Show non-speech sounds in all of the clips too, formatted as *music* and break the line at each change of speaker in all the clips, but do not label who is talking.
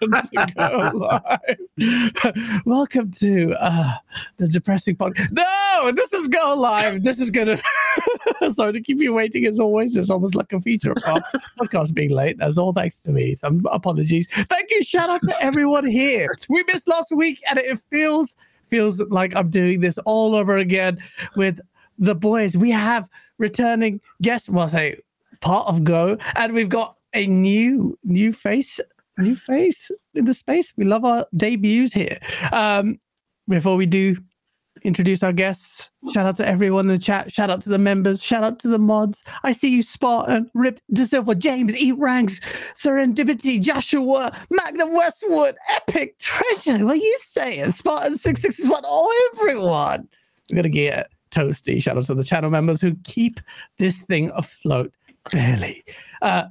Welcome to Go Live. Welcome to uh, the depressing podcast. No, this is Go Live. This is gonna. *laughs* Sorry to keep you waiting as always. It's almost like a feature of our podcast being late. That's all thanks to me. Some apologies. Thank you. Shout out to everyone here. We missed last week, and it feels feels like I'm doing this all over again with the boys. We have returning guests. Well, say part of Go, and we've got a new new face, new face in the space. We love our debuts here. Um, before we do introduce our guests, shout out to everyone in the chat. Shout out to the members. Shout out to the mods. I see you, Spartan, Ripped De Silva, James, E Ranks, Serendipity, Joshua, Magnum Westwood, Epic Treasure. What are you saying? Spartan six six is what? Oh, everyone. We're gonna get toasty. Shout out to the channel members who keep this thing afloat. Barely. Uh,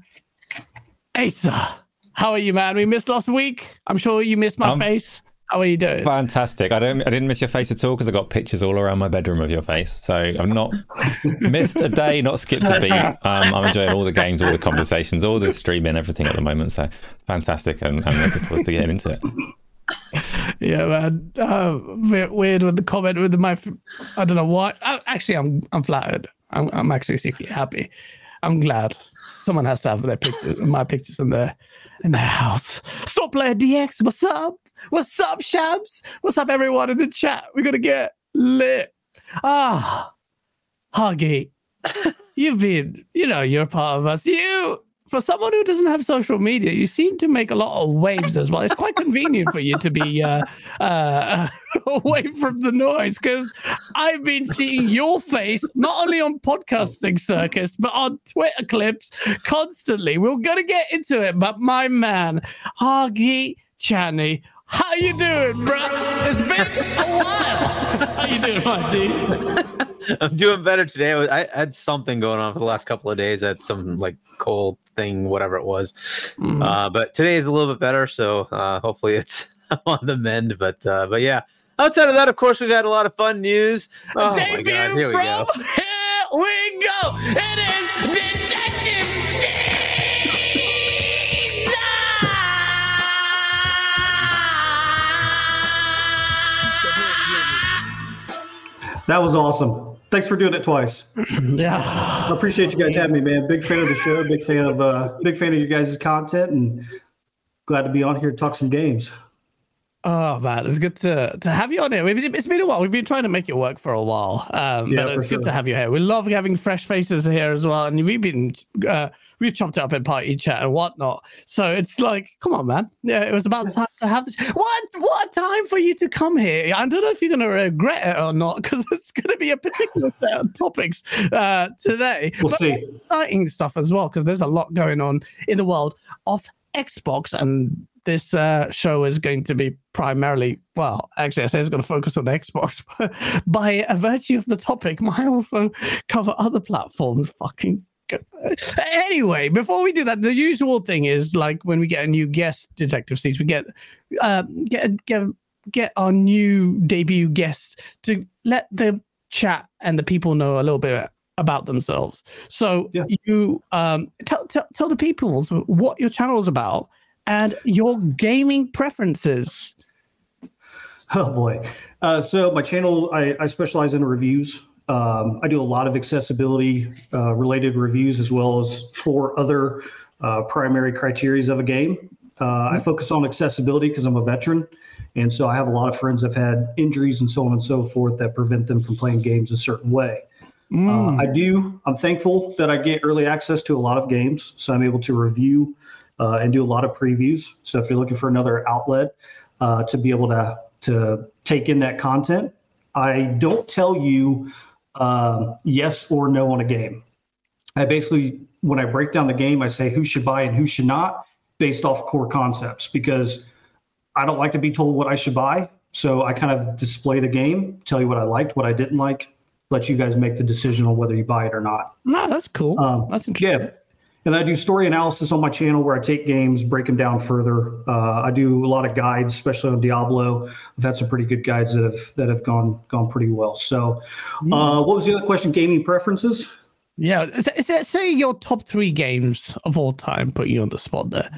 Asa, how are you, man? We missed last week. I'm sure you missed my
Um,
face. How are you doing?
Fantastic. I don't. I didn't miss your face at all because I got pictures all around my bedroom of your face. So I've not *laughs* missed a day, not skipped a beat. Um, I'm enjoying all the games, all the conversations, all the streaming, everything at the moment. So fantastic, and I'm looking forward to getting into it.
Yeah, man. Uh, weird, weird with the comment with my. I don't know why. Uh, actually, I'm I'm flattered. I'm I'm actually secretly happy. I'm glad someone has to have their pictures, my pictures in their in the house. Stop player DX. What's up? What's up, Shabs? What's up, everyone in the chat? We're gonna get lit. Ah, Huggy, *laughs* you've been. You know, you're a part of us. You. For someone who doesn't have social media, you seem to make a lot of waves as well. It's quite convenient for you to be uh, uh, *laughs* away from the noise because I've been seeing your face not only on podcasting circus but on Twitter clips constantly. We're gonna get into it, but my man, Hargeet Chani, how you doing, bro? It's been a while. How you doing, my? *laughs*
I'm doing better today. I, had something going on for the last couple of days. I had some like cold thing, whatever it was.
Mm.
Uh, but today is a little bit better, so uh, hopefully it's *laughs* on the mend. But uh, but yeah, outside of that, of course, we've had a lot of fun news. Oh my god, here we go.
Here we go. It is
That was awesome. Thanks for doing it twice.
Yeah.
I appreciate you guys having me, man. Big fan of the show. Big fan of uh, big fan of you guys' content, and glad to be on here to talk some games.
Oh man, it's good to to have you on here. It's been a while. We've been trying to make it work for a while, um,
Yeah,
but it's good to have you here. We love having fresh faces here as well, and we've been uh, we've chopped it up in party chat and whatnot. So it's like, come on, man. Yeah, it was about time to have this. What what time for you to come here? I don't know if you're gonna regret it or not because *laughs* it's gonna be a particular set of topics uh, today.
We'll
But
see.
exciting stuff as well because there's a lot going on in the world of Xbox, and this uh, show is going to be primarily, well, actually, I say it's going to focus on Xbox, *laughs* but by a virtue of the topic, *laughs* might also cover other platforms. Fucking. good. Anyway, before we do that, the usual thing is like when we get a new guest Detective Seeds, we get um, get get get our new debut guest to let the chat and the people know a little bit about themselves. So
Yeah.
you um, tell, tell tell the peoples what your channel is about and your gaming preferences.
Oh boy. Uh, so my channel, I, I specialize in reviews. Um, I do a lot of accessibility uh, related reviews as well as four other uh, primary criterias of a game. Uh, I focus on accessibility because I'm a veteran. And so I have a lot of friends that have had injuries and so on and so forth that prevent them from playing games a certain way.
Mm.
Uh, I do. I'm thankful that I get early access to a lot of games, so I'm able to review uh, and do a lot of previews. So if you're looking for another outlet uh, to be able to to take in that content, I don't tell you um, yes or no on a game. I basically, when I break down the game, I say who should buy and who should not, based off core concepts, because I don't like to be told what I should buy. So I kind of display the game, tell you what I liked, what I didn't like, let you guys make the decision on whether you buy it or not.
no, that's cool.
Um,
that's interesting.
Yeah. And I do story analysis on my channel where I take games, break them down further. Uh, I do a lot of guides, especially on Diablo. I've had some pretty good guides that have that have gone gone pretty well. So, uh, what was the other question? Gaming preferences?
Yeah. Say your top three games of all time, put you on the spot there.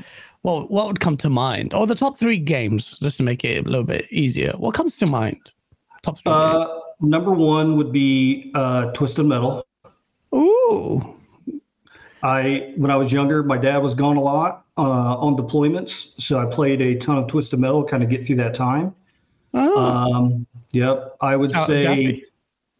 Well, what would come to mind? Or the top three games, just to make it a little bit easier. What comes to mind? Top three.
Uh, number one would be uh, Twisted Metal.
Ooh.
I when I was younger, my dad was gone a lot uh, on deployments, so I played a ton of Twisted Metal, kind of get through that time.
Oh.
Um, yep, I would
Oh,
say.
Jaffe.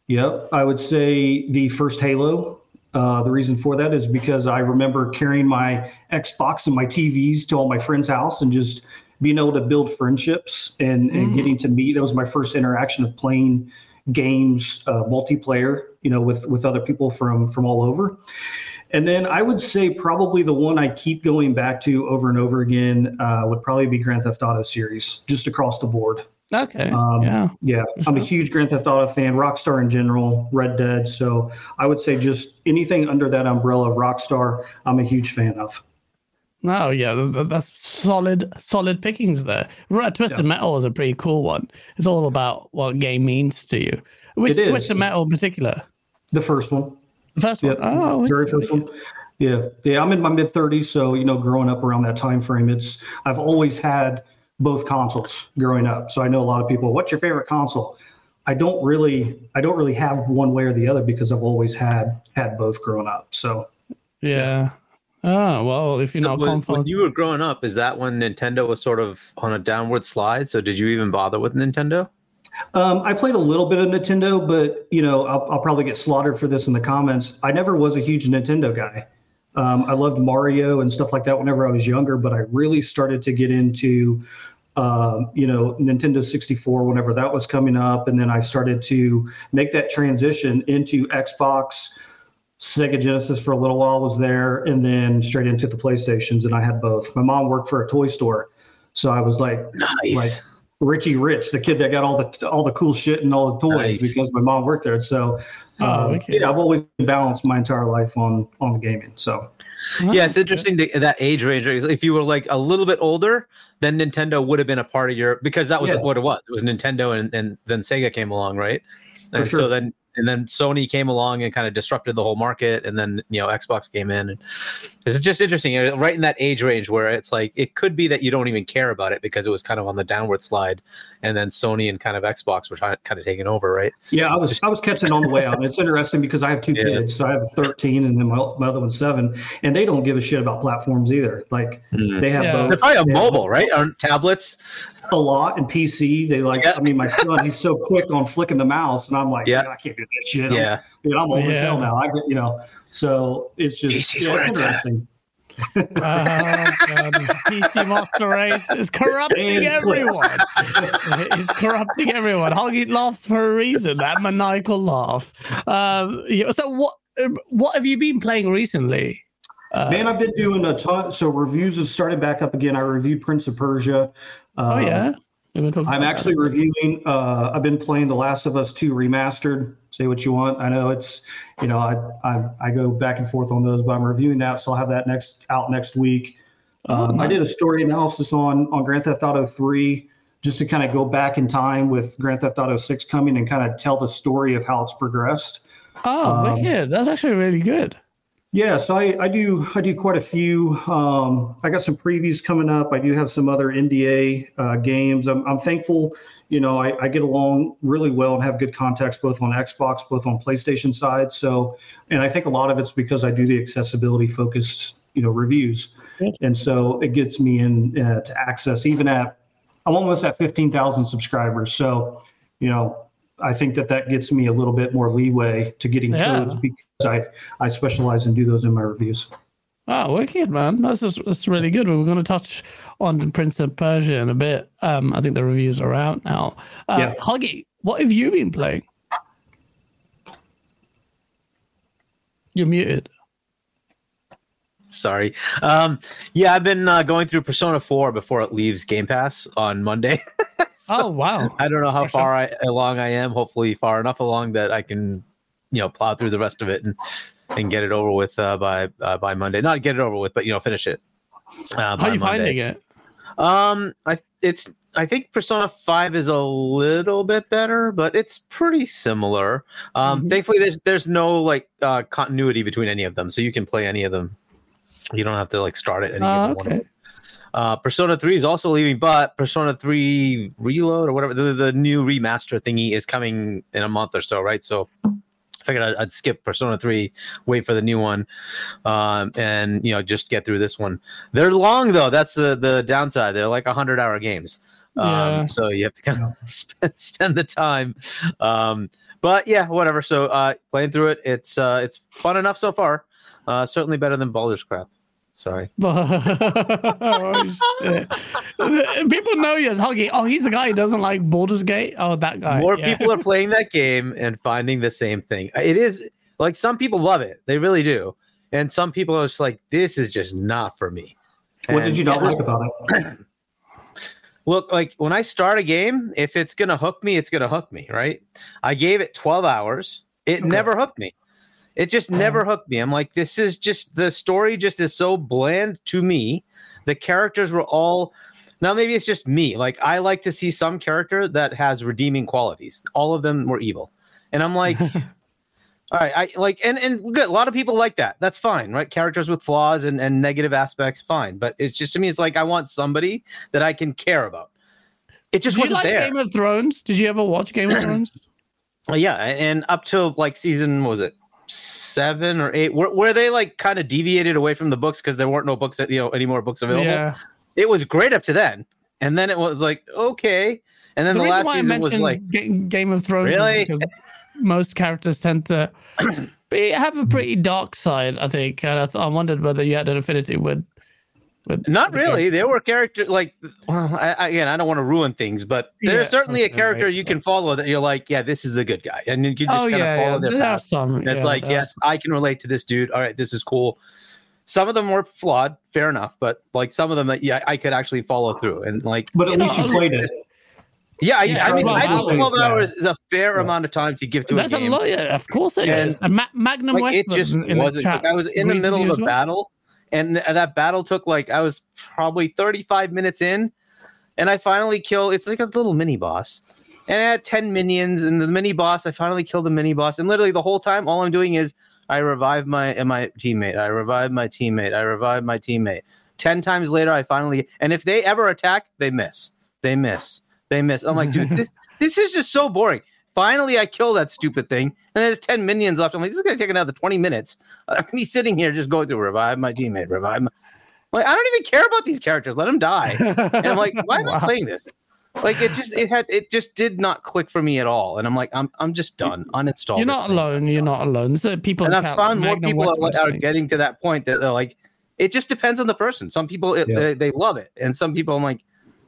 Yep, I would say the first Halo. Uh, the reason for that is because I remember carrying my Xbox and my TVs to all my friends' house and just being able to build friendships and, and
Mm.
getting to meet. That was my first interaction of playing games, uh, multiplayer, you know, with with other people from from all over. And then I would say probably the one I keep going back to over and over again uh, would probably be Grand Theft Auto series, just across the board.
Okay.
Um,
yeah.
Yeah, I'm a huge Grand Theft Auto fan, Rockstar in general, Red Dead. So I would say just anything under that umbrella of Rockstar, I'm a huge fan of.
No, yeah, th- th- that's solid, solid pickings there. Right, Twisted Metal is a pretty cool one. It's all about what game means to you. Which. Twisted Metal in particular?
The first one,
The first one.
yeah,
Oh,
very first one. Yeah, yeah. I'm in my mid 30s, so you know, growing up around that time frame, it's I've always had both consoles growing up. So I know a lot of people. What's your favorite console? I don't really, I don't really have one way or the other because I've always had had both growing up. So
Yeah. Oh well, if you're
So
not
when, when you were growing up, is that when Nintendo was sort of on a downward slide? So did you even bother with Nintendo?
Um, I played a little bit of Nintendo, but you know, I'll, I'll probably get slaughtered for this in the comments. I never was a huge Nintendo guy. Um, I loved Mario and stuff like that whenever I was younger, but I really started to get into, um, you know, Nintendo 64 whenever that was coming up, and then I started to make that transition into Xbox. Sega Genesis for a little while was there, and then straight into the PlayStations, and I had both. My mom worked for a toy store, so I was like,
Nice.
like Richie Rich, the kid that got all the all the cool shit and all the toys
Nice.
because my mom worked there. So,
Oh,
um,
okay.
yeah, I've always balanced my entire life on on the gaming. So,
yeah, it's interesting to, that age range. If you were like a little bit older, then Nintendo would have been a part of your because that was
Yeah.
what it was. It was Nintendo, and, and then Sega came along, right? And
sure.
so then and then Sony came along and kind of disrupted the whole market, and then you know Xbox came in, and it's just interesting, know, right in that age range where it's like it could be that you don't even care about it because it was kind of on the downward slide, and then Sony and kind of Xbox were trying, kind of taking over, right?
yeah, I was I was catching on the way out. It's interesting because I have two
Yeah.
kids. So I have a 13 and then my, my other one's seven, and they don't give a shit about platforms either. Like mm. they have
Yeah.
both.
They're probably on
They
mobile, right? On tablets.
a lot and PC. They like.
Yeah.
I mean, my son, he's so quick on flicking the mouse, and I'm like,
Yeah.
yeah, I can't do that shit.
Yeah.
Dude, I'm old as
Yeah.
hell now. I get, you know, so it's just
PC's
yeah, it's
it's at.
Interesting.
Oh, God. PC Master Race is corrupting everyone. it's corrupting everyone. Hoggy laughs for a reason. That maniacal laugh. Um, so what? um, What have you been playing recently? Uh,
Man, I've been doing a ton. So reviews have started back up again. I reviewed Prince of Persia.
oh
Um,
yeah. Were talking
I'm actually reviewing. Uh, I've been playing The Last of Us 2 remastered. Say what you want. I know it's, you know, I I, I go back and forth on those, but I'm reviewing that, so I'll have that next out next week. Um, I did a story analysis on on Grand Theft Auto 3, just to kind of go back in time with Grand Theft Auto 6 coming and kind of tell the story of how it's progressed.
Oh,
um,
wicked. That's actually really good.
Yeah, so I, I do I do quite a few. Um, I got some previews coming up. I do have some other NDA uh, games. I'm, I'm thankful, you know, I, I get along really well and have good contacts both on Xbox, both on PlayStation side. So, and I think a lot of it's because I do the accessibility focused, you know, reviews, and so it gets me in uh, to access even at I'm almost at 15,000 subscribers. So, you know, I think that that gets me a little bit more leeway to getting
Yeah.
codes because I I specialize and do those in my reviews.
Oh, wicked, man. That's just, that's really good. We We're going to touch on Prince of Persia in a bit. Um, I think the reviews are out now. Uh,
Yeah.
Huggy, what have you been playing? You're muted.
Sorry. Um, yeah, I've been uh, going through Persona 4 before it leaves Game Pass on Monday. *laughs*
Oh, wow.
I don't know how far I, along I am. Hopefully, far enough along that I can, you know, plow through the rest of it and and get it over with uh, by uh, by Monday. Not get it over with, but you know, finish it. Uh,
How are you finding it?
Um, I it's I think Persona Five is a little bit better, but it's pretty similar. Um,
Mhm.
thankfully there's there's no like uh, continuity between any of them, so you can play any of them. You don't have to like start at any
Oh,
given one. Uh, Persona 3 is also leaving, but Persona 3 Reload or whatever the, the new remaster thingy is coming in a month or so, right? So I figured I'd, I'd skip Persona 3, wait for the new one, um, and you know just get through this one. They're long though. That's the the downside. They're like hundred hour games, um, so you have to kind of *laughs* spend, spend the time. Um, but yeah, whatever. So uh, playing through it, it's uh, it's fun enough so far. Uh, certainly better than Baldur's Crap. Sorry. *laughs*
oh. People know you as Huggy. Oh, he's the guy who doesn't like Baldur's Gate. Oh, that guy.
More
yeah.
people are playing that game and finding the same thing. It is like some people love it, they really do, and some people are just like, "This is just not for me."
What
And
did you not like about it? *clears throat*
Look, like when I start a game, if it's gonna hook me, it's gonna hook me, right? I gave it 12 hours. It
Okay.
never hooked me. It just
Oh.
never hooked me. I'm like, this is just the story just is so bland to me. The characters were all now maybe it's just me. Like I like to see some character that has redeeming qualities. All of them were evil. And I'm like, *laughs* all right, I like and and good. A lot of people like that. That's fine, right? Characters with flaws and, and negative aspects, fine. But it's just to me, it's like I want somebody that I can care about. It just
Did
wasn't
like
there.
Game of Thrones? Did you ever watch Game of *clears throat* Thrones?
Yeah, and up till like season what was it seven or eight, where, where they like kind of deviated away from the books because there weren't no books that you know any more books available.
Yeah.
It was great up to then, and then it was like okay, and then the,
reason
last season was like
Ga- Game of Thrones
Really?
because most characters tend to *clears throat* have a pretty dark side. I think, and I, th- I wondered whether you had an affinity with. With
Not really. There were characters like, well, I, I- again, I don't want to ruin things, but there's
Yeah,
certainly a character
right,
you can follow that you're like, yeah, this is the good guy, and you can just
oh
kind of follow
yeah.
their path.
some.
And it's like,
there are
yes, I can relate to this dude. All right, this is cool. Some of them were flawed, fair enough, but like some of them, that yeah, I could actually follow through, and like,
But at
You
least
know,
you played it.
yeah, I,
Yeah,
I mean,
12
I think
hours,
twelve
yeah.
hours is a fair
Yeah.
amount of time to give to
That's
a
a
game.
lot. Yeah, of course it
And,
is. And Ma- Magnum
like it just
in- in
wasn't.
chat
I was in the middle of
as
a
well.
battle, and th- that battle took like I was probably 35 minutes in, and I finally kill. It's like a little mini boss, and I had 10 minions, and the mini boss. I finally killed the mini boss, and literally the whole time, all I'm doing is I revive my my teammate. I revive my teammate. I revive my teammate. Ten times later, I finally. And if they ever attack, they miss. They miss. They miss. I'm like, dude, *laughs* this, this is just so boring. Finally, I kill that stupid thing, and there's ten minions left. I'm like, this is gonna take another twenty minutes. *laughs* I'm me sitting here just going through revive my teammate, revive. My, like, I don't even care about these characters. Let them die. *laughs* And I'm like, why am I playing this? Like, it just it had it just did not click for me at all. And I'm like, I'm I'm just done. Uninstall.
You're not
thing.
alone. You're not alone. So people
And I've found more people are,
Westwood
are
saying-
getting to that point that they're like, it just depends on the person. Some people it,
Yeah.
they, they love it, and some people I'm like,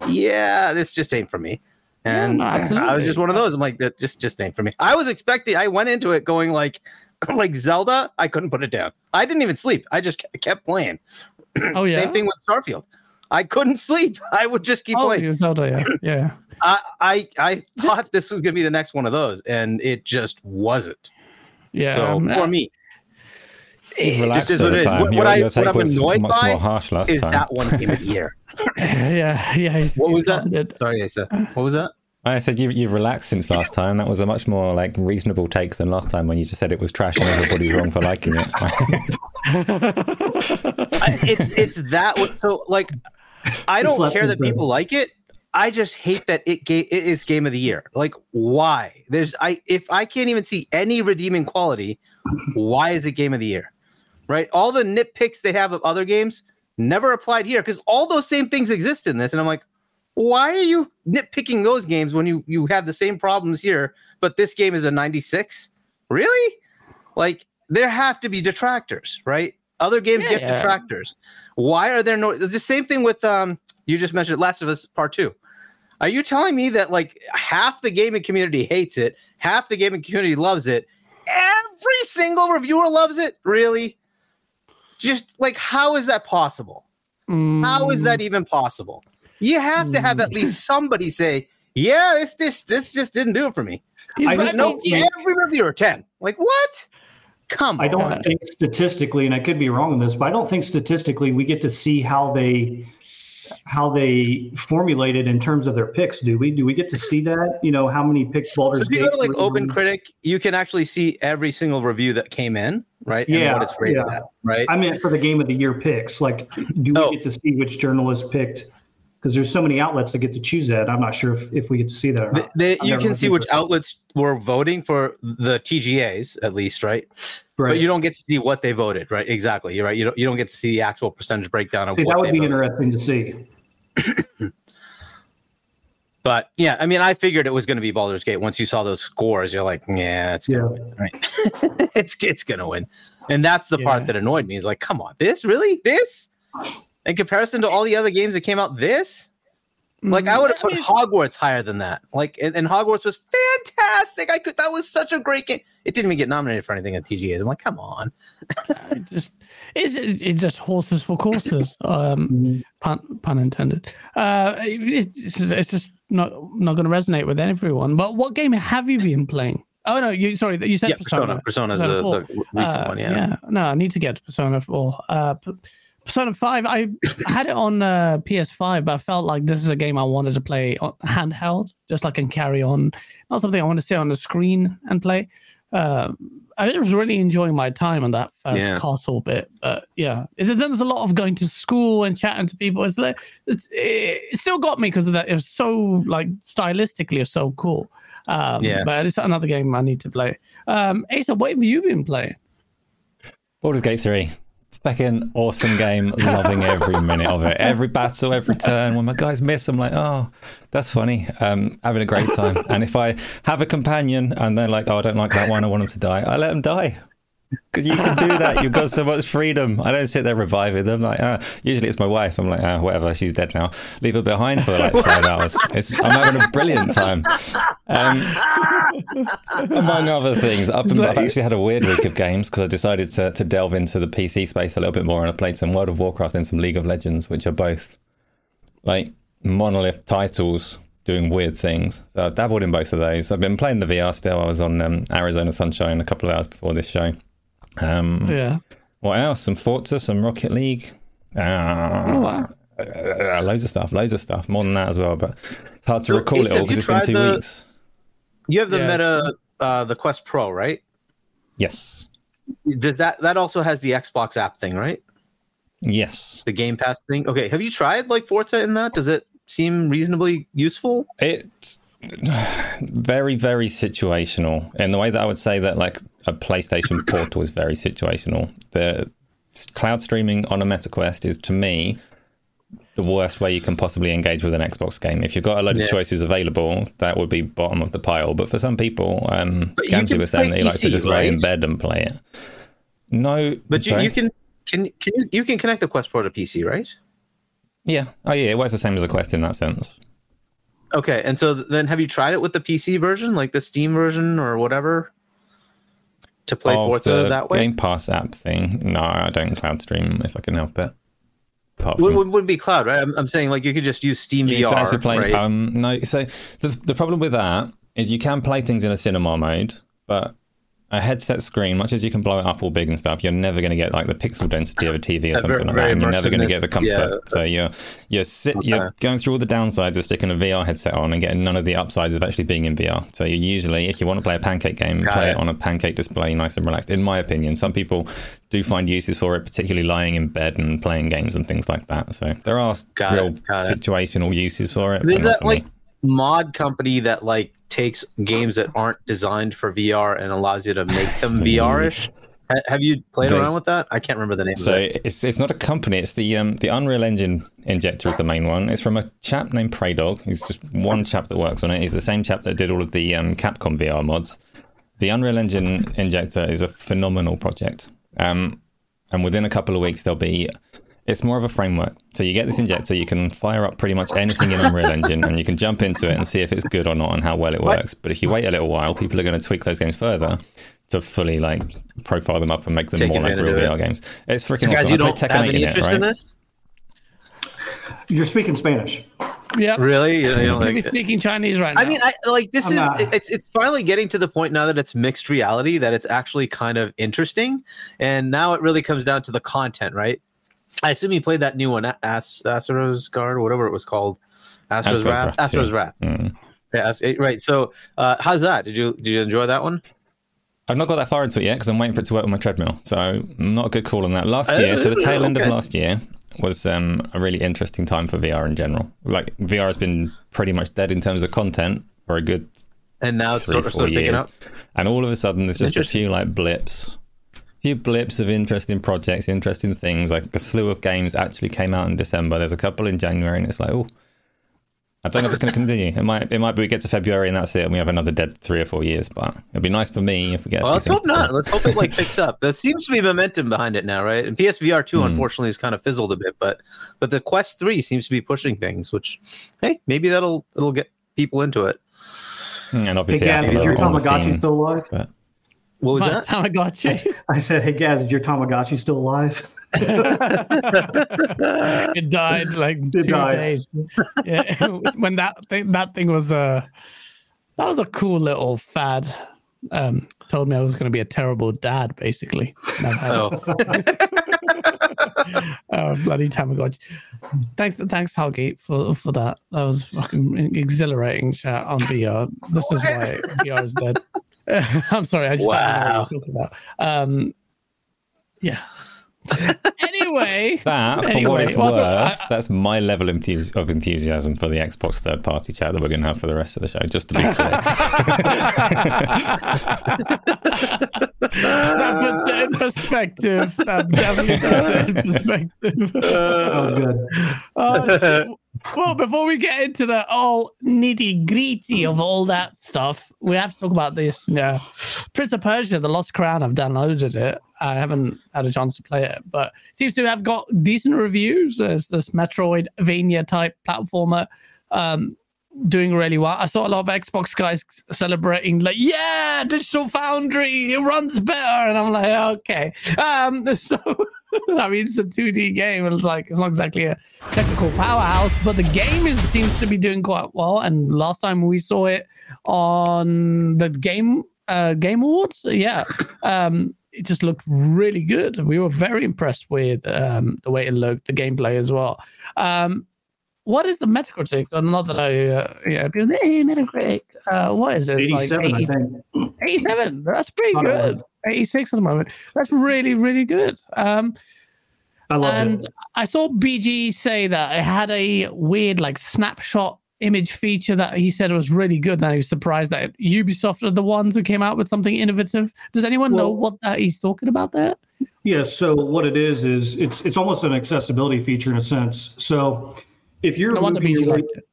yeah, this just ain't for me.
Yeah,
And
no, *laughs*
I was just one of those. I'm like, that just just ain't for me. I was expecting. I went into it going like, *laughs* like Zelda. I couldn't put it down. I didn't even sleep. I just kept playing.
Oh *clears throat* yeah.
Same thing with Starfield. I couldn't sleep. *laughs* I would just keep
Oh,
playing.
Zelda. Yeah. *clears throat* Yeah.
I, I I thought this was gonna be the next one of those, and it just wasn't.
Yeah.
so
um,
for me,
Relaxed
is
all
what
the
it is.
time.
What-
your,
what I-
your
what
take
I'm
was
annoyed
much
by
more harsh last
is
time.
that one game of the *laughs* year?
yeah. Yeah.
What was that?
talented.
Sorry, Asa. What was that?
I said you, you've relaxed since last time. That was a much more like reasonable take than last time when you just said it was trash and everybody's wrong for liking it.
I- it's it's that one- so like I don't
let
care that
go.
people like it. I just hate that it ga- it is game of the year. Like why? There's I if I can't even see any redeeming quality, why is it game of the year? Right? All the nitpicks they have of other games never applied here because all those same things exist in this, and I'm like, why are you nitpicking those games when you you have the same problems here, but this game is a 96? Really? Like there have to be detractors, right? Other games get
Yeah.
detractors. Why are there no? It's the same thing with um. You just mentioned Last of Us Part Two. Are you telling me that like half the gaming community hates it, half the gaming community loves it, every single reviewer loves it? Really? Just like how is that possible? How is
Mm,
that even possible? You have to have at least somebody say, "Yeah, this this this just didn't do it for me."
he's
I just
no,
think-
every reviewer ten. Like what? Come
I
on.
don't think statistically, and I could be wrong on this, but I don't think statistically we get to see how they how they formulated in terms of their picks. Do we? Do we get to see that? You know, how many picks Baldur's
So if you go to like Open? Critic, you can actually see every single review that came in, right? And
Yeah,
what it's rated
yeah.
at, right?
I meant for the game of the year picks. Like, do we
Oh.
get to see which journalist picked? Because there's so many outlets that get to choose that. I'm not sure if, if we get to see that or not.
the- you can see which outlets were voting for the TGAs, at least, right?
Right.
But you don't get to see what they voted, right? Exactly. You're right. You don't you don't get to see the actual percentage breakdown of
see, that would be
voted.
interesting to see. *coughs*
But yeah, I mean, I figured it was going to be Baldur's Gate. Once you saw those scores, you're like, yeah, it's gonna
Yeah.
win, right? *laughs* it's it's gonna win, and that's the
Yeah.
part that annoyed me. Is like, come on, this really this in comparison to all the other games that came out, this like I would have put
mean,
Hogwarts higher than that. Like, and, and Hogwarts was fantastic. I could that was such a great game. It didn't even get nominated for anything at TGAs. I'm like, come on.
it just it's, it's just horses for courses. *laughs* Um,
Mhm.
pun pun intended. Uh, it- it's just, it's just not not going to resonate with everyone. But what game have you been playing? Oh no, you sorry, you said
Yeah, Persona. Persona's
Persona
the, the recent
Uh,
one. Yeah.
No, I need to get Persona 4. Uh, P- Persona 5, I I had it on uh, PS5, but I felt like this is a game I wanted to play on handheld, just like and carry on. Not something I want to sit on the screen and play. Uh, I was really enjoying my time on that first
Yeah.
castle bit. But yeah, it's, then there's a lot of going to school and chatting to people. It's like, it's, it still got me because of that. It was so, like, stylistically, it was so cool. Um,
Yeah.
But it's another game I need to play. Um, Asa, what have you been playing?
Baldur's Gate 3. Second awesome game, loving every minute of it. Every battle, every turn. When my guys miss, I'm like, oh, that's funny. Um, having a great time. And if I have a companion and they're like, oh, I don't like that one, I want them to die, I let them die. Because you can do that. You've got so much freedom. I don't sit there reviving them. Like, ah, usually it's my wife. I'm like, ah, whatever. She's dead now. Leave her behind for like five *laughs* hours. It's, I'm having a brilliant time. Um, *laughs* among other things, I've, been, I've actually had a weird week of games because I decided to, to delve into the PC space a little bit more, and I played some World of Warcraft and some League of Legends, which are both like monolith titles doing weird things. So I've dabbled in both of those. I've been playing the VR still. I was on um, Arizona Sunshine a couple of hours before this show. Um,
Yeah.
what else? Some Forza, some Rocket League. Uh,
Oh, wow.
uh, loads of stuff, loads of stuff. More than that as well, but it's hard to
So,
recall
Asa,
it all
have
because it's been two
the-
weeks.
You have the
Yeah.
Meta, uh, the Quest Pro, right?
Yes.
Does that that also has the Xbox app thing, right?
Yes.
The Game Pass thing. Okay, have you tried like Forza in that? Does it seem reasonably useful?
It's *sighs* very, very situational in the way that I would say that like a PlayStation *coughs* Portal is very situational. The cloud streaming on a MetaQuest is to me the worst way you can possibly engage with an Xbox game. If you've got a load
Yeah.
of choices available, that would be bottom of the pile. But for some people, um, Gamsey was saying
play
they like to just lay in bed and play it. No,
But you, you can can can you you can connect the Quest Pro to PC, right?
yeah, oh yeah, it works the same as a Quest in that sense.
Okay, and so then have you tried it with the PC version, like the Steam version or whatever, to play
of
Forza
the
that way?
Game Pass app thing. No, I don't cloud stream if I can help it. Apart
Would,
from-
would, would be cloud, right? I'm, I'm saying like you could just use Steam VR,
play.
right?
Um, no, so the, the problem with that is you can play things in a cinema mode, but a headset screen, much as you can blow it up all big and stuff, you're never going to get like the pixel density of a TV or
Yeah,
something
very-
like that, and you're never going to get the comfort.
Yeah.
So you're you're sit, you're going through all the downsides of sticking a VR headset on and getting none of the upsides of actually being in VR. So you usually, if you want to play a pancake game,
Got
play it.
it.
on a pancake display, nice and relaxed. In my opinion, some people do find uses for it, particularly lying in bed and playing games and things like that. So there are
Got
real
it.
situational uses for it.
Is that like mod company that like takes games that aren't designed for VR and allows you to make them *laughs* VR-ish? Have you played
There's-
around with that? I can't remember the name
So
of it.
it's it's not a company. It's the um the Unreal Engine injector is the main one. It's from a chap named Praydog. He's just one chap that works on it. He's the same chap that did all of the um, Capcom VR mods. The Unreal Engine injector is a phenomenal project. Um, and within a couple of weeks there'll be. It's more of a framework. So you get this injector, you can fire up pretty much anything in Unreal Engine, and you can jump into it and see if it's good or not and how well it works. But if you wait a little while, people are going to tweak those games further to fully like profile them up and make them
Take
more like real
of it.
VR games. It's freaking
So guys,
awesome.
you
I
don't have
8
any
in it,
interest
right?
in this?
You're speaking Spanish.
Yeah.
Really? You don't
Maybe
like it?
speaking Chinese right now.
I mean, I like this
I'm
is
not-
it's it's finally getting to the point now that it's mixed reality that it's actually kind of interesting, and now it really comes down to the content, right? I assume you played that new one, As- Asura's Guard, whatever it was called.
Asgard's
Wrath.
Wrath, yeah.
Wrath.
Mm.
Yeah, eh, right. So, uh, how's that? Did you did you enjoy that one?
I've not got that far into it yet because I'm waiting for it to work on my treadmill. So not a good call on that. Last year, so the tail end
okay.
of last year was um, a really interesting time for VR in general. Like VR has been pretty much dead in terms of content for a good
And now it's
three,
sort of,
four
sort of picking
years.
up.
And all of a sudden, there's just a few like blips, few blips of interesting projects, interesting things. Like a slew of games actually came out in December. There's a couple in January, and it's like, oh, I don't know if it's going *laughs* to continue. It might, it might be we get to February and that's it, and we have another dead three or four years. But it'd be nice for me if we get. a
Well, let's hope not. Let's hope it like picks up. There seems to be momentum behind it now, right? And PSVR two,
Hmm.
unfortunately, has kind of fizzled a bit, but but the Quest three seems to be pushing things. Which, hey, maybe that'll it'll get people into it.
And
Hey,
obviously,
Gaz,
Apple
is your
are on the
Tamagotchi still alive?
but
What was
My
that?
Tamagotchi. *laughs*
I said, hey, Gaz, is your Tamagotchi still alive? *laughs*
it died like
It
two
died.
days. Yeah, *laughs* when that thing that thing was a that was a cool little fad. Um, told me I was going to be a terrible dad, basically. And I've had
Oh,
oh, bloody Tamagotchi. Thanks, thanks, Hellgate, for for that. That was fucking exhilarating chat on VR. This is why VR is dead. *laughs* I'm sorry, I just I don't know
Wow.
what you're talking about. Um, yeah. *laughs* anyway,
that, for what it's
well,
worth,
I-
that's my level of of enthusiasm for the Xbox third party chat that we're going to have for the rest of the show. Just to be clear. *laughs*
that puts it in perspective. That definitely puts it in perspective.
That was good.
Oh, shit. Well, before we get into the all nitty gritty of all that stuff, we have to talk about this. Uh, Prince of Persia: The Lost Crown. I've downloaded it. I haven't had a chance to play it, but it seems to have got decent reviews. There's this Metroidvania type platformer. Um, doing really well. I saw a lot of Xbox guys celebrating, like, yeah, Digital Foundry, it runs better. And I'm like, okay. Um, *laughs* so, *laughs* I mean, it's a 2D game. and It's like, it's not exactly a technical powerhouse, but the game is seems to be doing quite well. And last time we saw it on the game uh, game awards, yeah, um, it just looked really good. We were very impressed with um, the way it looked, the gameplay as well. Um, what is the Metacritic? Not that I, uh, yeah, hey, Metacritic. Uh, what is it? It's like
87, I think.
87. That's pretty good. 86 at the moment. That's really, really good. Um,
I love it.
and
it.
I saw BG say that it had a weird like snapshot image feature that he said was really good. And I was surprised that Ubisoft are the ones who came out with something innovative. Does anyone know what that he's talking about there?
Yeah. So what it is is it's it's almost an accessibility feature in a sense. So if you're
No wonder
moving
BG
your way,
it.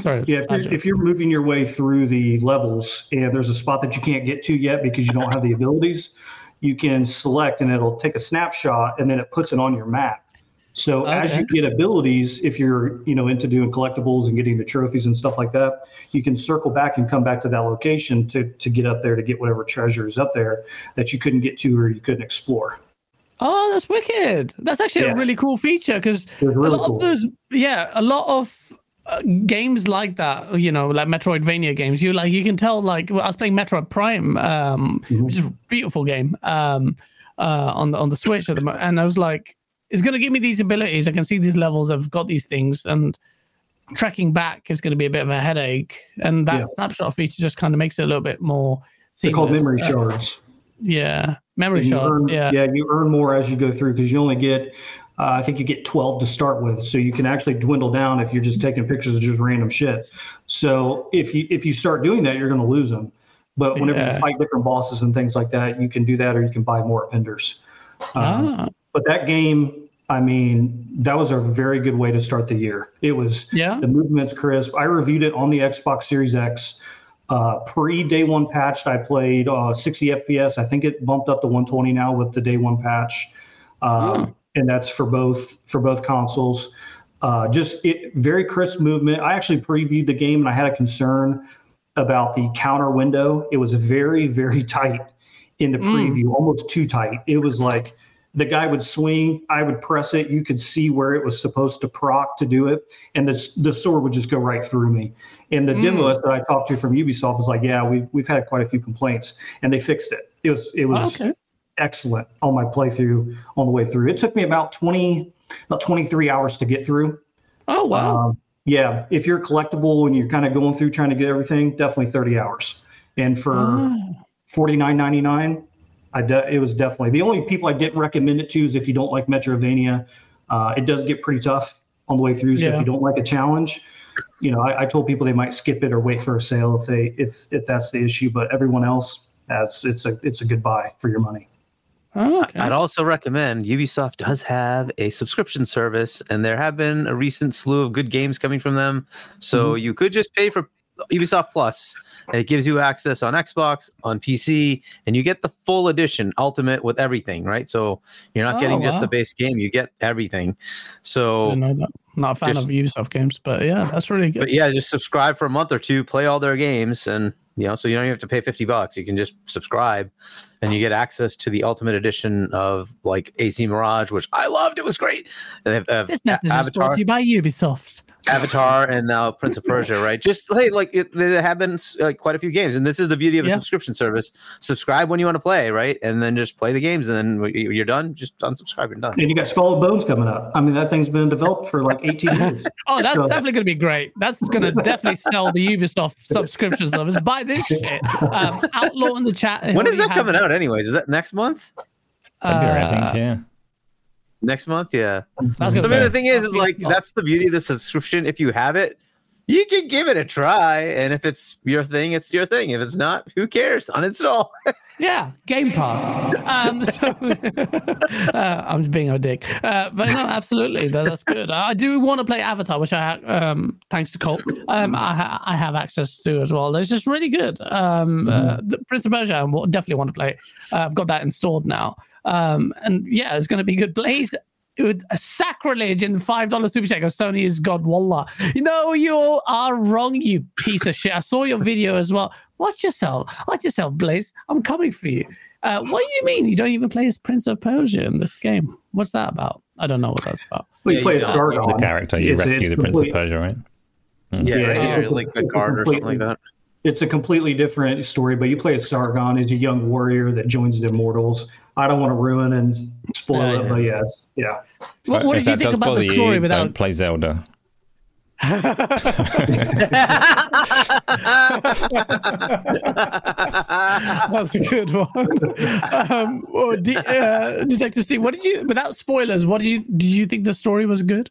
Sorry.
yeah, if you're, if you're moving your way through the levels and there's a spot that you can't get to yet because you don't have the abilities, you can select and it'll take a snapshot and then it puts it on your map. So as you get abilities, if you're you know into doing collectibles and getting the trophies and stuff like that, you can circle back and come back to that location to to get up there to get whatever treasure is up there that you couldn't get to or you couldn't explore.
Oh, that's wicked. That's actually
Yeah.
a really cool feature because
was
a lot
cool.
of those, yeah, a lot of uh, games like that, you know, like Metroidvania games, you like, you can tell, like, well, I was playing Metroid Prime, um,
Mhm.
which is a beautiful game, um, uh, on the on the Switch at the moment, and I was like, it's gonna give me these abilities. I can see these levels. I've got these things, and tracking back is going to be a bit of a headache. And that
Yeah.
snapshot feature just kind of makes it a little bit more.
They're called
seamless.
memory
Uh,
shards.
Yeah, memory shards.
earn-
yeah.
yeah, you earn more as you go through because you only get, uh, I think you get 12 to start with. So you can actually dwindle down if you're just taking pictures of just random shit. So if you if you start doing that, you're going to lose them. But whenever
Yeah.
you fight different bosses and things like that, you can do that, or you can buy more vendors. Um,
Ah,
But that game, I mean, that was a very good way to start the year. It was
yeah.
the movement's crisp. I reviewed it on the Xbox Series X. Uh, pre day one patched, I played uh, 60 FPS. I think it bumped up to 120 now with the day one patch, um, and that's for both for both consoles. Uh, just it very crisp movement. I actually previewed the game and I had a concern about the counter window. It was very very *laughs* tight in the
Mm.
preview, almost too tight. It was like the guy would swing, I would press it. You could see where it was supposed to proc to do it, and the the sword would just go right through me. And the
Mm.
demoist that I talked to from Ubisoft was like, "Yeah, we've we've had quite a few complaints, and they fixed it. It was it was
okay.
Excellent on my playthrough on the way through. It took me about 20, about 23 hours to get through.
Oh wow.
Um, yeah, if you're collectible and you're kind of going through trying to get everything, definitely 30 hours. And for
Oh.
49.99, I de- it was definitely the only people I didn't recommend it to is if you don't like Metrovania. Uh, it does get pretty tough on the way through. So
Yeah.
if you don't like a challenge, you know, I, I told people they might skip it or wait for a sale if they if if that's the issue. But everyone else, that's it's a it's a good buy for your money.
Oh, okay.
I'd also recommend Ubisoft does have a subscription service, and there have been a recent slew of good games coming from them. So mm-hmm. you could just pay for Ubisoft Plus, and it gives you access on Xbox, on PC, and you get the full edition, Ultimate with everything, right? So you're not
Oh,
getting just the base game; you get everything. So.
Not a fan
Just-
of Ubisoft games, but yeah, that's really good.
but yeah, just subscribe for a month or two, play all their games, and you know, so you don't even have to pay fifty bucks. You can just subscribe, and you get access to the ultimate edition of like AC Mirage, which I loved. It was great. And they have, uh,
This message is brought to you by Ubisoft.
Avatar, and now Prince of *laughs* Persia. Right? Just hey, like it, there have been like quite a few games, and this is the beauty of a
Yeah.
subscription service. Subscribe when you want to play, right? And then just play the games, and then you're done. Just unsubscribe and done.
And you got Skull and Bones coming up. I mean, that thing's been developed for like 18 *laughs* years.
Oh, that's
So-
definitely going to be great. That's going to definitely sell the Ubisoft subscription service. Buy this *laughs* shit. Um, Outlaw in the chat.
When is that coming out? Anyways, is that next month?
February, I
Uh,
think. Yeah.
Next month, yeah.
I was
So, I mean, the thing is, is like that's the beauty of the subscription. If you have it, you can give it a try, and if it's your thing, it's your thing. If it's not, who cares? Uninstall. *laughs*
Yeah, Game Pass. Um, so *laughs* *laughs* uh, I'm being a dick, uh, but no, absolutely, that, that's good. I do want to play Avatar, which I, um, thanks to Colt, um, I, I have access to as well. It's just really good. Um, uh, the Prince of Persia, I definitely want to play. Uh, I've got that installed now, um, and yeah, it's going to be good. Blaze. With a sacrilege in the five dollar super chat because Sony is God Wallah. You know you all are wrong, you piece of shit. I saw your video as well. Watch yourself. Watch yourself, Blaze. I'm coming for you. Uh, what do you mean you don't even play as Prince of Persia in this game? What's that about? I don't know what that's about.
We
Yeah,
play
you
a. Sargon.
The character you
It's-
rescue
it's
the Prince of Persia, right?
Yeah,
Yeah,
right
it's a-
like a guard or something like
completely-
that.
It's a completely different story, but you play as Sargon as a young warrior that joins the immortals. I don't want to ruin and spoil
Yeah,
it, but yeah, it's- yeah.
What, what did you think about the story
you,
without?
don't play Zelda. *laughs*
That's a good one. Um, or D, uh, Detective C, what did you? Without spoilers, what do you? Do you think the story was good?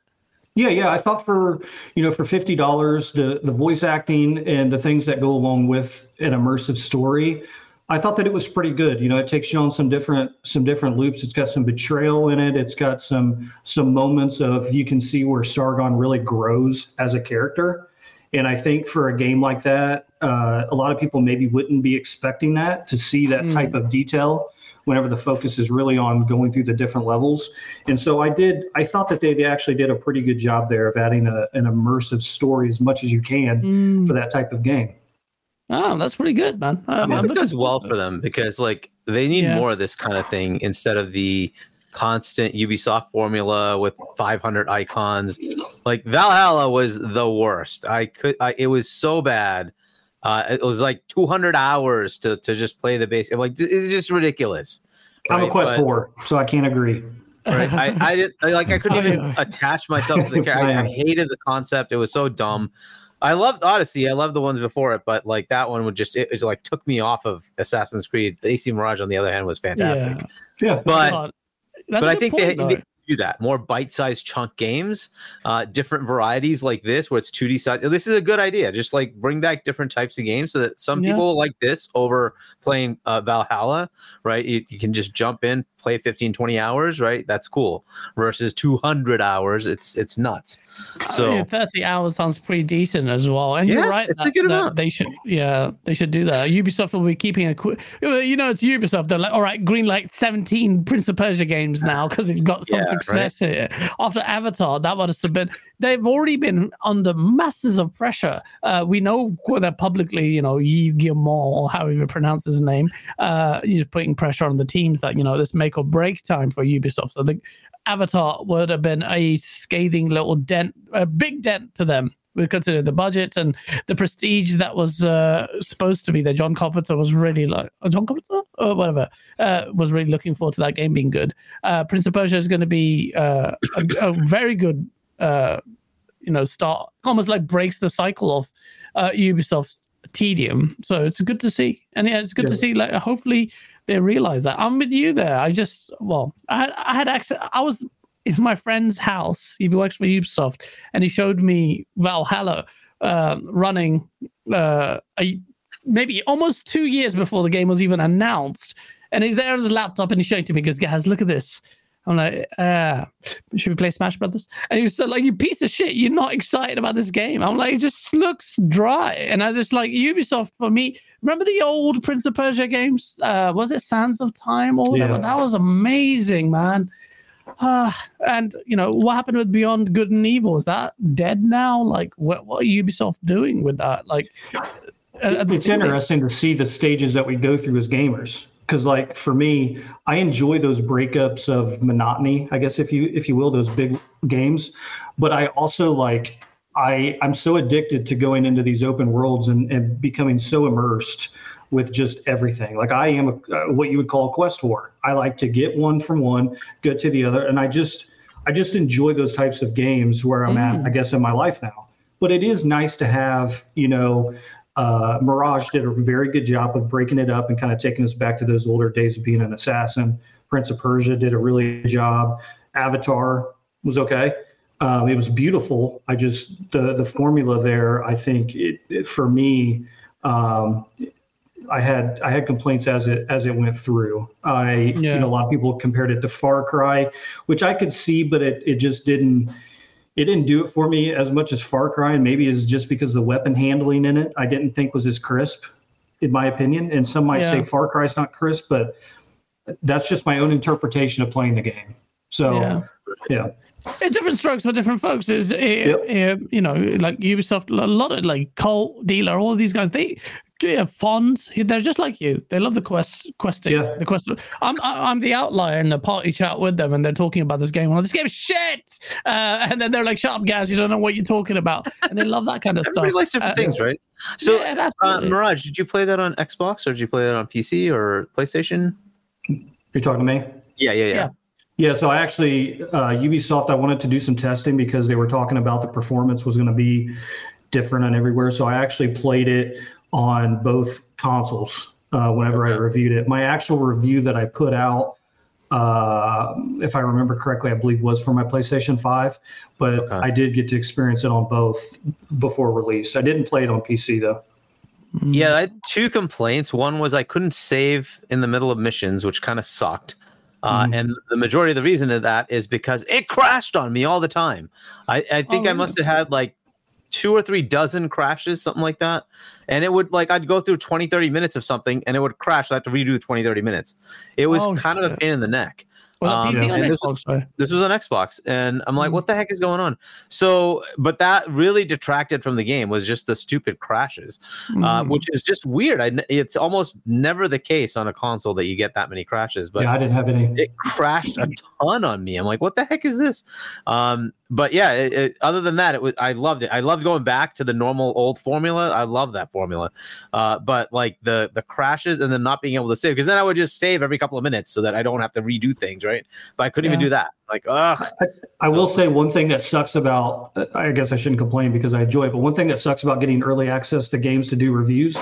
Yeah, yeah. I thought for you know for fifty dollars, the the voice acting and the things that go along with an immersive story, I thought that it was pretty good. You know, it takes you on some different some different loops. It's got some betrayal in it. It's got some some moments of you can see where Sargon really grows as a character. And I think for a game like that, uh, a lot of people maybe wouldn't be expecting that to see that
Mm.
type of detail whenever the focus is really on going through the different levels. And so I did, I thought that they, they actually did a pretty good job there of adding a, an immersive story as much as you can for that type of game.
Oh, that's pretty good, man.
I
Um,
hope
I'm
it does well for them because like they need
Yeah.
more of this kind of thing instead of the constant Ubisoft formula with 500 icons. Like Valhalla was the worst. I could, I, it was so bad. Uh, it was like 200 hours to to just play the base. Like, it's just ridiculous.
I'm a
Right,
Quest
but-
4, so I can't agree.
right? I, I didn't I, like I couldn't *laughs* even attach myself to the *laughs* character. I, I hated the concept. It was so dumb. I loved Odyssey. I loved the ones before it, but like that one would just it, it like took me off of Assassin's Creed. AC Mirage on the other hand was fantastic.
Yeah.
But
God. That's
but
a
I
good
think
point,
they,
though.
they do that more bite-sized chunk games, uh, different varieties like this where it's 2D side. This is a good idea. Just like bring back different types of games so that some
Yeah.
people like this over playing uh, Valhalla, right? You, you can just jump in, play 15, 20 hours, right? That's cool. Versus 200 hours, it's it's nuts. Oh, so
yeah, 30 hours sounds pretty decent as well. And
Yeah,
you're right. That, that they should, yeah, they should do that. Ubisoft will be keeping a quick, you know, it's Ubisoft. They're like, all right, green light 17 Prince of Persia games now because they've got some
Yeah,
success here. After Avatar, that would have been, they've already been under masses of pressure. Uh, we know that publicly, you know, Yi Guillemot, or however you pronounce his name, uh, he's putting pressure on the teams that, you know, this make or break time for Ubisoft. So the Avatar would have been a scathing little dent, a big dent to them we consider the budget and the prestige that was uh, supposed to be there. John Carpenter was really like oh, John Carpenter or whatever uh, was really looking forward to that game being good. Uh, Prince of Persia is going to be uh, a, a very good, uh, you know, start. Almost like breaks the cycle of uh, Ubisoft's tedium. So it's good to see, and yeah, it's good to see. Like hopefully they realize that. I'm with you there. I just well, I had, I had access. I was in my friend's house. He works for Ubisoft, and he showed me Valhalla um, running uh, a, maybe almost two years before the game was even announced. And he's there on his laptop and he's showing it to me, he goes, guys, look at this. I'm like, uh, should we play Smash Brothers? And he was so like, you piece of shit, you're not excited about this game. I'm like, it just looks dry. And I just like Ubisoft for me. Remember the old Prince of Persia games? Uh, was it Sands of Time or whatever?
Yeah.
That was amazing, man. Uh, and you know what happened with Beyond Good and Evil? Is that dead now? Like, what what are Ubisoft doing with that? Like, uh,
it's interesting to see the stages that we go through as gamers because like for me i enjoy those breakups of monotony i guess if you if you will those big games. But i also like i i'm so addicted to going into these open worlds and, and becoming so immersed with just everything. Like i am a, uh, what you would call a quest whore. I like to get one from one go to the other and i just i just enjoy those types of games where i'm at
Mm.
i guess in my life now. But it is nice to have you know uh, Mirage did a very good job of breaking it up and kind of taking us back to those older days of being an assassin. Prince of Persia did a really good job. Avatar was okay. Um, it was beautiful. I just the the formula there. I think it, it- for me, um, I had I had complaints as it as it went through. I
Yeah.
you know a lot of people compared it to Far Cry, which I could see, but it it just didn't it didn't do it for me as much as Far Cry, and maybe it's just because the weapon handling in it I didn't think was as crisp, in my opinion. And some might say
Yeah.
Far Cry's not crisp, but that's just my own interpretation of playing the game. So
Yeah.
yeah,
it's different strokes for different folks. Is uh, you know, like Ubisoft, a lot of like Cole Dealer, all these guys, they yeah, Fonz, they're just like you. They love the quest, questing,
Yeah.
the quest. I'm I- I'm the outlier in the party chat with them, and they're talking about this game. Well, this game's shit, uh, and then they're like, "Shut up, guys! You don't know what you're talking about." And they love that kind of stuff.
Everybody likes different
Uh,
things, right? So,
yeah,
uh. Mirage, did you play that on Xbox or did you play that on PC or PlayStation?
you're talking to me.
Yeah, yeah, yeah.
Yeah.
Yeah, so I actually uh, Ubisoft. I wanted to do some testing because they were talking about the performance was going to be different on everywhere. So I actually played it on both consoles uh, whenever I reviewed it. My actual review that I put out, uh, if I remember correctly, I believe was for my PlayStation Five, but
Okay.
I did get to experience it on both before release. I didn't play it on PC though.
Yeah, I had two complaints. One was I couldn't save in the middle of missions, which kind of sucked. Uh,
Mhm.
And the majority of the reason of that is because it crashed on me all the time. I, I think
Oh,
I must have had like two or three dozen crashes, something like that. And it would like, I'd go through 20, 30 minutes of something and it would crash. I'd have to redo 20, 30 minutes. It was
Oh,
kind of a pain in the neck.
Was it
um,
PC
yeah,
on
this-
Xbox? Sorry.
this was on Xbox, and I'm like,
Mm.
what the heck is going on? So, but that really detracted from the game was just the stupid crashes, uh,
Mm.
which is just weird. I, it's almost never the case on a console that you get that many crashes, but
yeah, I didn't have any.
it crashed a ton on me. I'm like, what the heck is this? Um, but yeah, it, it, other than that, it was I loved it. I loved going back to the normal old formula. I love that formula. Uh, but like the the crashes and then not being able to save because then I would just save every couple of minutes so that I don't have to redo things, right? But I couldn't even do that. Like, ugh. *laughs*
I will
So-
say one thing that sucks about, uh, I guess I shouldn't complain because I enjoy it, but one thing that sucks about getting early access to games to do reviews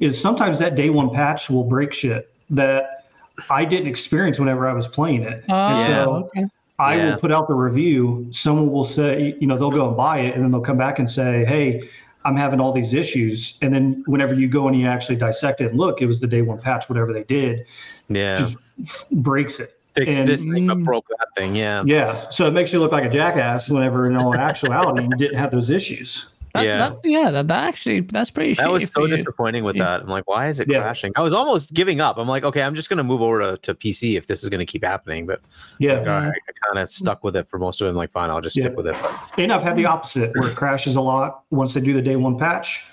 is sometimes that day one patch will break shit that I didn't experience whenever I was playing it.
Oh,
And
Yeah.
so
okay.
I
Yeah.
will put out the review, someone will say, you know, they'll go and buy it and then they'll come back and say, hey, I'm having all these issues. And then whenever you go and you actually dissect it and look, it was the day one patch, whatever they did,
Yeah.
just breaks it.
Fix
and-
this thing, but
Mm.
broke that thing. Yeah.
Yeah. So it makes you look like a jackass whenever in all actuality you didn't have those issues.
That's,
Yeah.
that's yeah. That, that actually that's pretty.
That was so
for you.
disappointing with
Yeah.
that. I'm like, why is it
Yeah.
crashing? I was almost giving up. I'm like, okay, I'm just gonna move over to, to PC if this is gonna keep happening. But
Yeah.
like, all right, I kind of stuck with it for most of it. I'm like, fine, I'll just
Yeah.
stick with it.
And I've had the opposite where it crashes a lot. Once they do the day one patch,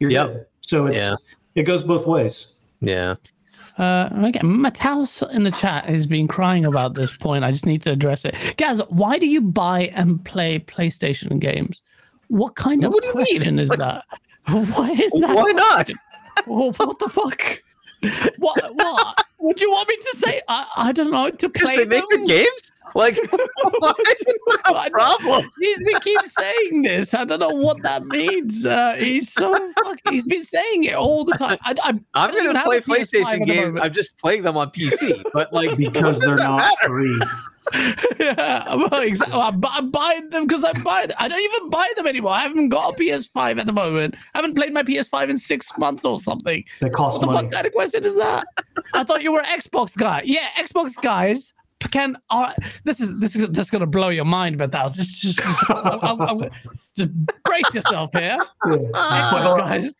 you're
Yep.
good. So it's
Yeah.
it goes both ways.
Yeah.
Uh, okay, Matthaus in the chat has been crying about this point. I just need to address it. Guys, why do you buy and play PlayStation games? What kind
What
of
do you mean?
question is that? *laughs* Why is that?
Why not? *laughs*
Well, what the fuck? What? What? *laughs* Would you want me to say? I, I don't know. To play
they make
them?
good games. Like, *laughs* why is that
I- *laughs*
a problem?
He's been keep saying this. I don't know what that *laughs* means. Uh, he's so fucking. He's been saying it all the time. I, I, I
I'm gonna play PlayStation games. I'm just playing them on PC. But like,
because they're not
matter?
free.
yeah, well, exactly. I'm, I'm buying them because I'm buying. I don't even buy them anymore. I haven't got a PS5 at the moment. I haven't played my PS5 in six months or something.
They cost
What the
money.
fuck kind of question is that? I thought you were an Xbox guy. Yeah, Xbox guys can. I, this is this is this is gonna blow your mind, but that's just just just, I'm- I'm- I'm- just brace yourself here,
Yeah.
Guys.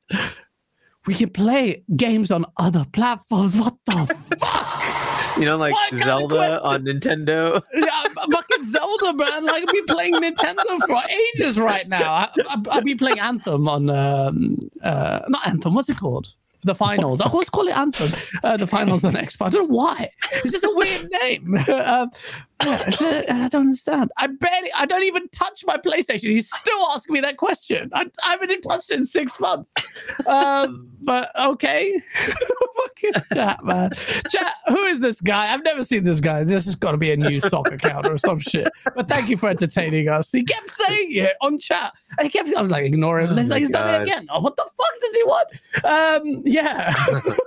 We can play games on other platforms. What the fuck?
You know, like
What kind of
Zelda on Nintendo.
Yeah, fucking Zelda, man. Like I've been playing Nintendo for ages right now. I, I, I've been playing Anthem on um, uh, not Anthem. What's it called? The finals. I always call it Anthem. Uh, the finals on Xbox. I don't know why. It's just a weird name. *laughs* um, yeah, it's a- I don't understand. I barely. I don't even touch my PlayStation. He's still asking me that question. I, I haven't even touched it in six months. Um, but okay. *laughs* Fucking chat, man. Chat. Who is this guy? I've never seen this guy. This has got to be a new sock account or some shit. But thank you for entertaining us. He kept saying it on chat. And he kept. I was like, ignore him.
Oh
He's like, he's done it again. Oh, what the fuck does he want? Um, yeah.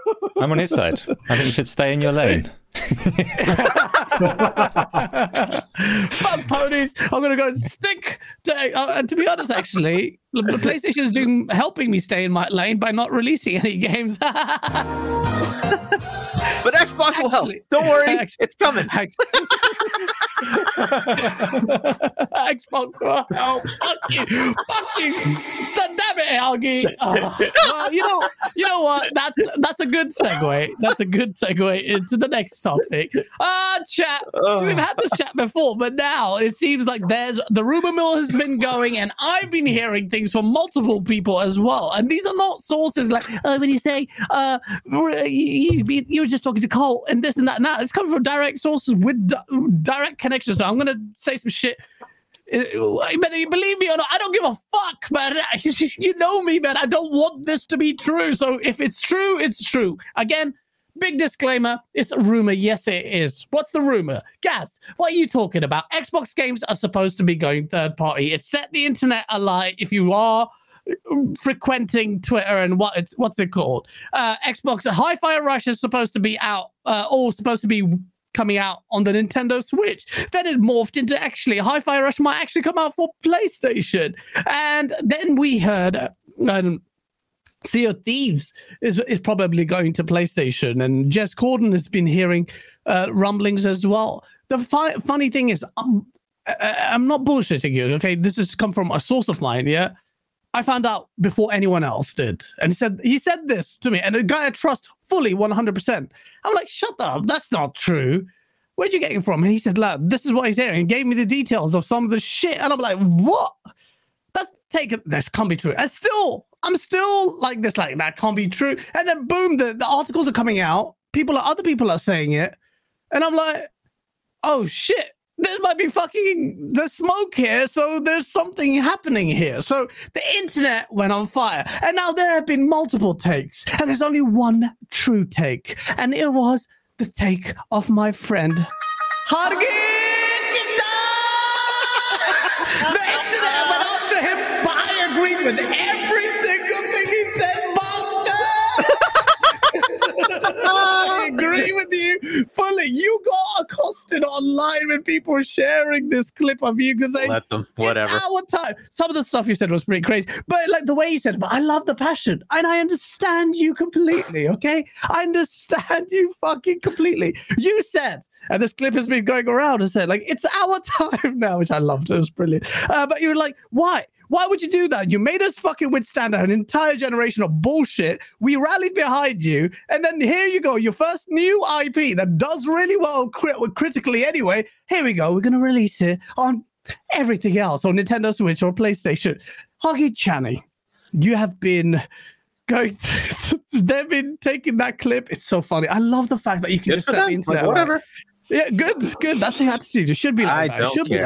*laughs*
I'm on his side. I think you should stay in your lane. *laughs* *laughs*
Fuck ponies. I'm gonna go and stick to. Uh, to be honest, actually, *laughs* PlayStation is doing helping me stay in my lane by not releasing any games. *laughs*
But Xbox will help. Don't worry, *laughs*
actually-
it's coming.
Xbox will help. Fuck you. Fuck you. So damn it, Algie. Oh, well, you know, you know what? That's that's a good segue. That's a good segue into the next topic. Ah, chat. We've had this chat before, but now it seems like there's the rumor mill has been going, and I've been hearing things from multiple people as well. And these are not sources like uh, when you say uh, you, you, you were just talking to Cole and this and that that. It's coming from direct sources with di- direct connections. So I'm gonna say some shit. Uh, Whether you believe me or not, I don't give a fuck, man. *laughs* You know me, man. I don't want this to be true. So if it's true, it's true. Again, big disclaimer it's a rumor. Yes, it is. What's the rumor? Gaz, what are you talking about? Xbox games are supposed to be going third party. It set the internet alight if you are frequenting Twitter and what it's what's it called? Uh, Xbox Hi-Fi Rush is supposed to be out, uh, all supposed to be coming out on the Nintendo Switch. Then it morphed into actually Hi-Fi Rush might actually come out for PlayStation. And then we heard uh, Sea of Thieves is is probably going to PlayStation, and Jez Corden has been hearing uh, rumblings as well. The fi- funny thing is, um, I- I'm not bullshitting you. Okay, this has come from a source of mine. Yeah, I found out before anyone else did, and he said he said this to me, and a guy I trust fully 100. percent I'm like, shut up, that's not true. Where'd you get it from? And he said, lad, this is what he's hearing. And gave me the details of some of the shit, and I'm like, what? That's taken. This can't be true. And still, I'm still like this, like that can't be true. And then boom, the, the articles are coming out. People, are, other people are saying it, and I'm like, oh shit. This might be fucking the smoke here, so there's something happening here. So the internet went on fire, and now there have been multiple takes, and there's only one true take, and it was the take of my friend Hargeet *laughs* The internet went after him, but I agreed with agree with you fully. You got accosted online when people were sharing this clip of you because they
Let them, whatever.
our time. Some of the stuff you said was pretty crazy, but like the way you said it, but I love the passion and I understand you completely. Okay, I understand you fucking completely. You said. And this clip has been going around and said, like, it's our *laughs* time now, which I loved. It was brilliant. Uh, but you were like, why? Why would you do that? You made us fucking withstand an entire generation of bullshit. We rallied behind you. And then here you go, your first new IP that does really well crit- critically anyway. Here we go. We're going to release it on everything else on Nintendo Switch or PlayStation. Huggy Chani, you have been going through, *laughs* they've been taking that clip. It's so funny. I love the fact that you can
Good
just set the
them.
internet.
Like, whatever.
Yeah, good, good. That's the attitude. It should be like
I
that.
Don't
should
care.
be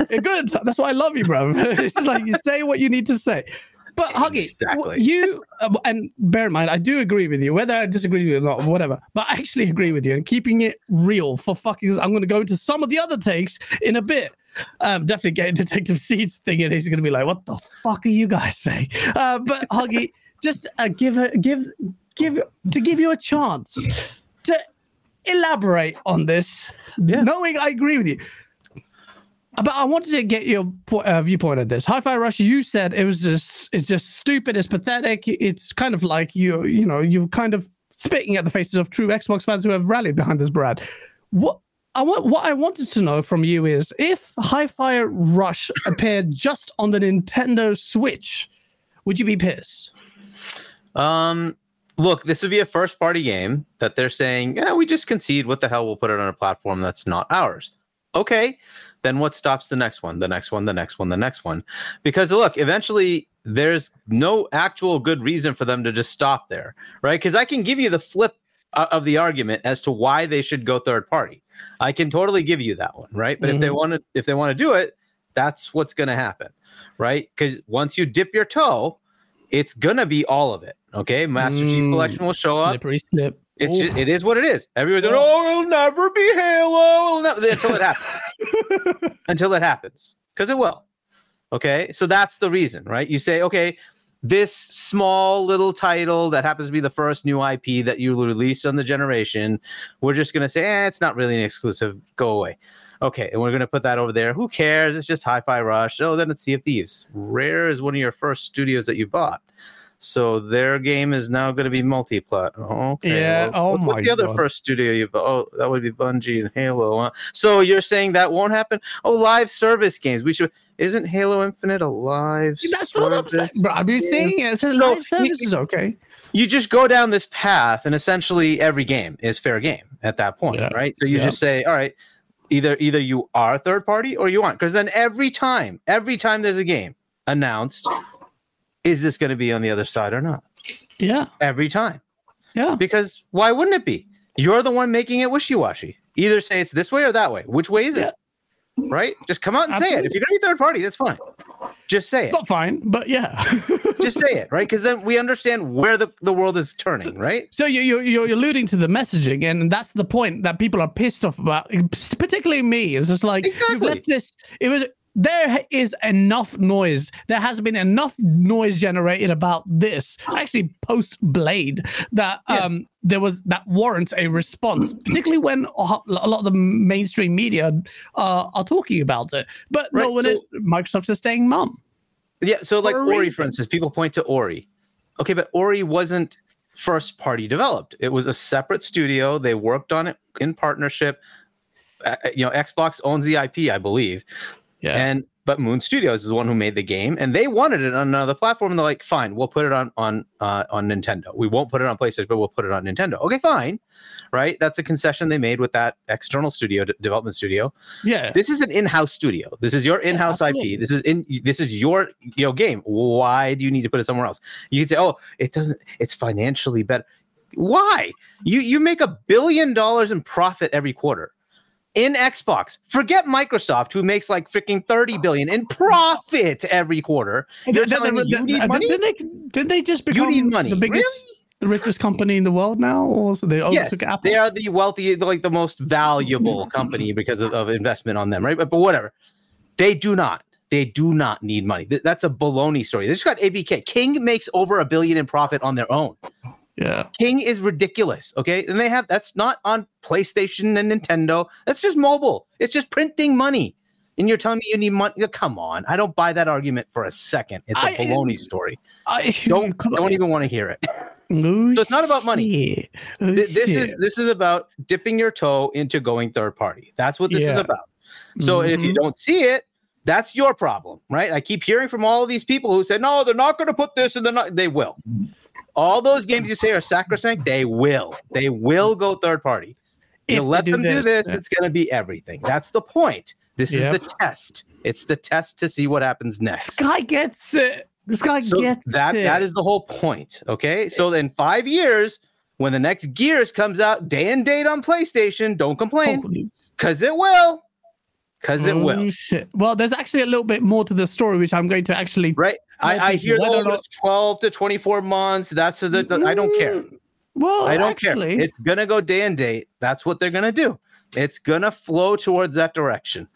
like yeah, good. That's why I love you, bro. *laughs* it's like you say what you need to say. But Huggy,
Exactly.
you um, and bear in mind, I do agree with you, whether I disagree with you or not, whatever. But I actually agree with you and keeping it real for fucking. I'm going to go into some of the other takes in a bit. Um, definitely getting Detective Seeds thing, and he's going to be like, "What the fuck are you guys saying?" Uh, but Huggy, just uh, give a give give to give you a chance elaborate on this,
Yeah.
knowing I agree with you. But I wanted to get your po- uh, viewpoint on this. Hi-Fi Rush, you said it was just it's just stupid, it's pathetic. It's kind of like you you know you're kind of spitting at the faces of true Xbox fans who have rallied behind this Brad. What I want what I wanted to know from you is if Hi-Fi Rush appeared just on the Nintendo Switch, would you be pissed?
Um, look, this would be a first party game that they're saying, yeah, we just concede. What the hell? We'll put it on a platform that's not ours. Okay. Then what stops the next one, the next one, the next one, the next one? Because look, eventually there's no actual good reason for them to just stop there, right? Because I can give you the flip uh, of the argument as to why they should go third party. I can totally give you that one, right? But if they mm-hmm. want to, if they want to do it, that's what's going to happen, right? Because once you dip your toe, it's gonna be all of it. Okay, Master Chief
Mm,
Collection will show up.
Slippery slip.
It's just, it is what it is. Everyone's like, oh, it'll never be Halo never-" until it happens. *laughs* until it happens, because it will. Okay, so that's the reason, right? You say, okay, this small little title that happens to be the first new IP that you released on the generation, we're just gonna say, eh, it's not really an exclusive. Go away. Okay, and we're gonna put that over there. Who cares? It's just Hi-Fi Rush. Oh, then it's Sea of Thieves. Rare is one of your first studios that you bought. So their game is now going to be multi-plat. Okay.
Yeah, oh
what's, what's the other
God.
first studio you bought? Oh, that would be Bungie and Halo. huh? So you're saying that won't happen? Oh, live service games. We should. Isn't Halo Infinite a live
That's what I'm saying.
service
been saying it. It says
So,
live service is okay.
you just go down this path and essentially every game is fair game at that point
Yeah.
right so you
Yeah.
just say all right either either you are third party or you aren't. Because then every time every time there's a game announced is this going to be on the other side or not?
Yeah,
every time.
Yeah.
because why wouldn't it be? You're the one making it wishy-washy. Either say it's this way or that way. Which way is
Yeah.
it right just come out and say it if you're going to be third party that's fine just say
It's
it
not fine, but yeah. *laughs*
just say it right because then we understand where the, the world is turning right
So you- you're, you're alluding to the messaging, and that's the point that people are pissed off about, particularly me. It's just like
exactly.
you've let this. It was there is enough noise. There has been enough noise generated about this. Actually, post Blade, that
Yeah.
um there was that warrants a response, particularly when a lot of the mainstream media uh, are talking about it. But no
Right,
one
so-
is. Microsoft is staying mum.
Yeah, so like Ori,
reason.
for instance, people point to Ori. Okay, but Ori wasn't first party developed. It was a separate studio. They worked on it in partnership. Uh, you know, Xbox owns the IP, I believe.
Yeah.
And but Moon Studios is the one who made the game, and they wanted it on another platform. And they're like, "Fine, we'll put it on on uh, on Nintendo. We won't put it on PlayStation, but we'll put it on Nintendo." Okay, fine, right? That's a concession they made with that external studio d- development studio
yeah.
this is an in-house studio. This is your in-house
absolutely.
IP. This is in this is your you know game. Why do you need to put it somewhere else? You can say, "Oh, it doesn't it's financially better." Why? You you make a billion dollars in profit every quarter. In Xbox, forget Microsoft, who makes like freaking thirty billion in profit every quarter. You're
Then-
telling me you need money?
Didn't they, didn't they just become
need money.
the biggest,
Really?
the richest company in the world now? Or so they
Yes,
Apple?
they are the wealthy, like the most valuable company because of, of investment on them, right? But, but whatever. They do not. They do not need money. Th- That's a baloney story. They just got ABK. King makes over a billion in profit on their own.
Yeah.
King is ridiculous. Okay. And they have that's not on PlayStation and Nintendo. That's just mobile. It's just printing money. And you're telling me you need money? Come on. I don't buy that argument for a second. It's a
I-
baloney story.
I
Don't *laughs* don't even want to hear it.
Oh,
So it's not about money.
Oh,
Th- this is this is about dipping your toe into going third party. That's what this is about. So if you
Mhm.
don't see it, that's your problem, right? I keep hearing from all these people who say, "No, they're not going to put this," and they're not. They will. All those games you say are sacrosanct. They will. They will go third party.
If they
let
do
them do
this,
this.
yeah.
It's going to be everything. That's the point. This
Yep.
is the test. It's the test to see what happens next.
This guy gets it. This guy
So
gets
that
it.
that is the whole point. Okay. So in five years, when the next Gears comes out, day and date on PlayStation, don't complain. Because it will. Because it
Oh,
will.
shit. Well, there's actually a little bit more to the story, which I'm going to actually.
Right. I, I hear that it's 12 to 24 months. That's the, the- I don't care.
Mm, Well,
I don't
actually,
care. It's gonna go day and date. That's what they're gonna do. It's gonna flow towards that direction.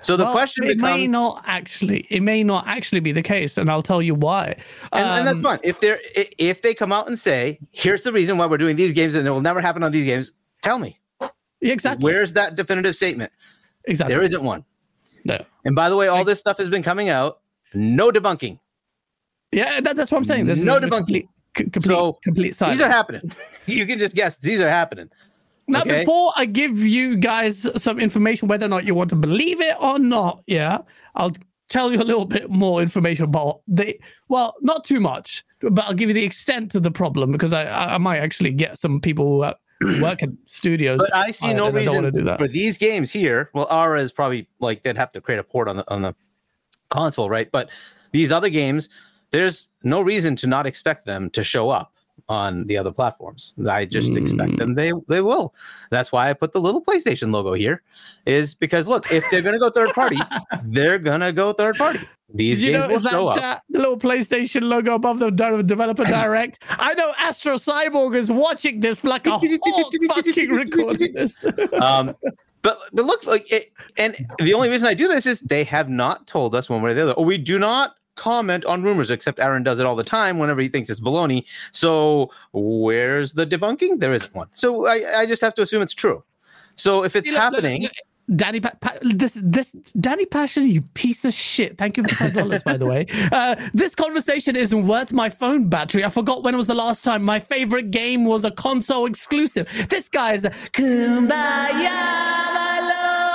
So the
well,
question
it
becomes,
may not actually, it may not actually be the case, and I'll tell you why.
and, and that's
Um,
fine. If they're if they come out and say, "Here's the reason why we're doing these games, and it will never happen on these games," tell me
Exactly.
where's that definitive statement?
Exactly.
There isn't one.
No.
And by the way, all
Like-
this stuff has been coming out. No debunking.
Yeah, that, that's what I'm saying. There's
No debunking.
Complete, complete,
So,
complete silence.
These are happening. *laughs* you can just guess. These are happening.
Now,
Okay.
before I give you guys some information, whether or not you want to believe it or not, yeah, I'll tell you a little bit more information about the. Well, not too much, but I'll give you the extent of the problem because I I, I might actually get some people who uh, work at studios.
But I see no reason
do that.
for these games here. Well, Ori is probably like they'd have to create a port on the on the console, right? But these other games, there's no reason to not expect them to show up on the other platforms. I just expect
Mm.
them they they will. That's why I put the little PlayStation logo here, is because look, if they're gonna go third party, *laughs* they're gonna go third party. These
Did you notice that chat, the little PlayStation logo above the developer *coughs* direct? I know Astro Cyborg is watching this like a hawk fucking recording this. *laughs* *laughs*
um, but but look like it, and the only reason I do this is they have not told us one way or the other. Or we do not comment on rumors, except Aaron does it all the time whenever he thinks it's baloney. So where's the debunking? There isn't one. So I, I just have to assume it's true. So if it's
See, look, look,
happening,
look, Danny, pa- pa- this this Danny Passion, you piece of shit. Thank you for five dollars, by the way. *laughs* Uh, this conversation isn't worth my phone battery. I forgot when was the last time my favorite game was a console exclusive. This guy is a kumbaya, my love.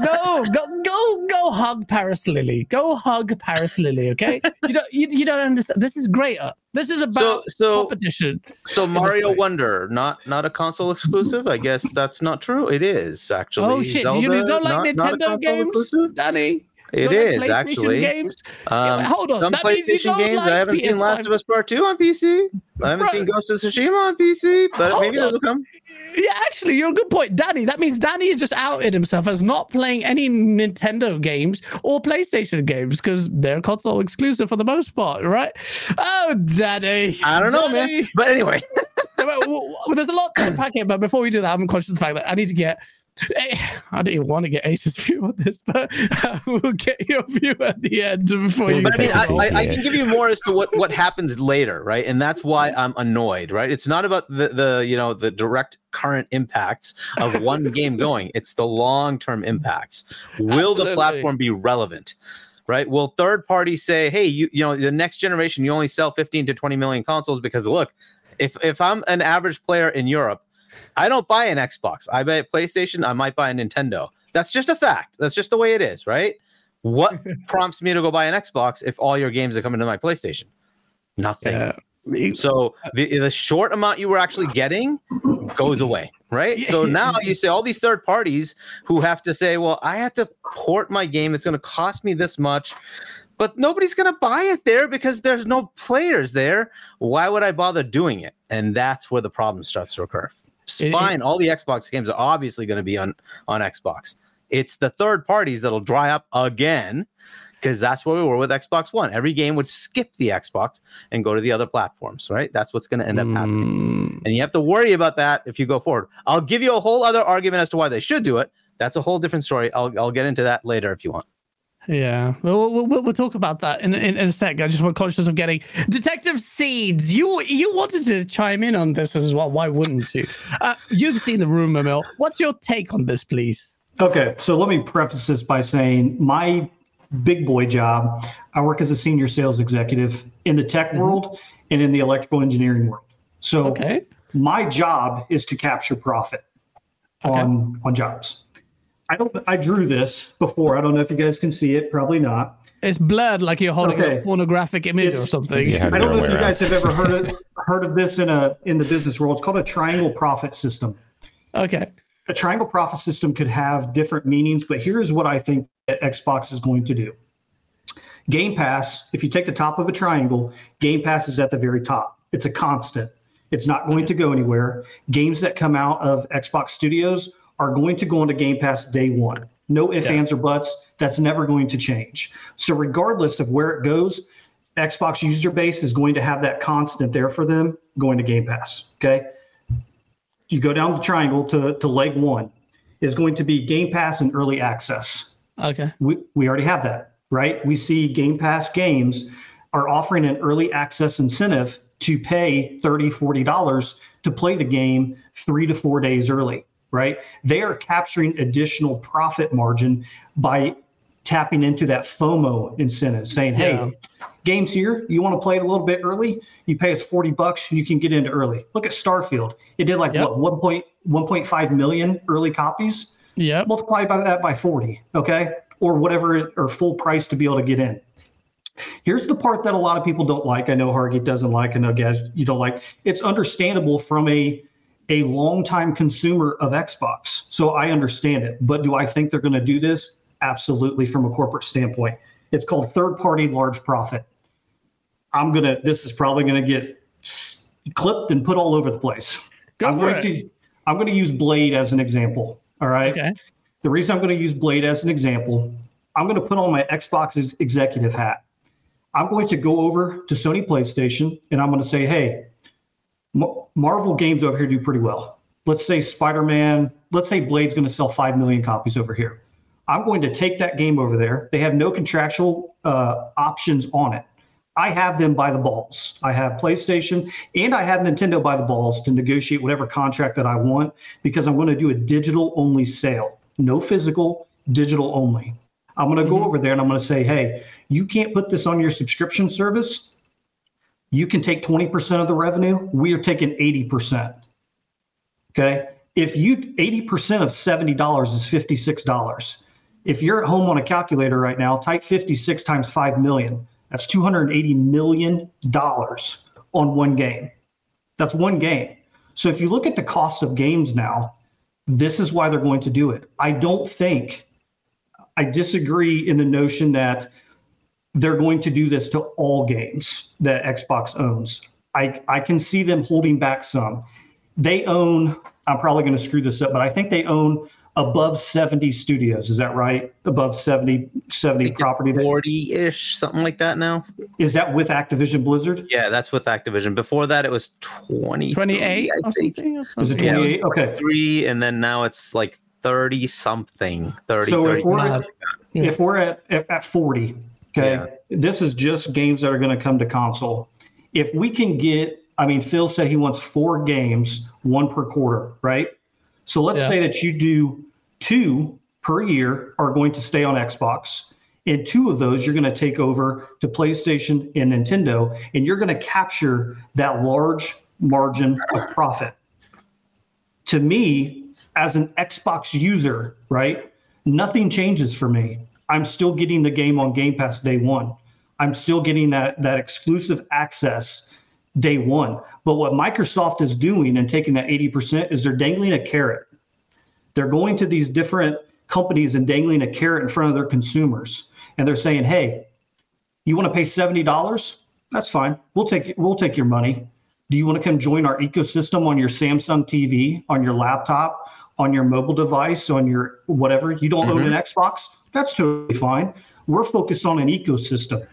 No, go go go hug Parris Lilly. Go hug Parris Lilly. Okay, you don't you, you don't understand. This is greater. This is about
so
competition.
so Mario. Wonder, not not a console exclusive. I guess that's not true. It is actually.
Oh shit! Do you
Zelda,
don't like
not- not
Nintendo
console
games,
exclusive?
Danny?
It
Don't PlayStation
actually.
Games?
Um,
hold on.
Some
that means you
PlayStation games.
like
I haven't seen Last of Us Part Two on PC. I haven't
Bro.
seen Ghost of Tsushima on PC, but
Hold
maybe
on.
will come.
Yeah, actually, you're a good point, Danny. That means Danny has just outed himself as not playing any Nintendo games or PlayStation games because they're console exclusive for the most part, right? Oh, Danny.
I don't know, man. But anyway, *laughs*
well, there's a lot to unpack here, but before we do that, I'm conscious of the fact that I need to get. *sighs* I don't even want to get Ace's *laughs* view on this, but uh, we'll get your view at the end before you.
but I mean, I, I, I can give you more as to what what happens later, right? And that's why I'm annoyed, right? It's not about the the you know the direct current impacts of *laughs* one game going. It's the long term impacts. Will the platform be relevant? Right? Will third parties say, "Hey, you you know, the next generation, you only sell 15 to 20 million consoles because look, if if I'm an average player in Europe, I don't buy an Xbox. I buy a PlayStation. I might buy a Nintendo. That's just a fact. That's just the way it is, right? What *laughs* prompts me to go buy an Xbox if all your games are coming to my PlayStation? Nothing.
Yeah.
So the, the short amount you were actually getting goes away, right? So *laughs* now you say all these third parties who have to say, well, I have to port my game. It's going to cost me this much, but nobody's going to buy it there because there's no players there. Why would I bother doing it? And that's where the problem starts to occur. It's
It- it-
fine. all the Xbox games are obviously going to be on on Xbox. It's the third parties that'll dry up again because that's where we were with Xbox One. Every game would skip the Xbox and go to the other platforms, right? That's what's going to end up happening.
Mm,
And you have to worry about that if you go forward. I'll give you a whole other argument as to why they should do it. That's a whole different story. I'll, I'll get into that later if you want.
Yeah, we'll, we'll, we'll, we'll talk about that in, in, in a sec. I just want conscious of getting Detective Seeds. You you wanted to chime in on this as well. Why wouldn't you? Uh, you've seen the rumor mill. What's your take on this, please?
Okay, so let me preface this by saying my big boy job, I work as a senior sales executive in the tech world and in the electrical engineering world. So
Okay.
my job is to capture profit
Okay.
on on jobs. I don't I drew this before. I don't know if you guys can see it, probably not.
It's blurred like you're holding
Okay.
a pornographic image or something.
Yeah.
I don't know if you guys
around.
have ever heard of heard of this in a in the business world. It's called a triangle profit system.
Okay.
a triangle profit system could have different meanings, but here's what I think that Xbox is going to do. Game Pass, if you take the top of a triangle, Game Pass is at the very top. It's a constant. It's not going to go anywhere. Games that come out of Xbox Studios are going to go into Game Pass day one. No ifs,
Yeah.
ands, or buts. That's never going to change. So, regardless of where it goes, Xbox user base is going to have that constant there for them going to Game Pass. Okay. You go down the triangle to, to leg one is going to be Game Pass and early access.
Okay.
We, we already have that, right? We see Game Pass games are offering an early access incentive to pay $30, $40 to play the game three to four days early, right? They are capturing additional profit margin by tapping into that FOMO incentive, saying, hey,
Yeah.
games here, you want to play it a little bit early? You pay us 40 bucks, you can get into early. Look at Starfield. It did like
Yep.
what, 1. Point, 1.5 million early copies?
Yeah.
multiply by that by 40 okay or whatever it, or full price to be able to get in here's the part that a lot of people don't like i know hargeet doesn't like i know guys you don't like it's understandable from a a longtime consumer of xbox so i understand it but do i think they're going to do this absolutely from a corporate standpoint it's called third party large profit i'm going to this is probably going to get clipped and put all over the place
Go
i'm
for
going
it.
to i'm going to use blade as an example all right
Okay.
the reason I'm going to use Blade as an example, I'm going to put on my Xbox executive hat. I'm going to go over to Sony PlayStation and I'm going to say, hey, Marvel games over here do pretty well. Let's say Spider Man, let's say Blade's going to sell 5 million copies over here. I'm going to take that game over there. They have no contractual uh, options on it. I have them by the balls. I have PlayStation and I have Nintendo by the balls to negotiate whatever contract that I want because I'm going to do a digital only sale, no physical, digital only. I'm going to go
Mhm.
over there and I'm going to say, hey, you can't put this on your subscription service. You can take 20% of the revenue. We are taking 80%. Okay. If you 80% of $70 is $56. If you're at home on a calculator right now, type 56 times 5 million. That's 280 million dollars on one game. That's one game. So if you look at the cost of games now, this is why they're going to do it. I don't think I disagree in the notion that they're going to do this to all games that Xbox owns. I, I can see them holding back some. They own, I'm probably going to screw this up, but I think they own above 70 studios. Is that right? Above 70, 70 property.
40-ish, something like that now.
is that with Activision Blizzard?
Yeah, that's with Activision. Before that, it was 20.
28
I think.
something? or
Is it
something?
Yeah, it was
28? Okay.
Three, and then now it's like 30 something. 30,
So
30.
if we're
Mad. Yeah.
if we're at, at at 40, okay, this is just games that are going to come to console. If we can get, I mean, Phil said he wants four games, one per quarter, right? So let's
Yeah.
say that you do two per year are going to stay on Xbox, and two of those you're going to take over to PlayStation and Nintendo, and you're going to capture that large margin of profit. To me, as an Xbox user, right, nothing changes for me. I'm still getting the game on Game Pass day one. I'm still getting that that exclusive access day one. But what Microsoft is doing and taking that 80% is they're dangling a carrot. They're going to these different companies and dangling a carrot in front of their consumers. And they're saying, hey, you want to pay $70? That's fine. We'll take we'll take your money. Do you want to come join our ecosystem on your Samsung TV, on your laptop, on your mobile device, on your whatever? You don't own an mm-hmm. Xbox? That's totally fine. We're focused on an ecosystem.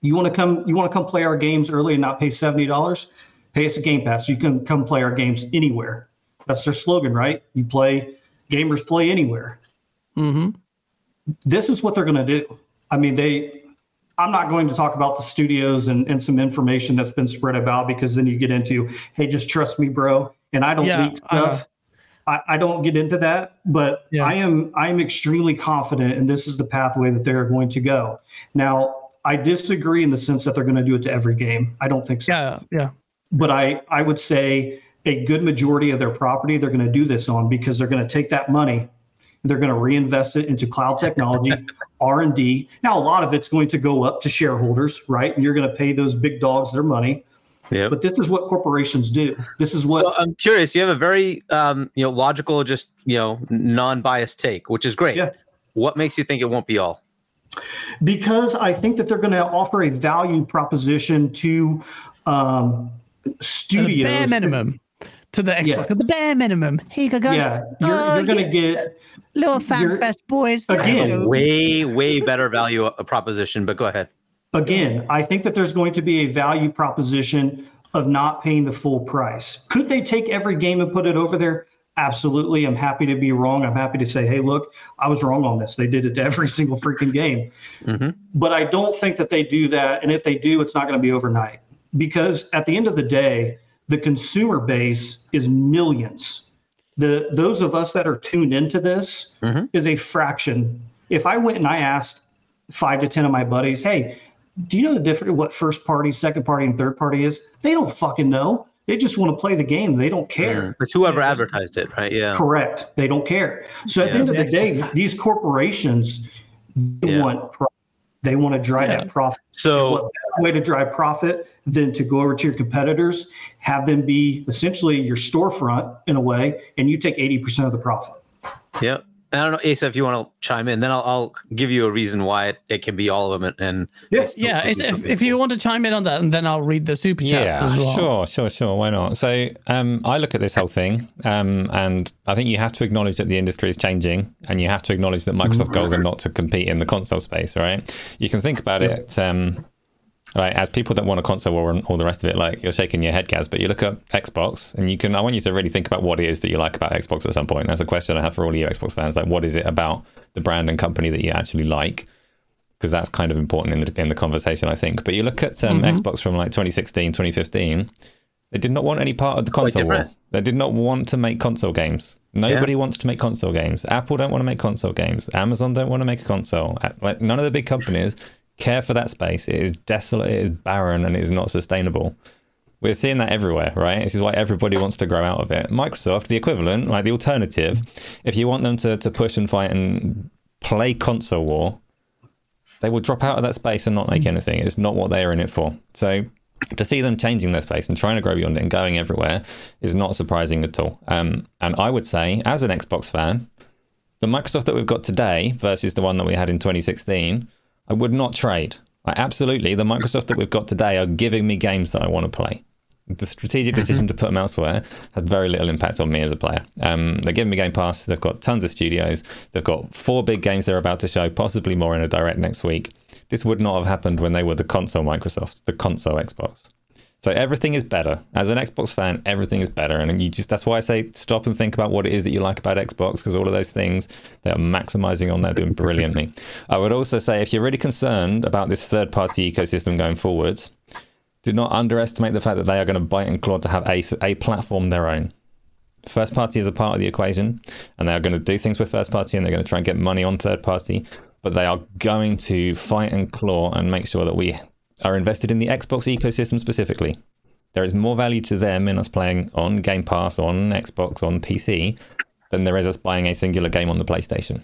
You want to come you want to come play our games early and not pay $70? Pay us a game pass. You can come play our games anywhere. That's their slogan, right? You play gamers play anywhere.
Mm-hmm.
This is what they're going to do. I mean, they I'm not going to talk about the studios and, and some information that's been spread about because then you get into, hey, just trust me, bro. And I don't
Yeah,
leak
I know.
I don't get into that, but
Yeah.
I am I am extremely confident, and this is the pathway that they're going to go. Now, I disagree in the sense that they're going to do it to every game. I don't think so
Yeah, yeah.
but I, I would say a good majority of their property they're going to do this on because they're going to take that money they're going to reinvest it into cloud technology *laughs* r&d now a lot of it's going to go up to shareholders right and you're going to pay those big dogs their money
Yep.
but this is what corporations do this is what
So I'm curious. You have a very, um, you know, logical, just you know, non-biased take, which is great.
Yeah.
What makes you think it won't be all?
because I think that they're going to offer a value proposition to um,
At a
studios.
bare minimum. to the Xbox.
Yeah.
The bare minimum. Here you go.
Yeah, you're,
Oh,
you're going to
yeah.
get
Little fan
You're-
fest, boys.
Again,
way way better value uh, proposition. But go ahead.
Again. I think that there's going to be a value proposition of not paying the full price. Could they take every game and put it over there? Absolutely. I'm happy to be wrong. I'm happy to say, hey, look, I was wrong on this. They did it to every *laughs* single freaking game.
Mhm.
But I don't think that they do that. And if they do, it's not going to be overnight. Because at the end of the day, the consumer base is millions. The those of us that are tuned into this
Mhm.
is a fraction. If I went and I asked five to ten of my buddies, hey, do you know the difference what first party, second party, and third party is? They don't fucking know. They just want to play the game. They don't care.
It's whoever advertised it, right? Yeah.
Correct. They don't care. So at the end of the day, these corporations they
Yeah.
want pro- they want to drive
Yeah.
that profit.
So
What better way to drive profit than to go over to your competitors, have them be essentially your storefront in a way, and you take 80% of the profit.
yeah. I don't know, Asa, if you want to chime in, then I'll, I'll give you a reason why it, it can be all of them. And, and
Yeah.
Yeah,
could
it's,
be
if, if you want to chime in on that, and then I'll read the super chats
Yeah,
as well.
sure, sure, sure. Why not? So, um, I look at this whole thing, um, and I think you have to acknowledge that the industry is changing, and you have to acknowledge that Microsoft goals are not to compete in the console space, right? You can think about it, um, right, as people that want a console war and all the rest of it. Like you're shaking your head, Gaz, but you look at Xbox, and you can. I want you to really think about what it is that you like about Xbox at some point. That's a question I have for all of you Xbox fans. Like, what is it about the brand and company that you actually like? because that's kind of important in the in the conversation, I think. But you look at um, Xbox from like 2016, 2015, they did not want any part of the console war. They did not want to make console games. Nobody wants to make console games. Apple don't want to make console games. Amazon don't want to make a console. Like none of the big companies care for that space. It is desolate. It is barren, and it is not sustainable. We're seeing that everywhere, right? This is why everybody wants to grow out of it. Microsoft, the equivalent, like the alternative, if you want them to, to push and fight and play console war, they will drop out of that space and not make anything. It's not what they are in it for. So to see them changing their space and trying to grow beyond it and going everywhere is not surprising at all. Um, and I would say, as an Xbox fan, the Microsoft that we've got today versus the one that we had in 2016, I would not trade. I absolutely, the Microsoft that we've got today are giving me games that I want to play. The strategic decision to put them elsewhere had very little impact on me as a player. Um, they're giving me Game Pass. They've got tons of studios. They've got four big games they're about to show, possibly more in a direct next week. This would not have happened when they were the console Microsoft, the console Xbox. So everything is better. As an Xbox fan, everything is better, and you just that's why I say stop and think about what it is that you like about Xbox because all of those things they are maximizing on. They're doing brilliantly. I would also say if you're really concerned about this third-party ecosystem going forwards, do not underestimate the fact that they are going to bite and claw to have a a platform their own. First party is a part of the equation, and they are going to do things with first party, and they're going to try and get money on third party. But they are going to fight and claw and make sure that we are invested in the Xbox ecosystem specifically. There is more value to them in us playing on Game Pass, on Xbox, on PC, than there is us buying a singular game on the PlayStation.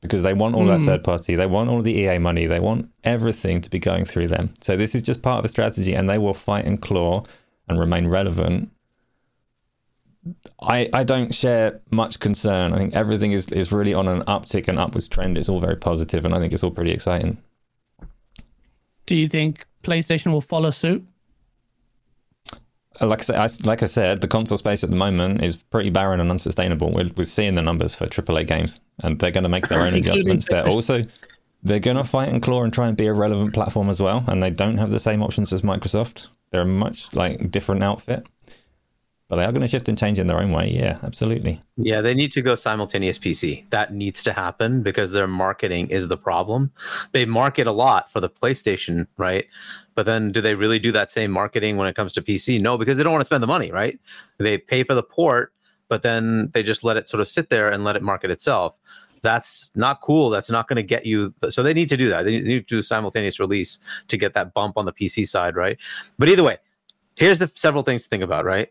Because they want all that hmm. third party, they want all the EA money, they want everything to be going through them. So this is just part of a strategy, and they will fight and claw and remain relevant. I, I don't share much concern. I think everything is, is really on an uptick and upwards trend. It's all very positive, and I think it's all pretty exciting.
Do you think PlayStation will follow suit?
Like I, said, like I said, the console space at the moment is pretty barren and unsustainable. We're, we're seeing the numbers for AAA games, and they're going to make their own *laughs* adjustments. They're also they're going to fight and claw and try and be a relevant platform as well. And they don't have the same options as Microsoft. They're a much like different outfit, but they are going to shift and change in their own way. Yeah, absolutely.
Yeah, they need to go simultaneous PC. That needs to happen because their marketing is the problem. They market a lot for the PlayStation, right? But then do they really do that same marketing when it comes to PC? No, because they don't want to spend the money, right? They pay for the port, but then they just let it sort of sit there and let it market itself. That's not cool. That's not going to get you. So they need to do that. They need to do simultaneous release to get that bump on the PC side, right? But either way, here's the several things to think about, right?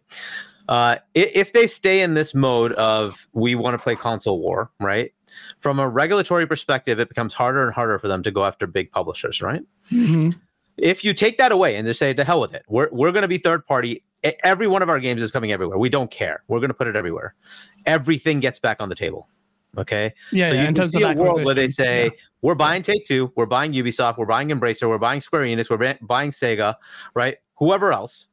Uh, if they stay in this mode of we want to play console war, right? From a regulatory perspective, it becomes harder and harder for them to go after big publishers, right?
Mhm.
If you take that away and they say to hell with it, we're we're going to be third party. Every one of our games is coming everywhere. We don't care. We're going to put it everywhere. Everything gets back on the table. Okay.
Yeah,
so
yeah,
you can see a world where they say
yeah.
we're buying Take Two, we're buying Ubisoft, we're buying Embracer, we're buying Square Enix, we're buying Sega, right? Whoever else,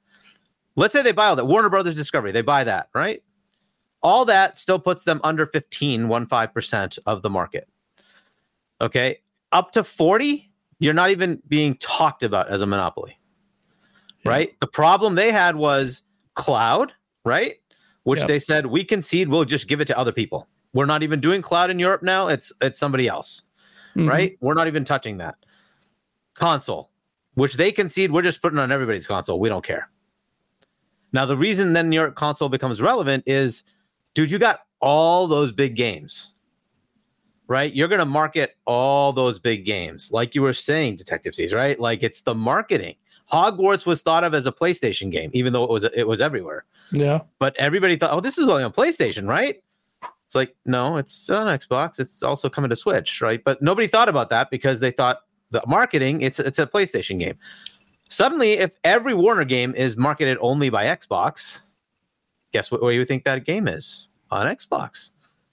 Let's say they buy all that. Warner Brothers Discovery, they buy that, right? All that still puts them under 15, 15% of the market. Okay. Up to 40, you're not even being talked about as a monopoly.
Yeah.
Right? The problem they had was cloud, right? Which
Yep.
they said we concede, we'll just give it to other people. We're not even doing cloud in Europe now. It's it's somebody else
Mhm.
right? We're not even touching that. Console, which they concede, we're just putting on everybody's console. We don't care. Now, the reason then your console becomes relevant is, dude, you got all those big games, right? You're going to market all those big games, like you were saying, Detective Seeds, right? Like it's the marketing. Hogwarts was thought of as a PlayStation game, even though it was it was everywhere.
Yeah.
But everybody thought, oh, this is only on PlayStation, right? It's like, no, it's on Xbox. It's also coming to Switch, right? But nobody thought about that because they thought the marketing, it's it's a PlayStation game. Suddenly, if every Warner game is marketed only by Xbox, guess what where you think that game is? On Xbox.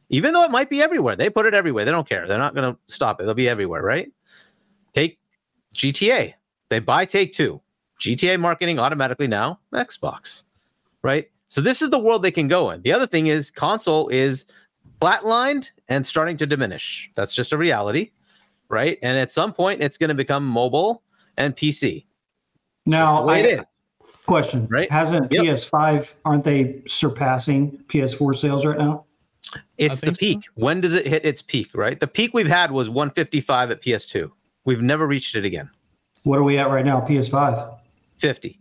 Even though it might be everywhere. They put it everywhere. They don't care. They're not gonna stop it. They'll be everywhere, right? Take GTA. They buy Take Two. GTA marketing automatically now Xbox, right? So this is the world they can go in. The other thing is console is flatlined and starting to diminish. That's just a reality, right? And at some point, it's going to become mobile and PC. It's just
Now,
the way
I-
it is.
Question.
Right?
Hasn't
Yep.
PS5, aren't they surpassing PS4 sales right now?
It's the
think so.
peak. When does it hit its peak? Right? The peak we've had was 155 at PS2. We've never reached it again.
What are we at right now? PS5.
50.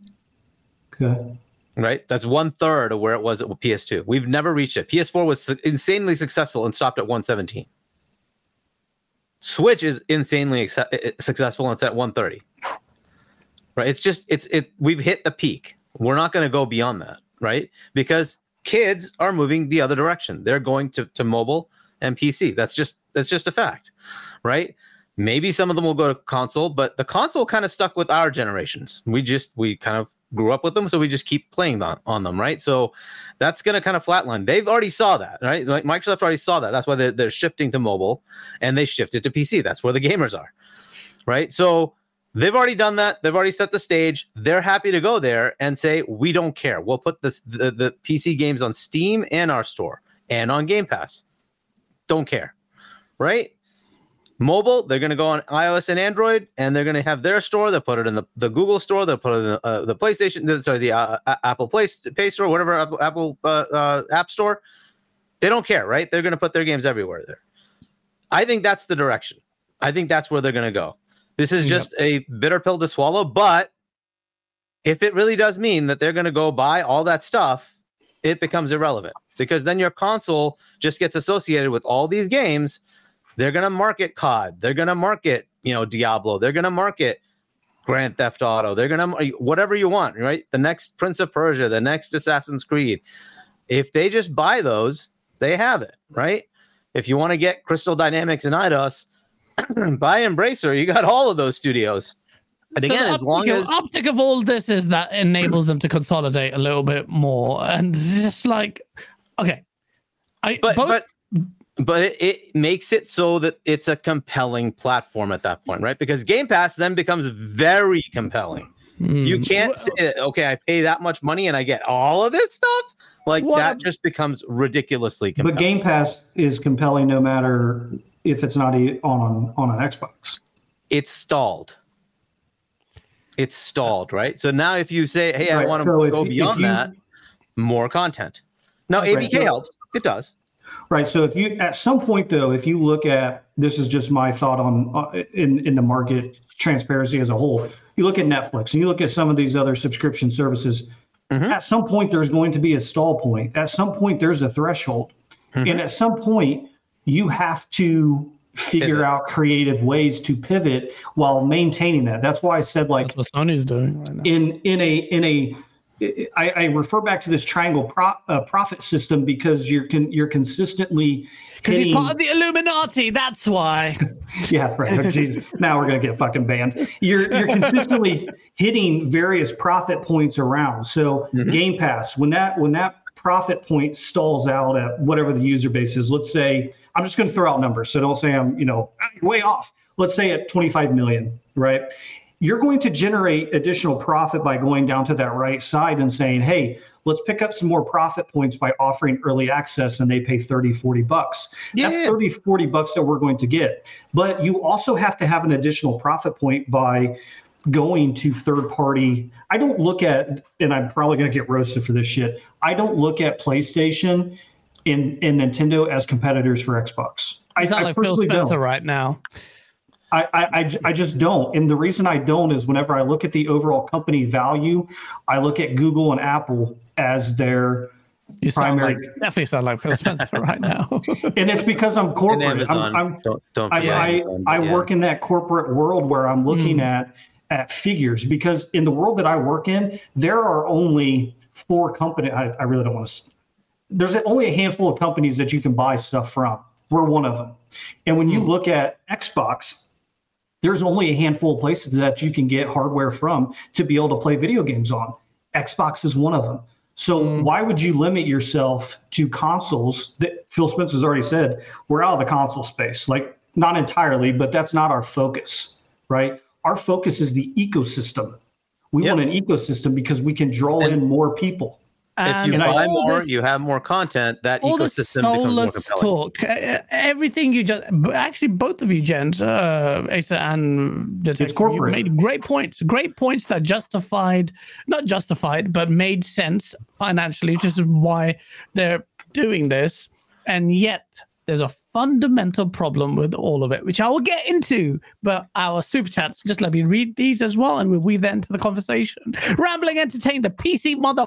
Okay.
Right? That's one third of where it was at PS2. We've never reached it. PS4 was su- insanely successful and stopped at 117. Switch is insanely ex- successful and it's at 130. Right? It's just it's it we've hit the peak. We're not going to go beyond that, right? Because kids are moving the other direction. They're going to to mobile and PC. That's just that's just a fact, right? Maybe some of them will go to console, but the console kind of stuck with our generations. We just we kind of grew up with them, so we just keep playing on, on them, right? So that's going to kind of flatline. They've already saw that, right? Like Microsoft already saw that. That's why they're, they're shifting to mobile, and they shifted to PC. That's where the gamers are, right? So they've already done that. They've already set the stage. They're happy to go there and say, we don't care. We'll put the, the PC games on Steam and our store and on Game Pass. Don't care, right? Mobile, they're going to go on iOS and Android, and they're going to have their store. They'll put it in the, the Google store. They'll put it in the, uh, the PlayStation, sorry, the uh, uh, Apple Play, Play Store, whatever Apple, Apple uh, uh, App Store. They don't care, right? They're going to put their games everywhere there. I think that's the direction. I think that's where they're going to go. This is
Yep.
just a bitter pill to swallow, but if it really does mean that they're going to go buy all that stuff, it becomes irrelevant because then your console just gets associated with all these games. They're going to market COD. They're going to market, you know, Diablo. They're going to market Grand Theft Auto. They're going to whatever you want, right? The next Prince of Persia, the next Assassin's Creed. If they just buy those, they have it, right? If you want to get Crystal Dynamics and Eidos, *clears throat* buy Embracer. You got all of those studios. And
So
again,
the
as long
optic of-
as
optic of all this is that enables them to consolidate a little bit more, and just like, okay, I
but
both,
but but it, it makes it so that it's a compelling platform at that point, right? Because Game Pass then becomes very compelling. You
Hmm.
can't say that, okay, I pay that much money and I get all of this stuff. Like
What
that just becomes ridiculously compelling.
But Game Pass is compelling no matter if it's not on on an Xbox.
it's stalled. It's stalled, right? So now if you say, hey, I want to
so
go
if
beyond
you-
that, more content. Now
Right,
ABK
so-
helps. It does.
Right. So if you at some point though, if you look at this is just my thought on uh, in in the market transparency as a whole. You look at Netflix and you look at some of these other subscription services.
Mhm.
At some point, there's going to be a stall point. At some point, there's a threshold,
Mhm.
and at some point, you have to figure
Pivot.
out creative ways to pivot while maintaining that. That's why I said like
that's what Sony's doing right now.
in in a in a I, I refer back to this triangle pro, uh, profit system because you're con, you're consistently
Because he's part of the Illuminati. That's why. *laughs*
yeah, right. Oh, Jesus. now we're gonna get fucking banned. You're you're consistently hitting various profit points around. So
Mhm.
Game Pass, when that when that profit point stalls out at whatever the user base is, let's say I'm just gonna throw out numbers. So don't say I'm you know "Ah, way off. Let's say at 25 million, right? you're going to generate additional profit by going down to that right side and saying, hey, let's pick up some more profit points by offering early access and they pay 30, 40 bucks.
Yeah,
That's 30, 40 bucks that we're going to get. But you also have to have an additional profit point by going to third party. I don't look at, and I'm probably going to get roasted for this shit. I don't look at PlayStation and, and Nintendo as competitors for Xbox. I,
You
I
like Phil
personally
Spencer
don't.
right now.
I, I, I just don't. And the reason I don't is whenever I look at the overall company value, I look at Google and Apple as their,
You sound
Primary-
like definitely sound like Phil Spencer *laughs* right now.
and it's because I'm corporate.
Amazon.
I'm, I'm,
don't don't
I,
forget
I, I
yeah.
work in that corporate world where I'm looking
Mm.
at at figures because in the world that I work in, there are only four company. I, I really don't want to. There's only a handful of companies that you can buy stuff from. We're one of them. And when you
Mm.
look at Xbox, there's only a handful of places that you can get hardware from to be able to play video games on. Xbox is one of them. So
Mm.
why would you limit yourself to consoles that Phil Spencer's already said we're out of the console space. Like not entirely, but that's not our focus, right? Our focus is the ecosystem. We
Yep.
want an ecosystem because we can draw
And-
in more people.
If you
I-
buy more,
this-
you have more content. That
all this
ecosystem becomes more
soulless
compelling.
talk, uh, everything you just, actually, both of you, gents, uh, Asa and Detective, you
corporate.
made great points. Great points that justified, not justified, but made sense financially, which is why they're doing this. And yet, there's a fundamental problem with all of it, which I will get into. But our super chats, just let me read these as well, and we'll weave that into the conversation. Rambling Entertain, the PC mother.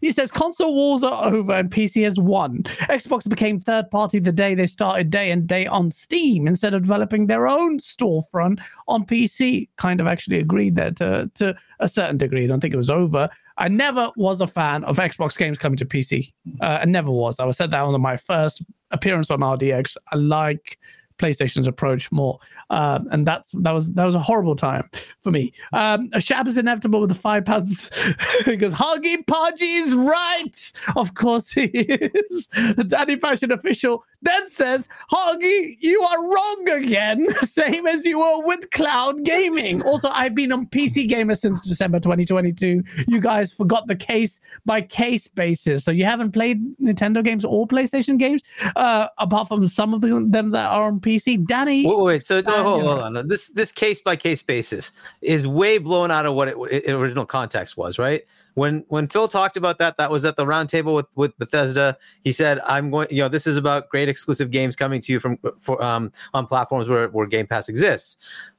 He says console wars are over and PC has won. Xbox became third party the day they started day and day on Steam instead of developing their own storefront on PC. Kind of actually agreed there to, to a certain degree. I don't think it was over. I never was a fan of Xbox games coming to PC. Uh, I never was. I said that on my first appearance on RDX. I like PlayStation's approach more, um, and that's that was that was a horrible time for me. Um, a shab is inevitable with the five pounds *laughs* because Huggy Podgy is right. Of course he is. The Danny Fashion official then says, Huggy, you are wrong again, *laughs* same as you were with cloud gaming. Also, I've been on PC Gamer since December 2022. You guys forgot the case by case basis, so you haven't played Nintendo games or PlayStation games, uh, apart from some of the, them that are on PC. Danny,
Wait, wait, so no, hold, hold on. This this case by case basis is way blown out of what it, it original context was, right? When when Phil talked about that, that was at the roundtable with with Bethesda. He said, "I'm going, you know, this is about great exclusive games coming to you from for um on platforms where where Game Pass exists."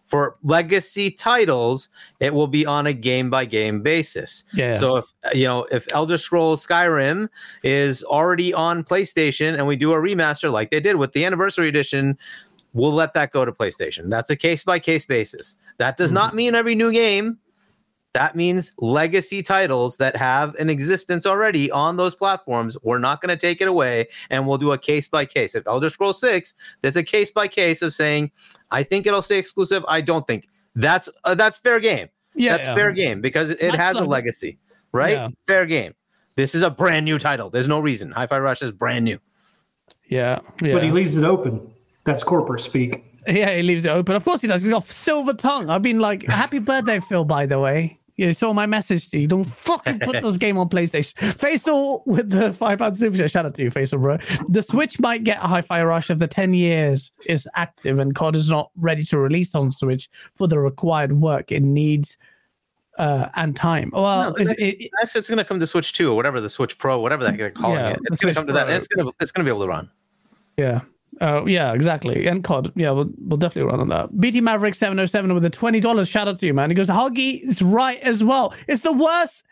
For legacy titles, it will be on a game by game basis.
yeah,
So if you know if Elder Scrolls Skyrim is already on PlayStation and we do a remaster like they did with the anniversary edition, we'll let that go to PlayStation. That's a case by case basis. That does mm-hmm. not mean every new game. That means legacy titles that have an existence already on those platforms. We're not going to take it away and we'll do a case by case. If Elder Scrolls 6, there's a case by case of saying, I think it'll stay exclusive. I don't think. That's uh, that's fair game
yeah,
that's fair game because it, it
Much
has a legacy, right?
Yeah.
Fair game. This is a brand new title. There's no reason. Hi-Fi Rush is brand new.
Yeah, yeah.
But he leaves it open. That's corporate speak.
Yeah, he leaves it open. Of course he does. He's got silver tongue. I've been like, happy birthday, Phil, by the way. You saw my message to you. Don't fucking put this *laughs* game on PlayStation. Faisal with the five pound super chat. Shout out to you, Faisal, bro. The Switch might get a Hi-Fi Rush if the 10 years is active and COD is not ready to release on Switch for the required work it needs uh, and time. Well,
No,
it's-
next,
it-
next it's going to come to Switch 2 or whatever the Switch Pro, whatever they're calling
Yeah,
it. It's going to come to that. And it's going to it's going to be able to run.
Yeah. Uh, yeah, exactly. And COD. Yeah, we'll, we'll definitely run on that. BT Maverick 707 with a $20 shout out to you, man. He goes, Huggy is right as well. It's the worst.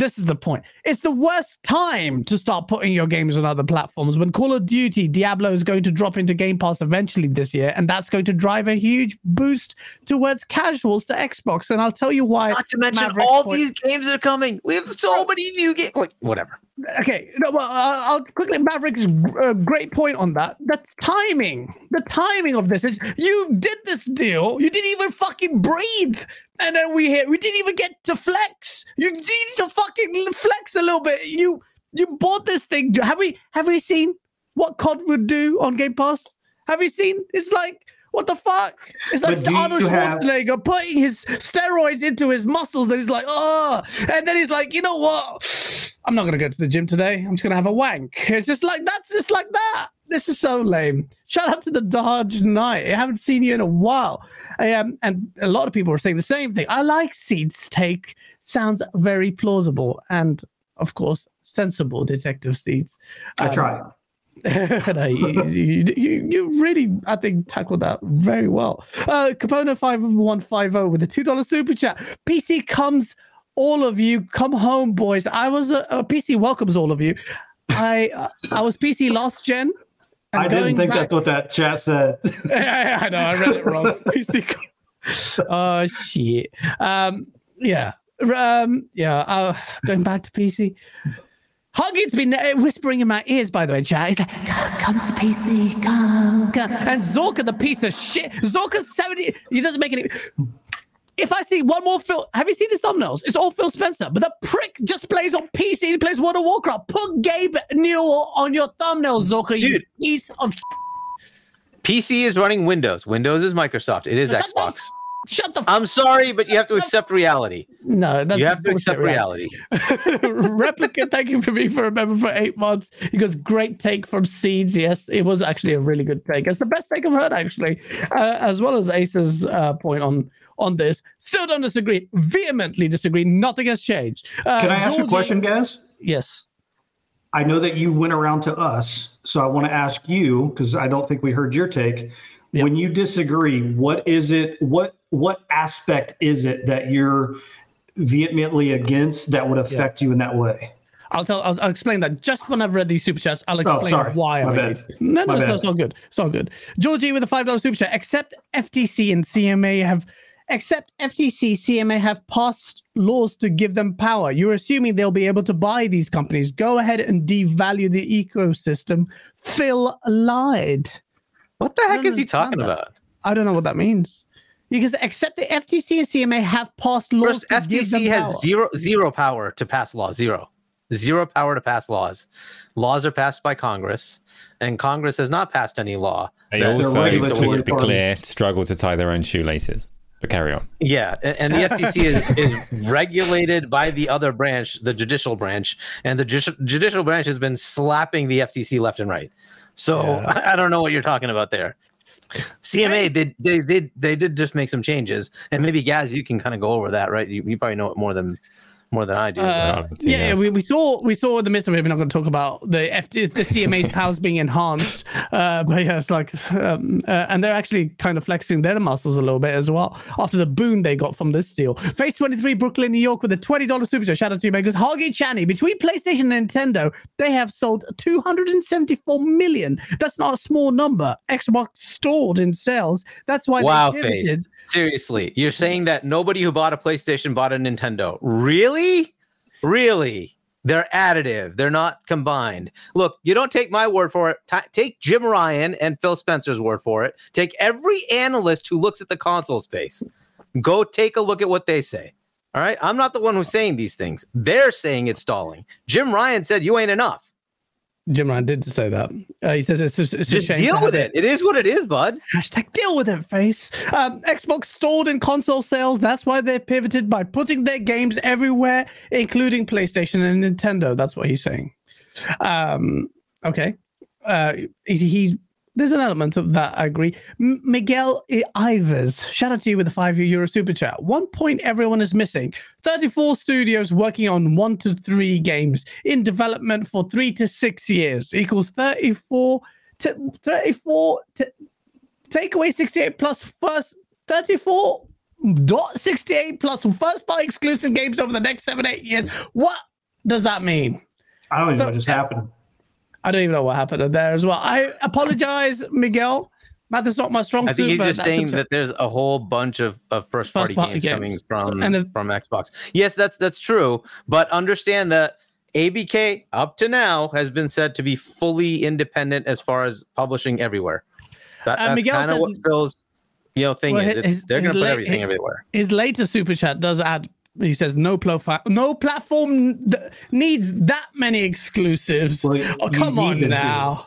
This is the point. It's the worst time to start putting your games on other platforms when Call of Duty Diablo is going to drop into Game Pass eventually this year, and that's going to drive a huge boost towards casuals to Xbox. And I'll tell you why.
Not to mention
Maverick's
all
point-
these games are coming. We have so many new games. Like whatever.
Okay, no, well, I'll I'll quickly Maverick's uh, great point on that. The timing, the timing of this is you did this deal, you didn't even fucking breathe, and then we hit, we didn't even get to flex. You need to fucking flex a little bit. You you bought this thing. Have we have we seen what COD would do on Game Pass? Have you seen? It's like What the fuck? It's like Arnold
you have-
Schwarzenegger putting his steroids into his muscles, and he's like, oh, and then he's like, you know what? I'm not gonna go to the gym today. I'm just gonna have a wank. It's just like that's just like that. This is so lame. Shout out to the Dodge Knight. I haven't seen you in a while. I, um, and a lot of people are saying the same thing. I like Seed's take. Sounds very plausible and, of course, sensible. Detective Seeds.
I
Um,
try. *laughs*
no, you, you, you, you really, I think, tackled that very well. Uh, Capone five one five zero with a two dollar super chat. PC comes, all of you come home, boys. I was uh, uh, PC welcomes all of you. I uh, I was PC last gen. and
I didn't think
back-
that's what that chat said. *laughs*
I know I read it wrong. *laughs* *laughs* Oh shit. Um. Yeah. Um. Yeah. Uh, going back to PC. Huggy's been uh, whispering in my ears, by the way, chat. He's like, come to PC, come, come. And Zorka, the piece of shit. Zorka's 70. He doesn't make any. If I see one more Phil, have you seen his thumbnails? It's all Phil Spencer, but the prick just plays on PC. He plays World of Warcraft. Put Gabe Newell on your thumbnail, Zorka, you
Dude.
piece of
PC is running Windows. Windows is Microsoft. It is
the
Xbox.
Shut the f-
I'm sorry, but you have to accept reality.
No, that's
You have to accept reality. *laughs* *laughs*
Replica, thank you for being for a member for eight months. He goes, great take from Seeds. Yes, it was actually a really good take. It's the best take I've heard, actually, uh, as well as Ace's uh, point on on this. Still don't disagree. Vehemently disagree. Nothing has changed. Uh,
Can I ask you a question, guys?
Yes.
I know that you went around to us, so I want to ask you because I don't think we heard your take.
Yep.
When you disagree, what is it? What what aspect is it that you're vehemently against that would affect you in that way?
I'll tell. I'll, I'll explain that just when I've read these super chats. I'll explain
Oh,
why I'm against. No, no,
My
it's,
bad.
it's all good. It's all good. Georgie with a five dollar super chat. Except FTC and CMA have, except FTC, CMA have passed laws to give them power. You're assuming they'll be able to buy these companies. Go ahead and devalue the ecosystem. Phil lied.
What the heck is he talking
that.
about?
I don't know what that means. Because except the FTC and CMA have passed laws
First,
to give them
FTC has
power.
zero zero power to pass laws. Zero. Zero power to pass laws. Laws are passed by Congress, and Congress has not passed any law.
They also,
regulatory
just to be clear, struggle to tie their own shoelaces. But carry on.
Yeah, and the *laughs* FTC is, is regulated by the other branch, the judicial branch, and the judici- judicial branch has been slapping the FTC left and right. So
Yeah. *laughs*
I don't know what you're talking about there. CMA did they did they did just make some changes, and maybe Gaz, you can kind of go over that, right? You, you probably know it more than more than I do.
Uh, yeah,
yeah.
we, we saw we saw the midst of it. We're not going to talk about the FT, the CMA's *laughs* powers being enhanced, uh, but yeah, it's like, um, uh, and they're actually kind of flexing their muscles a little bit as well after the boon they got from this deal. Phase twenty three, Brooklyn, New York, with a twenty dollars super chat. Shout out to you, makers. Huggy Chani between PlayStation and Nintendo, they have sold two hundred and seventy four million. That's not a small number. Xbox stalled in sales. That's why
Wow,
pivoted.
Seriously, you're saying that nobody who bought a PlayStation bought a Nintendo? Really? Really? They're additive. They're not combined. Look, you don't take my word for it. Ta take Jim Ryan and Phil Spencer's word for it. Take every analyst who looks at the console space. Go take a look at what they say. All right. I'm not the one who's saying these things. They're saying it's stalling. Jim Ryan said you ain't enough.
Jim Ryan did say that. Uh, he says it's, it's a
Just
shame
deal with it. It is what it is, bud.
Hashtag deal with it, face. Um, Xbox stalled in console sales. That's why they pivoted by putting their games everywhere, including PlayStation and Nintendo. That's what he's saying. Um, okay. Uh, he, he there's an element of that. I agree. M- Miguel Ivers, shout out to you with a five euro super chat. One point everyone is missing: 34 studios working on one to three games in development for three to six years equals 34 to 34 to take away 68 plus first 34 dot 68 plus first party exclusive games over the next seven eight years what does that mean
I don't even
So-
know what just happened.
I don't even know what happened there as well i apologize miguel math is not my strong suit.
I think he's just saying that there's a whole bunch of, of first party
party
games
games.
coming from
and if-
from Xbox. Yes, that's that's true, but understand that ABK up to now has been said to be fully independent as far as publishing everywhere. That,
Uh,
that's
Miguel
kind of what Phil's you know thing
Well,
is.
his-
they're going to put
la-
everything
his-
everywhere.
his later super chat does add he says no pla- no platform th- needs that many exclusives
Well,
oh come on
them to.
now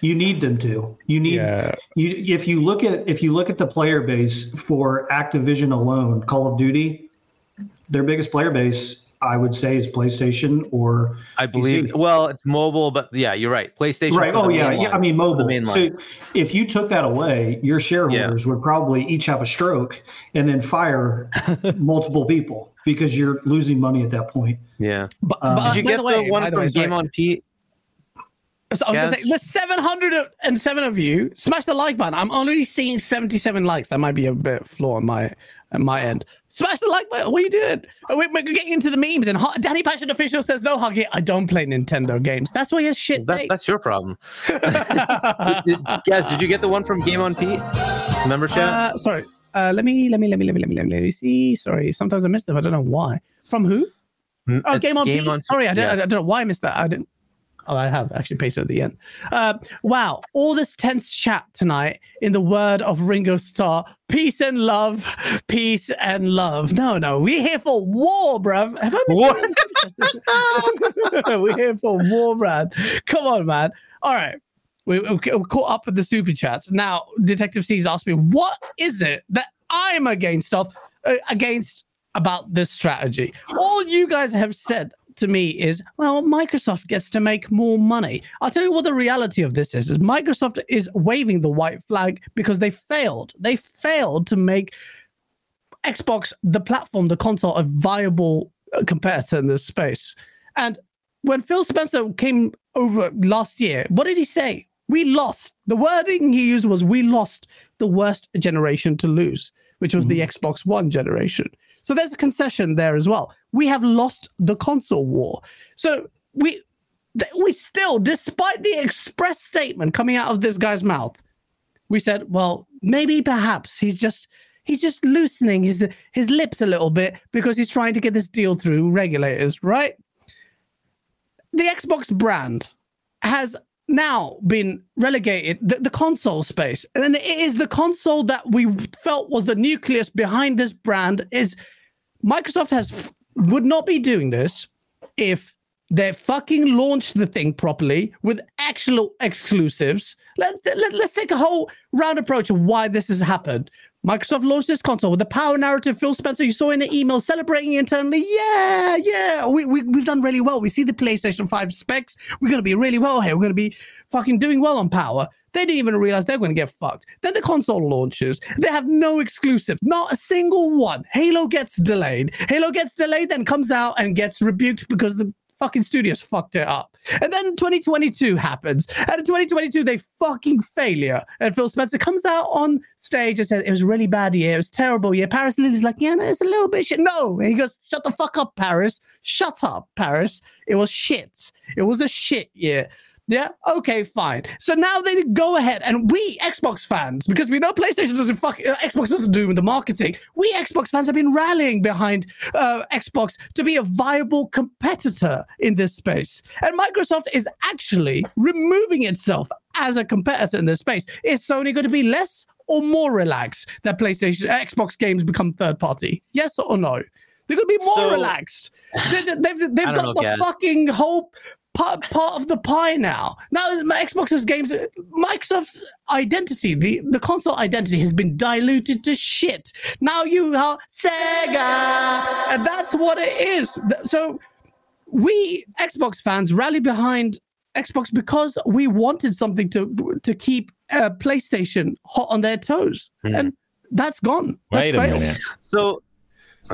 You need them to. You need
Yeah.
you if you look at if you look at the player base for Activision alone, Call of Duty, their biggest player base, I would say, is PlayStation or
I believe. Well, it's mobile, but yeah, you're right. PlayStation.
right. Oh
the
yeah,
main
yeah. I mean mobile.
main
so if you took that away, your shareholders would probably each have a stroke and then fire *laughs* multiple people because you're losing money at that point.
Yeah.
But,
um,
but
Did you get
the,
the,
way,
one
by the
from
way.
Game on Pete?
So I was gonna say, the 707 of you, smash the like button. I'm only seeing 77 likes. That might be a bit flaw on my on my end. Smash the like button. What are you doing? We- We're getting into the memes. And Danny Passion Official says, no, Huggy, I don't play Nintendo games. That's why he has shit.
That, that's your problem. *laughs* Gaz, did you get the one from Game on Pete? Remember chat?
uh, sorry. Uh, let me, let me, let me, let me, let me, let me, let me see. Sorry. Sometimes I miss them. I don't know why. From who? Oh,
It's
Game on Pete.
on
Sorry, I don't,
yeah.
I don't know why I missed that. I didn't. Oh, I have actually pasted at the end. Uh, wow, all this tense chat tonight in the word of Ringo Starr. Peace and love, peace and love. No, no, we're here for war, bruv. Have I anything? *laughs* we're here for war, Brad. Come on, man. All right. We, we we caught up with the super chats. Now, Detective Seeds asked me, what is it that I'm against of uh, against about this strategy? All you guys have said to me is, well, Microsoft gets to make more money. I'll tell you what the reality of this is: is Microsoft is waving the white flag because they failed. They failed to make Xbox, the platform, the console, a viable uh, competitor in this space. And when Phil Spencer came over last year, what did he say? We lost. The wording he used was we lost the worst generation to lose, which was the Xbox One generation. So there's a concession there as well. We have lost the console war. So we we still, despite the express statement coming out of this guy's mouth, we said, well, maybe perhaps he's just he's just loosening his his lips a little bit because he's trying to get this deal through regulators, right? The Xbox brand has now been relegated the, the console space and it is the console that we felt was the nucleus behind this brand is microsoft has would not be doing this if they fucking launched the thing properly with actual exclusives. Let, let, let's take a whole round approach of why this has happened. Microsoft launched this console with the power narrative. Phil Spencer, you saw in the email celebrating internally. Yeah, yeah, we, we, we've done really well. We see the PlayStation 5 specs. We're going to be really well here. We're going to be fucking doing well on power. They didn't even realize they're going to get fucked. Then the console launches. They have no exclusive, not a single one. Halo gets delayed. Halo gets delayed, then comes out and gets rebuked because the fucking studios fucked it up. And then 2022 happens. And in 2022, they fucking failure. And Phil Spencer comes out on stage and says, It was a really bad year. It was terrible year. Parris Lilly's like, Yeah, no, it's a little bit shit. No. And he goes, Shut the fuck up, Parris. Shut up, Parris. It was shit. It was a shit year. Yeah. Okay. Fine. So now they go ahead, and we Xbox fans, because we know PlayStation doesn't fuck, uh, Xbox doesn't do the marketing. We Xbox fans have been rallying behind uh, Xbox to be a viable competitor in this space, and Microsoft is actually removing itself as a competitor in this space. Is Sony going to be less or more relaxed that PlayStation, Xbox games become third party? Yes or no? They're going to be more
So-
relaxed. They, they, they've they've got
know,
the
Gaz.
fucking whole part, part of the pie now. Now my Xbox's games, Microsoft's identity, the, the console identity has been diluted to shit. Now you are Sega, and that's what it is. So we Xbox fans rally behind Xbox because we wanted something to to keep uh, PlayStation hot on their toes,
Hmm.
and that's gone. That's
Wait a
failed.
minute.
So,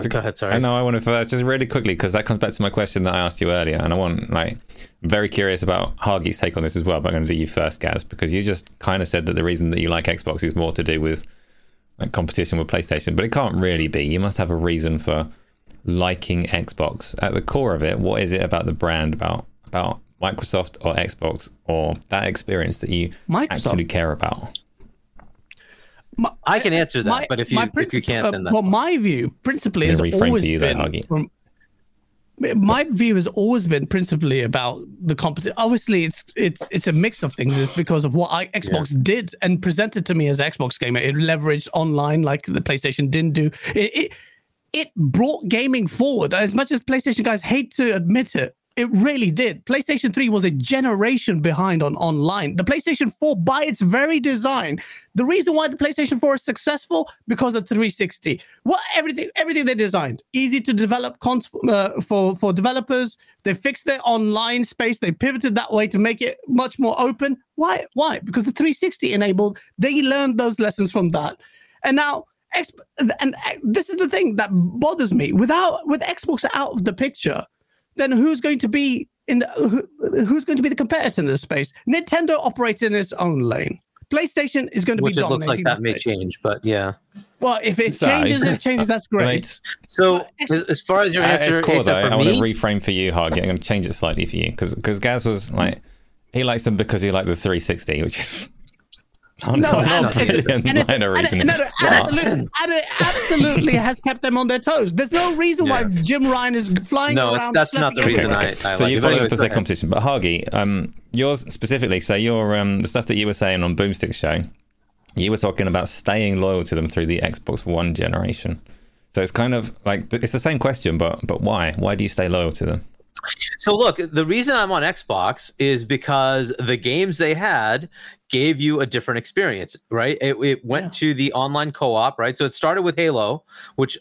So-
go ahead. Sorry.
I know I want to uh, just really quickly because that comes back to my question that I asked you earlier, and I want like I'm very curious about Hargy's take on this as well. But I'm going to do you first, Gaz, because you just kind of said that the reason that you like Xbox is more to do with like competition with PlayStation, but it can't really be. You must have a reason for liking Xbox. At the core of it, what is it about the brand, about about Microsoft or Xbox, or that experience that you
Microsoft.
actually care about?
My-
I can answer that,
my-
but if you
my
if you can't,
uh,
then that's
well,
fine.
my view principally
I'm
has
gonna reframe for
always
you
been
Huggy.
from, my view has always been principally about the competition. Obviously, it's it's it's a mix of things. It's because of what I, Xbox did and presented to me as Xbox gamer. It leveraged online like the PlayStation didn't do. It, it it brought gaming forward. As much as PlayStation guys hate to admit it, It really did. PlayStation 3 was a generation behind on online. The PlayStation 4, by its very design, the reason why the PlayStation 4 is successful because of 360. What everything everything they designed, easy to develop cons- uh, for for developers. They fixed their online space. They pivoted that way to make it much more open. Why? Why? Because the 360 enabled. They learned those lessons from that, and now. And this is the thing that bothers me. Without with Xbox out of the picture, then who's going to be in the who, who's going to be the competitor in this space? Nintendo operates in its own lane. PlayStation is going to
Which
be
it looks like that may
space.
change, but yeah.
Well, if it
So-
changes, if it *laughs* changes, that's great.
So as, as far as your
At
answer,
its core,
Asa,
though,
for
I want to reframe for you, Hug. I'm going to change it slightly for you because because Gaz was like he likes them because he liked the 360, which is not,
No,
not
and,
a brilliant
and, it's-
line of
and no, no, absolutely, and it absolutely *laughs* has kept them on their toes. There's no reason why Jim Ryan is flying
no, it's,
around.
that's not the
slapping
reason
everybody.
I, I
so
like
you
it.
follow
But
them
anyways,
for
go
their competition, but Hargy, um, yours specifically. So your um, the stuff that you were saying on Boomstick's show, you were talking about staying loyal to them through the Xbox One generation. So it's kind of like it's the same question, but but why? Why do you stay loyal to them?
So look, the reason I'm on Xbox is because the games they had gave you a different experience, right? It, it went
Yeah.
to the online co-op, right? So it started with Halo, which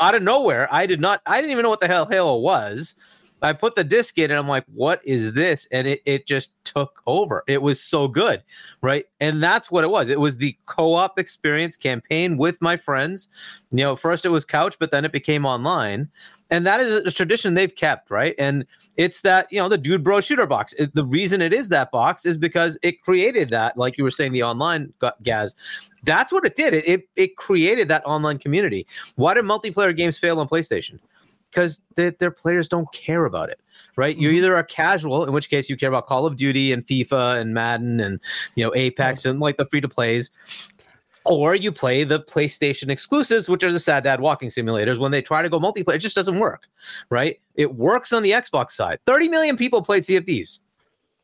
out of nowhere, I did not, I didn't even know what the hell Halo was. I put the disc in and I'm like, what is this? And it, it just took over. It was so good, right? And that's what it was. It was the co-op experience campaign with my friends. You know, first it was couch, but then it became online. And that is a tradition they've kept, right? And it's that, you know, the dude bro shooter box. It- the reason it is that box is because it created that, like you were saying, the online Gaz. That's what it did. It, it, it created that online community. Why do multiplayer games fail on PlayStation? because their players don't care about it, right? You're mm-hmm. either are casual, in which case you care about Call of Duty and FIFA and Madden and you know Apex and like the free to plays, or you play the PlayStation exclusives, which are the sad dad walking simulators. When they try to go multiplayer, it just doesn't work, right? It works on the Xbox side. 30 million people played Sea of Thieves.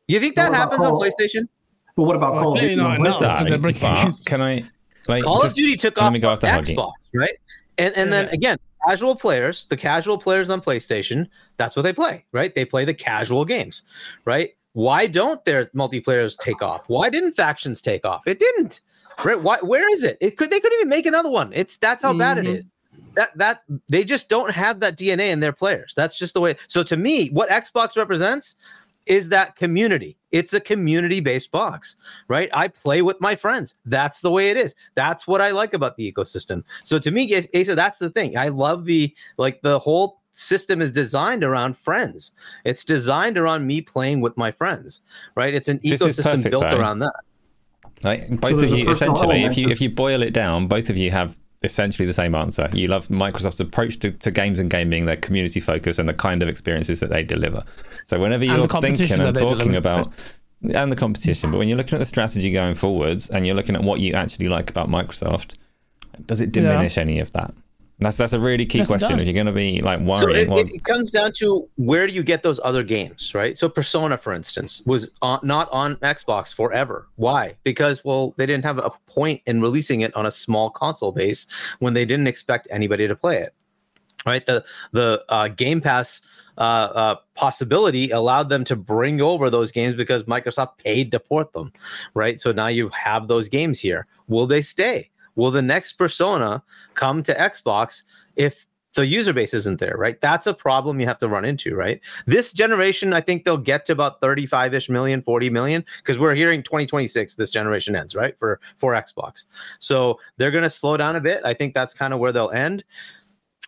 You think that
What about
happens on PlayStation?
But what about
Well,
Call of Duty?
not
on
enough.
PlayStation?
because they're breaking
But
games.
can I? Like,
Call
just-
of Duty took
let
off
me go
on
after Huggy.
Xbox, right? And and then
Yeah.
again, casual players, the casual players on PlayStation, that's what they play, right? They play the casual games, right? Why don't their multiplayers take off? Why didn't factions take off? It didn't. Right? Why where is it? It could they couldn't even make another one. It's that's how bad it
Mhm.
is. That that they just don't have that DNA in their players. That's just the way. So to me, what Xbox represents is that community. It's a community based box, right? I play with my friends. That's the way it is. That's what I like about the ecosystem. So to me, Asa, that's the thing. I love the like the whole system is designed around friends. It's designed around me playing with my friends, right? It's an
This
ecosystem
perfect,
built
though.
around that.
Like both
there's
of you, essentially, if you if you boil it down, both of you have essentially the same answer. You love Microsoft's approach to, to games and gaming, their community focus, and the kind of experiences that they deliver. So whenever you're
competition
thinking and talking
deliver.
about and the competition, but when you're looking at the strategy going forwards and you're looking at what you actually like about Microsoft, does it diminish any of that? That's that's a really key
Yes,
question. If you're going to be like
So
worrying,
it,
well,
it, it comes down to where do you get those other games, right? So Persona, for instance, was on, not on Xbox forever. Why? Because well, they didn't have a point in releasing it on a small console base when they didn't expect anybody to play it. Right? The the uh, Game Pass uh, uh, possibility allowed them to bring over those games because Microsoft paid to port them. Right? So now you have those games here. Will they stay? Will the next Persona come to Xbox if the user base isn't there, right? That's a problem you have to run into, right? This generation, I think they'll get to about 35 ish million, 40 million, because we're hearing 2026, this generation ends, right? For for Xbox. So they're gonna slow down a bit. I think that's kind of where they'll end.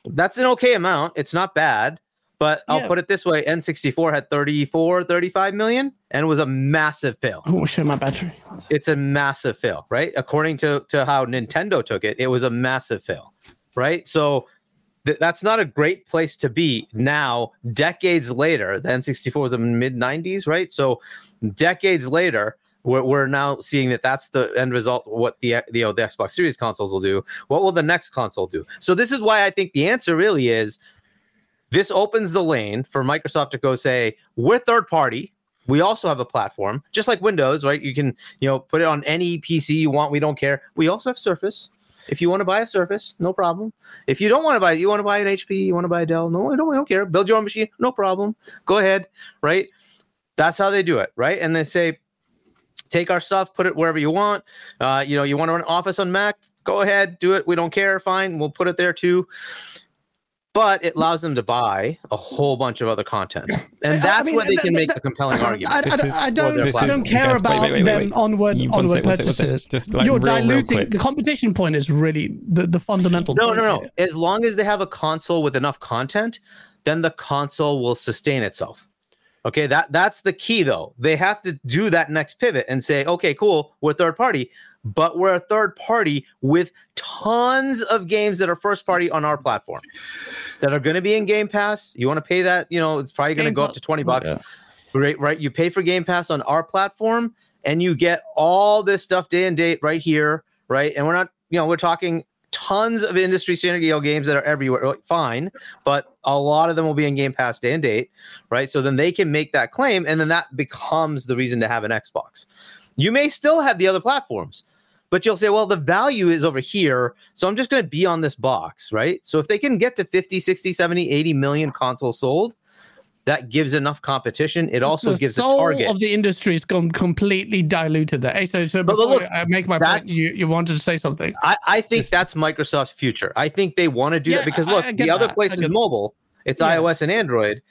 That's an okay amount. It's not bad, but I'll put it this way N64 had 34, 35 million, and it was a massive fail
Oh, my battery.
it's a massive fail, right? According to to how Nintendo took it, it was a massive fail, right? So th- that's not a great place to be now. Decades later, the N64 was in mid '90s, right? So decades later. We're, we're now seeing that that's the end result. What the the, you know, the Xbox Series consoles will do. What will the next console do? So this is why I think the answer really is this opens the lane for Microsoft to go say we're third party. We also have a platform, just like Windows, right? You can you know put it on any PC you want. We don't care. We also have Surface, If you want to buy a Surface, no problem. If you don't want to buy, it, you want to buy an HP, you want to buy a Dell, no, I don't, I don't care. Build your own machine, no problem. Go ahead, right? That's how they do it, right? And they say, take our stuff, put it wherever you want. Uh, you know, you want to run Office on Mac, go ahead, do it. We don't care. Fine, we'll put it there too but it allows them to buy a whole bunch of other content, and that's I mean, where they can make a compelling argument.
I, I, I don't, I don't care about wait, wait, wait, them onward onward purchases. Just like You're real, diluting real the competition point is really the, the fundamental.
No, no, no. Here. As long as they have a console with enough content, then the console will sustain itself. Okay, that that's the key though. They have to do that next pivot and say, okay, cool, we're third party, but we're a third party with tons of games that are first party on our platform that are going to be in Game Pass. You want to pay that? You know, it's probably going to go up to 20 bucks. Yeah. Right, right. You pay for Game Pass on our platform and you get all this stuff day and date right here, right? And we're not, you know, we're talking tons of industry standard games that are everywhere. Fine, but a lot of them will be in Game Pass day and date, right? So then they can make that claim, and then that becomes the reason to have an Xbox. You may still have the other platforms, but you'll say, well, the value is over here. So I'm just going to be on this box, right? So if they can get to 50, 60, 70, 80 million consoles sold, that gives enough competition. It also the gives a target
of the industry is gone completely diluted there. Hey, so, so before look, I make my point, you, you wanted to say something.
I, I think Just, that's Microsoft's future. I think they want to do yeah, that because look, the that. other place is mobile. It's yeah. iOS and Android,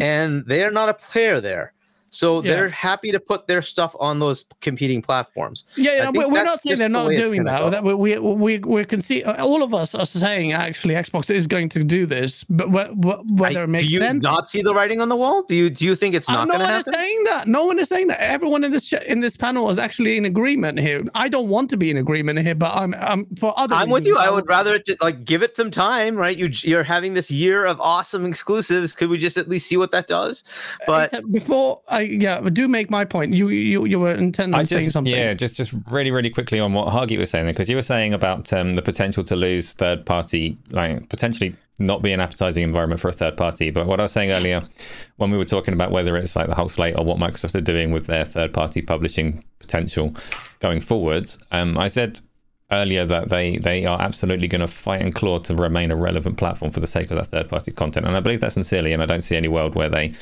and they are not a player there. So yeah. they're happy to put their stuff on those competing platforms.
Yeah, we're, we're not saying they're not the doing that. that. We we we we can see uh, all of us are saying actually Xbox is going to do this, but whether I, it makes
do you
sense.
not see the writing on the wall? Do you do you think it's not going to happen?
No one is saying that. No one is saying that. Everyone in this in this panel is actually in agreement here. I don't want to be in agreement here, but I'm I'm for other.
I'm with you. I would rather like give it some time, right? You you're having this year of awesome exclusives. Could we just at least see what that does? Uh, but
Except before I yeah, but do make my point. You you you were intending
just,
saying something.
Yeah, just just really really quickly on what Hagi was saying because you were saying about um, the potential to lose third party, like potentially not be an appetizing environment for a third party. But what I was saying earlier, when we were talking about whether it's like the whole slate or what Microsoft are doing with their third party publishing potential going forwards, um, I said earlier that they they are absolutely going to fight and claw to remain a relevant platform for the sake of that third party content and i believe that sincerely and i don't see any world where they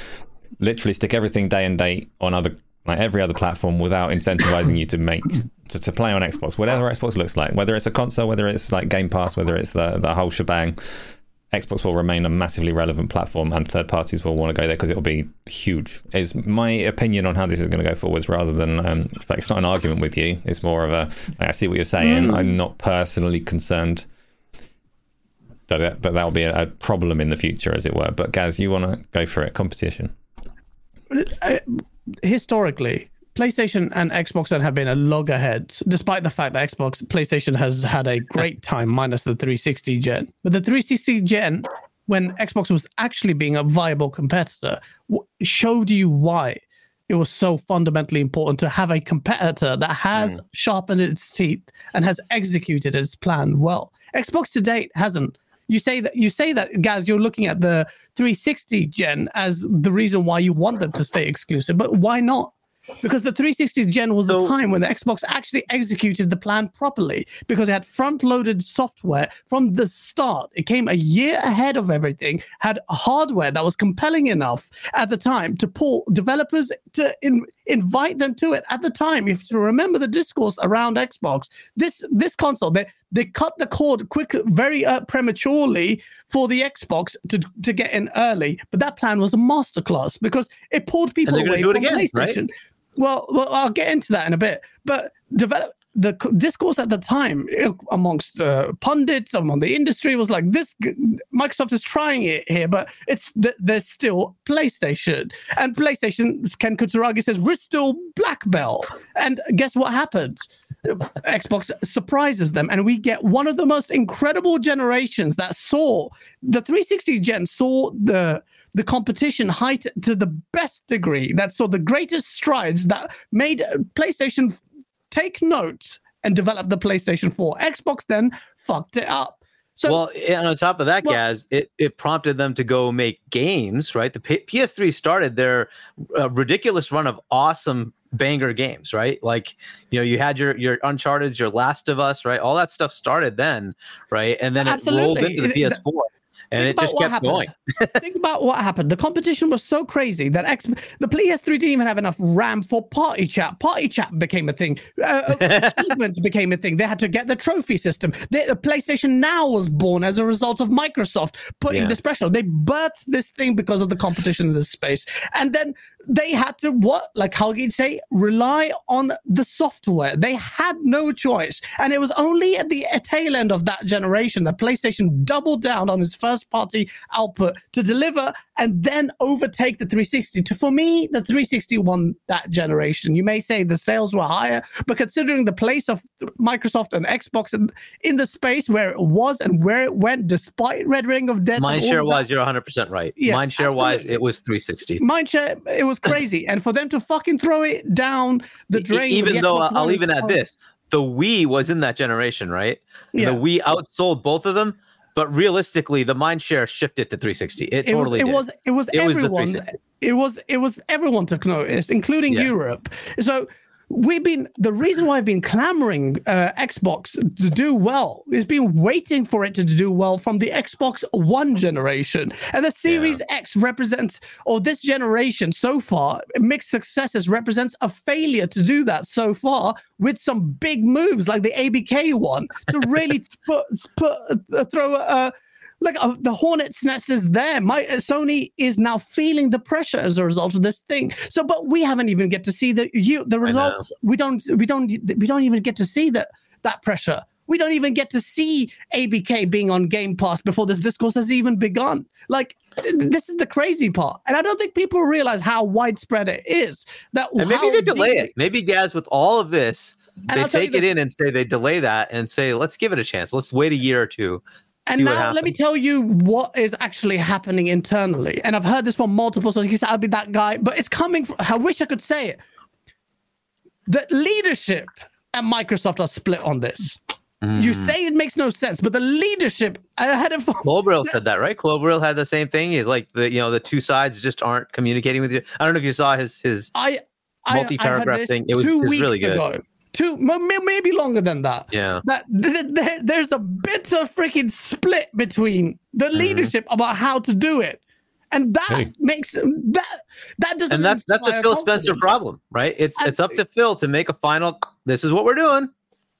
literally stick everything day and date on other like every other platform without incentivizing you to make to, to play on Xbox, whatever Xbox looks like, whether it's a console, whether it's like Game Pass, whether it's the the whole shebang. Xbox will remain a massively relevant platform, and third parties will want to go there because it will be huge. Is my opinion on how this is going to go forwards, rather than um, it's like it's not an argument with you. It's more of a like, I see what you're saying. Mm. I'm not personally concerned that it, that will be a, a problem in the future, as it were. But Gaz, you want to go for it? Competition.
Uh, historically, PlayStation and Xbox have been a loggerheads, despite the fact that Xbox PlayStation has had a great *laughs* time minus the 360 gen. But the 360 gen, when Xbox was actually being a viable competitor, showed you why it was so fundamentally important to have a competitor that has mm. sharpened its teeth and has executed its plan well. Xbox to date hasn't. You say that you say that, guys. You're looking at the 360 gen as the reason why you want them to stay exclusive, but why not? because the 360 gen was the time when the Xbox actually executed the plan properly because it had front loaded software from the start. It came a year ahead of everything, had hardware that was compelling enough at the time to pull developers to in, invite them to it at the time. If you remember the discourse around Xbox, this this console, they they cut the cord quick, very uh, prematurely for the Xbox to to get in early. But that plan was a masterclass because it pulled people away from again, PlayStation. Right? Well, well, I'll get into that in a bit. But develop the discourse at the time amongst uh, pundits among the industry was like this microsoft is trying it here but it's there's still playstation. And playstation ken kutaragi says we're still black belt. And guess what happens? Xbox surprises them and we get one of the most incredible generations that saw the 360 gen saw the the competition height to the best degree that saw the greatest strides that made PlayStation take notes and develop the PlayStation 4. Xbox then fucked it up. So
well, and on top of that,
Well-
Gaz, it, it prompted them to go make games, right? The P- PS3 started their uh, ridiculous run of awesome banger games, right? Like, you know, you had your your Uncharted, your Last of Us, right? All that stuff started then, right? And then it rolled into the PS4, and
Think
it just
about what
kept
happened.
going. *laughs*
think about what happened. The competition was so crazy that X, the PS3 didn't even have enough RAM for party chat. Party chat became a thing. Uh, uh, *laughs* achievements became a thing. They had to get the trophy system. The, the PlayStation Now was born as a result of Microsoft putting
Yeah.
this pressure. on. They birthed this thing because of the competition in this space, and then they had to what, like Holgate say, rely on the software. They had no choice, and it was only at the tail end of that generation that PlayStation doubled down on its first party output to deliver and then overtake the 360. To for me, the 360 won that generation. You may say the sales were higher, but considering the place of Microsoft and Xbox in, in the space where it was and where it went, despite Red Ring of Death,
Mindshare
of that-
wise, you're 100 percent right.
Yeah,
Mindshare wise, it was 360.
Mindshare, it was *clears throat* crazy, and for them to fucking throw it down the drain.
even
the
though
Xbox
uh,
I'll
even add this, the Wii was in that generation, right?
Yeah.
The Wii outsold both of them, but realistically, the mind share shifted to 360. It,
it
totally
was,
did.
it was it was
It was the
everyone
360.
it was it was everyone took notice including
Yeah.
europe so we've been the reason why i've been clamoring uh, xbox to do well is been waiting for it to do well from the xbox one generation. And the series x represents or this generation so far mixed successes represents a failure to do that so far with some big moves like the abk one to really *laughs* put, put uh, throw a Look, uh, the hornet's nest is there. My uh, Sony is now feeling the pressure as a result of this thing. So, but we haven't even get to see the you the results. We don't we don't we don't even get to see that that pressure. We don't even get to see ABK being on Game Pass before this discourse has even begun. Like th- this is the crazy part, and I don't think people realize how widespread it is. That
And maybe they delay
deeply-
it. Maybe Gaz, with all of this,
And
they
I'll tell you
take it in and say they delay that and say, let's give it a chance. Let's wait a year or two.
And now let me tell you what is actually happening internally. And I've heard this from multiple sources. You said I'll be that guy, but it's coming from I wish I could say it. The leadership at Microsoft are split on this. You
Mhm.
say it makes no sense, but the leadership I had it *laughs*
said that, right? Klobrille had the same thing. He's like the you know the two sides just aren't communicating with you. I don't know if you saw his his
I I- I
Multi-paragraph
this
thing. It was-
two
it was
weeks
really good.
ago. Two maybe longer than that.
yeah.
that th- th- there, there's a bitter freaking split between the
Mm-hmm.
leadership about how to do it and that
Hey.
makes that that doesn't
And that's that's a Phil Spencer problem, right? It's
And-
it's up to Phil to make a final. This is what we're doing.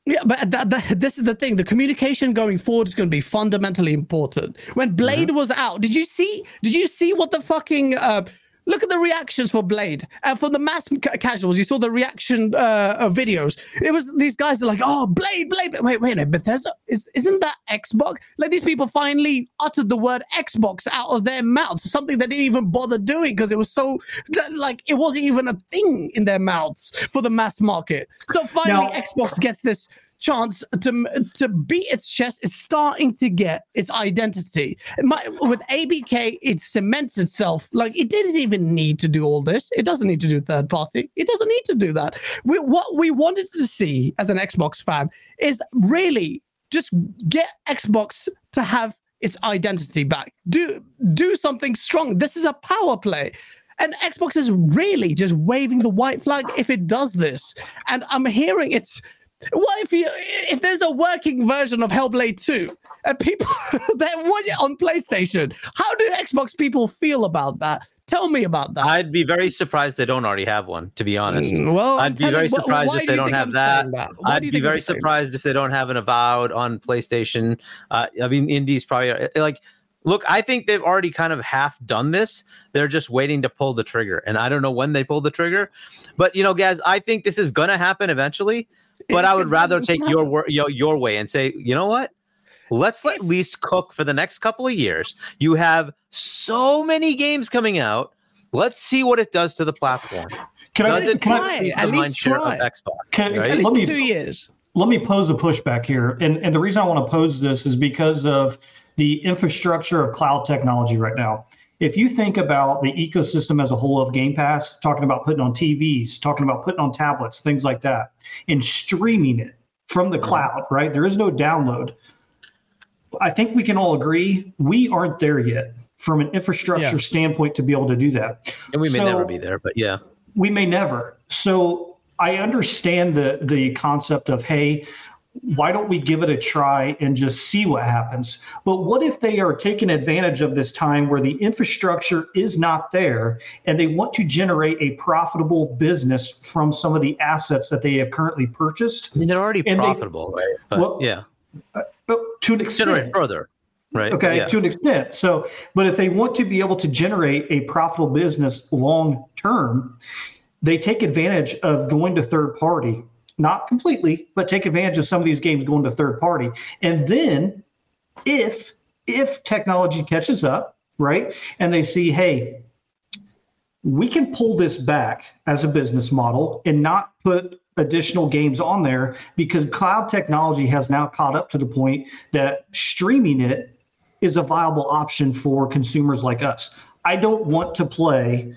yeah but that, that, this is the thing the communication going forward is going to be fundamentally important when blade
Mm-hmm.
was out did you see did you see what the fucking uh Look at the reactions for Blade and for the mass ca- casuals. You saw the reaction uh, uh, videos. It was these guys are like, "Oh, Blade, Blade." Wait, wait a minute. Bethesda is isn't that Xbox? Like these people finally uttered the word Xbox out of their mouths. Something they didn't even bother doing because it was so like it wasn't even a thing in their mouths for the mass market. So finally,
Now-
Xbox gets this chance to to beat its chest is starting to get its identity. It might- with ABK, it cements itself. Like it didn't even need to do all this. It doesn't need to do third party. It doesn't need to do that. We, what we wanted to see as an Xbox fan is really just get Xbox to have its identity back. Do do something strong. This is a power play. And Xbox is really just waving the white flag if it does this. And I'm hearing it's what if you if there's a working version of Hellblade 2 and people *laughs* that want it on PlayStation? How do Xbox people feel about that? Tell me about that.
I'd be very surprised they don't already have one. To be honest,
Mm, well,
I'd be very surprised if they don't have
I'm
that.
that?
I'd be very
that?
surprised if they don't have an avowed on PlayStation. Uh, I mean, indies probably like. Look, I think they've already kind of half done this. They're just waiting to pull the trigger, and I don't know when they pull the trigger. But you know, guys, I think this is gonna happen eventually. But I would *laughs* rather take your wor- your your way and say, you know what? Let's at least cook for the next couple of years. You have so many games coming out. Let's see what it does to the platform.
Can
Does
I,
it
can
try
increase
At
the
least
mind share of. Xbox?
can,
Right?
At least
let me
two years.
let me pose a pushback here. And, and the reason I want to pose this is because of the infrastructure of cloud technology right now. If you think about the ecosystem as a whole of Game Pass, talking about putting on TVs, talking about putting on tablets, things like that, and streaming it from the mm-hmm. cloud, right? There is no download. I think we can all agree we aren't there yet from an infrastructure
Yeah.
standpoint to be able to do that.
And we may
So-
never be there, but yeah.
we may never. So I understand the the concept of hey, why don't we give it a try and just see what happens? But what if they are taking advantage of this time where the infrastructure is not there and they want to generate a profitable business from some of the assets that they have currently purchased?
I mean, they're already
And they-
profitable, right? But
Well,
yeah, uh,
But to an extent,
generate further, right?
Okay,
Yeah.
to an extent. So, but if they want to be able to generate a profitable business long term, they take advantage of going to third party, not completely, but take advantage of some of these games going to third party. And then if if technology catches up, right, and they see, hey, we can pull this back as a business model and not put additional games on there because cloud technology has now caught up to the point that streaming it is a viable option for consumers like us. I don't want to play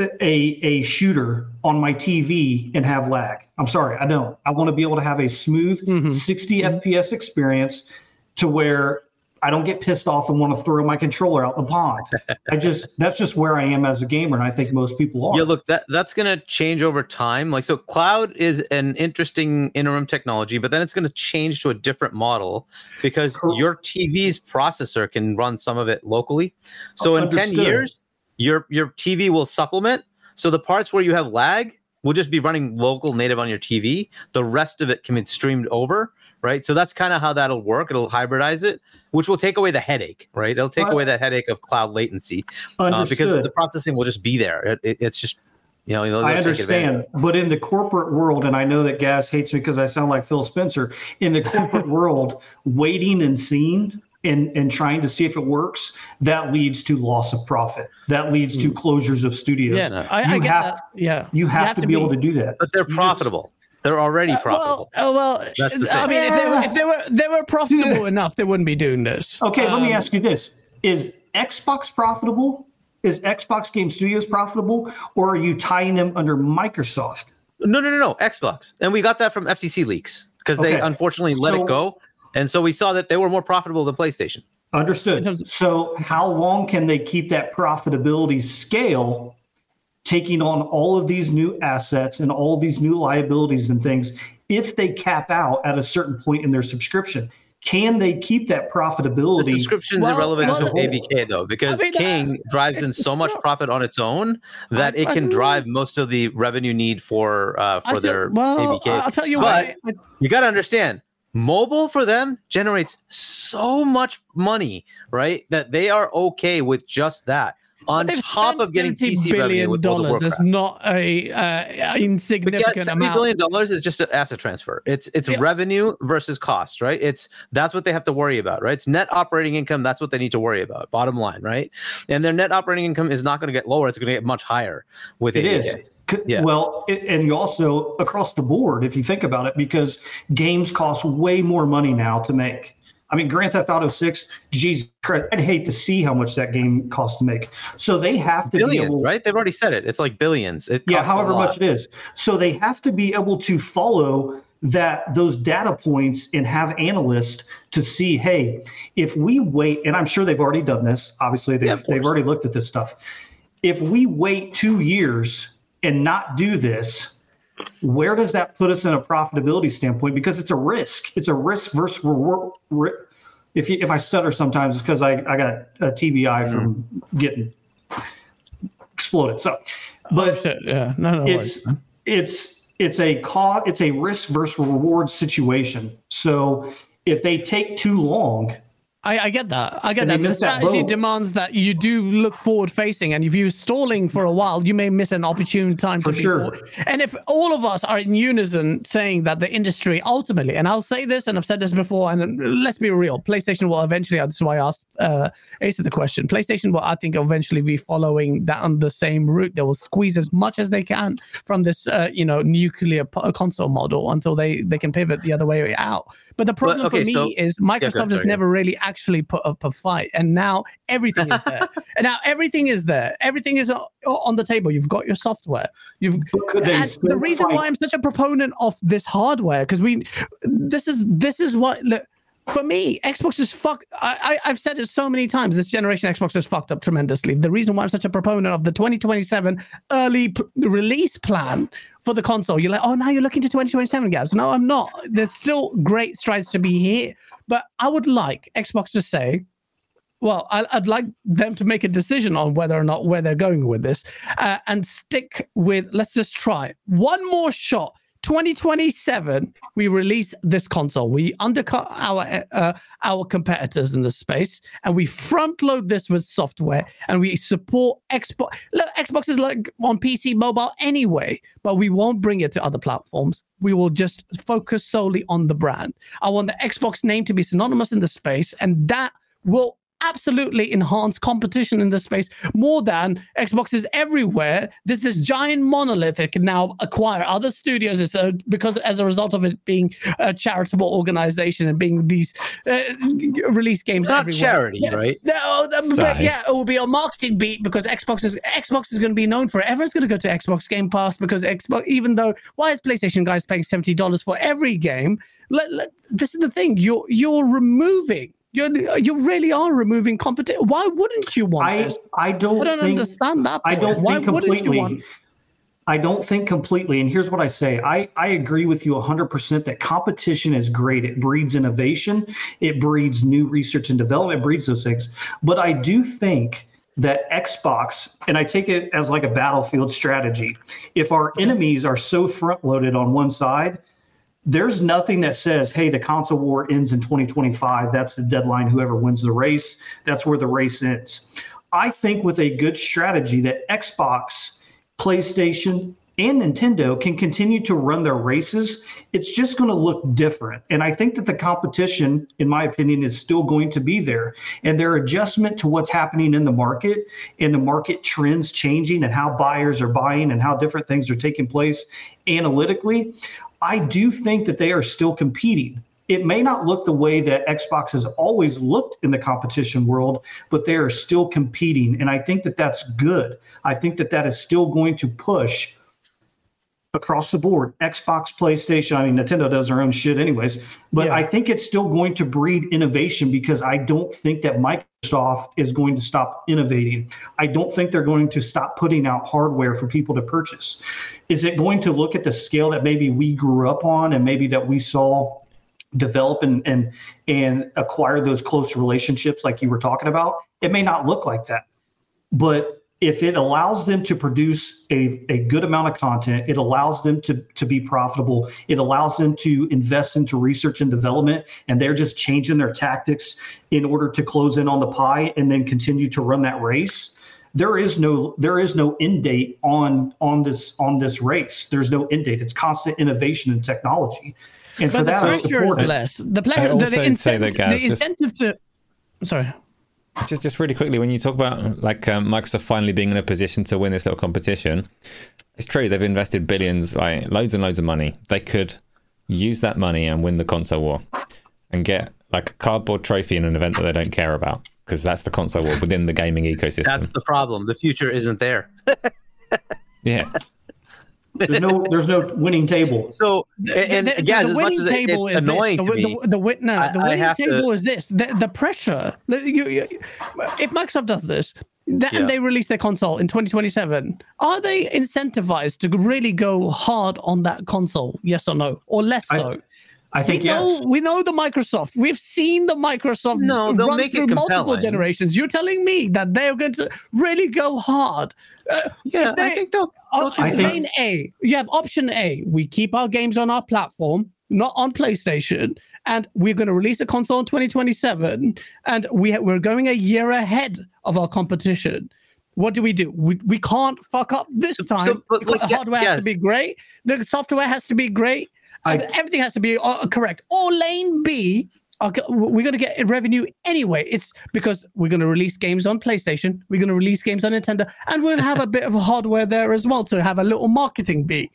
a, a shooter on my TV and have lag. I'm sorry, I don't. I want to be able to have a smooth
Mhm.
60 FPS experience to where I don't get pissed off and want to throw my controller out the pond. I just *laughs* that's just where I am as a gamer, and I think most people are.
Yeah, look, that that's gonna change over time. Like, so cloud is an interesting interim technology, but then it's gonna change to a different model because your TV's processor can run some of it locally. So in ten years, your your TV will supplement. So the parts where you have lag will just be running local native on your TV. The rest of it can be streamed over, right? So that's kind of how that'll work. It'll hybridize it, which will take away the headache, right? It'll take away that headache of cloud latency uh, because the processing will just be there. It, it- it's just, you know,
I
take advantage of
understand, but in the corporate world, and I know that Gaz hates me because I sound like Phil Spencer. In the corporate *laughs* world, waiting and seeing and and trying to see if it works, that leads to loss of profit. That leads to closures of studios.
Yeah, no, I, I get
have-
that. Yeah,
You have, to, be, able to do that.
But they're
You just-
profitable. They're already
Uh,
profitable.
Well, uh, well,
That's the
I
thing.
mean, if they, were, if they were they were profitable *laughs* enough, they wouldn't be doing this.
Okay, let me
Um,
ask you this: Is Xbox profitable? Is Xbox Game Studios profitable, or are you tying them under Microsoft?
no, no, no, no. Xbox, and we got that from FTC leaks because they unfortunately let
So-
it go, and so we saw that they were more profitable than PlayStation.
Understood.
of-
So, how long can they keep that profitability scale, taking on all of these new assets and all these new liabilities and things, if they cap out at a certain point in their subscription? Can they keep that profitability?
The
profitability?
subscription's
Well,
irrelevant
well,
to
the-
ABK though, because
I mean, uh,
King drives in so much
not-
profit on its own that
I-
it can
I-
drive most of the revenue need for uh, for
tell-
their
well,
ABK.
I'll tell you
But-
what.
you got to understand mobile for them generates so much money right that they are okay with just that on
They've
top of getting
$70
pc revenue
billion
with World of
dollars. That's
Warcraft.
not a uh, insignificant
yeah, seventy
amount.
billion dollars is just an asset transfer. It's it's
Yeah.
revenue versus cost, right? It's that's what they have to worry about, right? It's net operating income. That's what they need to worry about. Bottom line, right? And their net operating income is not going to get lower. It's going to get much higher with
It
ABK.
is. C-
Yeah.
Well, and you also across the board, if you think about it, because games cost way more money now to make. I mean, Grand Theft Auto Six, Jesus Christ, I'd hate to see how much that game costs to make. So they have to be
Billions,
able,
right? They've already said it. It's like billions. It
yeah, however much it is. So they have to be able to follow that those data points and have analysts to see, hey, if we wait, and I'm sure they've already done this. Obviously, they've
Yeah,
they've already looked at this stuff. If we wait two years and not do this, where does that put us in a profitability standpoint? Because it's a risk. It's a risk versus reward. If you, if I stutter sometimes, it's because I, I got a TBI
Mm.
from getting exploded. So,
Oh,
but
shit, yeah, no, no
it's
worries.
it's it's a co- it's a risk versus reward situation. So if they take too long,
I, I get that. I get
And
that.
you
The
miss that
strategy demands that you do look forward facing, and if you're stalling for a while, you may miss an opportune time
For
to be
sure.
forward. And if all of us are in unison saying that the industry ultimately, and I'll say this, and I've said this before, and let's be real, PlayStation will eventually. This is why I asked uh, Ace the question. PlayStation will, I think, eventually be following down the same route. They will squeeze as much as they can from this, uh, you know, nuclear po- console model until they they can pivot the other way out. But the problem
okay,
for me
so-
is Microsoft
sorry,
has never really actually put up a fight, and now everything is there. *laughs* and now everything is there. Everything is on the table. You've got your software. You've
could they
and the reason
fight?
why I'm such a proponent of this hardware because we, this is this is what look. for me, Xbox is fucked. I, I, have said it so many times. This generation Xbox is fucked up tremendously. The reason why I'm such a proponent of the 2027 early p- release plan for the console, you're like, oh, now you're looking to 2027, guys. No, I'm not. There's still great strides to be here, but I would like Xbox to say, well, I, would like them to make a decision on whether or not where they're going with this, uh, and stick with. Let's just try one more shot 2027 we release this console. We undercut our uh, our competitors in the space and we front load this with software and we support xbox. Look xbox is like on pc mobile anyway but we won't bring it to other platforms. We will just focus solely on the brand. I want the xbox name to be synonymous in the space and that will absolutely enhance competition in this space more than Xbox is everywhere. There's this giant monolith that can now acquire other studios uh, because as a result of it being a charitable organization and being these uh, release games
Not
everywhere.
charity,
yeah,
right?
No, but yeah, it will be a marketing beat because Xbox is Xbox is going to be known for it. Everyone's going to go to Xbox Game Pass because Xbox, even though why is PlayStation guys paying seventy dollars for every game? Let, let, this is the thing you're you're removing you you really are removing competition. Why wouldn't you want
I,
this?
I don't.
I don't
think,
understand that.
Point. I don't
Why
think completely.
Want...
I don't think completely. And here's what I say. I, I agree with you 100% that competition is great. It breeds innovation. It breeds new research and development. It breeds those things. But I do think that Xbox, and I take it as like a battlefield strategy. If our enemies are so front loaded on one side, there's nothing that says, hey, the console war ends in 2025. That's the deadline. Whoever wins the race, that's where the race ends. I think with a good strategy that Xbox, PlayStation, and Nintendo can continue to run their races, it's just going to look different. And I think that the competition, in my opinion, is still going to be there. And their adjustment to what's happening in the market and the market trends changing and how buyers are buying and how different things are taking place analytically, I do think that they are still competing. It may not look the way that Xbox has always looked in the competition world, but they are still competing. And I think that that's good. I think that that is still going to push across the board xbox playstation i mean nintendo does their own shit anyways but yeah. i think it's still going to breed innovation because i don't think that microsoft is going to stop innovating. I don't think they're going to stop putting out hardware for people to purchase. Is it going to look at the scale that maybe we grew up on and maybe that we saw develop and and and acquire those close relationships like you were talking about? It may not look like that. But if it allows them to produce a, a good amount of content, it allows them to, to be profitable, it allows them to invest into research and development, and they're just changing their tactics in order to close in on the pie and then continue to run that race. There is no there is no end date on on this on this race. There's no end date. It's constant innovation and technology. And
but
for
the
that,
pressure is less. The, pleasure, the, the, incentive, the incentive to sorry
just just really quickly, when you talk about like um, Microsoft finally being in a position to win this little competition, it's true they've invested billions, like loads and loads of money. They could use that money and win the console war, and get like a cardboard trophy in an event that they don't care about because that's the console war within the gaming ecosystem.
That's the problem. The future isn't there. *laughs*
yeah.
There's no there's no winning table.
So and,
the,
again,
the winning table
is
annoying
this.
The,
to me,
the, the, no, the winning table
to...
is this. The, the pressure. You, you, if Microsoft does this, that, yeah. and they release their console in 2027, are they incentivized to really go hard on that console? Yes or no, or less so?
I, I think
we
yes.
know we know the Microsoft. We've seen the Microsoft
no, they'll
run
make
through
it
multiple generations. You're telling me that they're going to really go hard.
Uh, yeah, they, I think they'll.
I lane A, you have option A. We keep our games on our platform, not on PlayStation, and we're going to release a console in 2027, and we ha- we're going a year ahead of our competition what do we do? We, we can't fuck up this time. So, but, the hardware yes. has to be great. The software has to be great. I, everything has to be uh, correct. Or lane B, are, we're going to get revenue anyway. It's because we're going to release games on PlayStation, we're going to release games on Nintendo, and we'll have a *laughs* bit of hardware there as well to have a little marketing beat.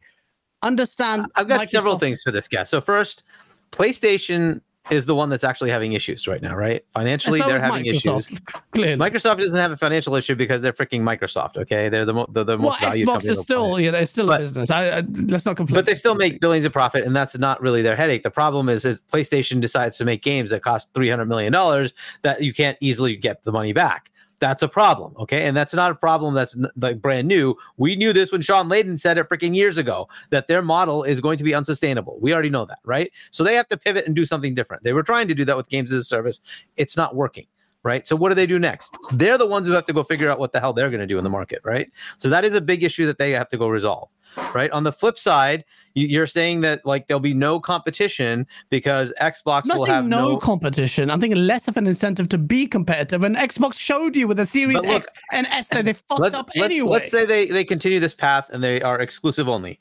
Understand?
I've got Microsoft. several things for this guy. So first, PlayStation is the one that's actually having issues right now, right? Financially,
So
they're having
Microsoft,
issues.
Clearly.
Microsoft doesn't have a financial issue because they're freaking Microsoft. Okay, they're the, mo- the, the
well,
most valued
Xbox is still, yeah, they're still
But-
a business. I, I, let's not conflict.
But they still make billions of profit, and that's not really their headache. The problem is, is PlayStation decides to make games that cost three hundred million dollars that you can't easily get the money back. That's a problem, okay? And that's not a problem that's like brand new. We knew this when Shawn Layden said it freaking years ago that their model is going to be unsustainable. We already know that, right? So they have to pivot and do something different. They were trying to do that with games as a service. It's not working, right? So what do they do next? They're the ones who have to go figure out what the hell they're going to do in the market, right? So that is a big issue that they have to go resolve, right? On the flip side, you- you're saying that like there'll be no competition because Xbox will have
no,
no.
competition. I'm thinking less of an incentive to be competitive. And Xbox showed you with the Series
look,
X and S that they fucked
let's,
up
let's,
anyway.
let's say they, they continue this path and they are exclusive only.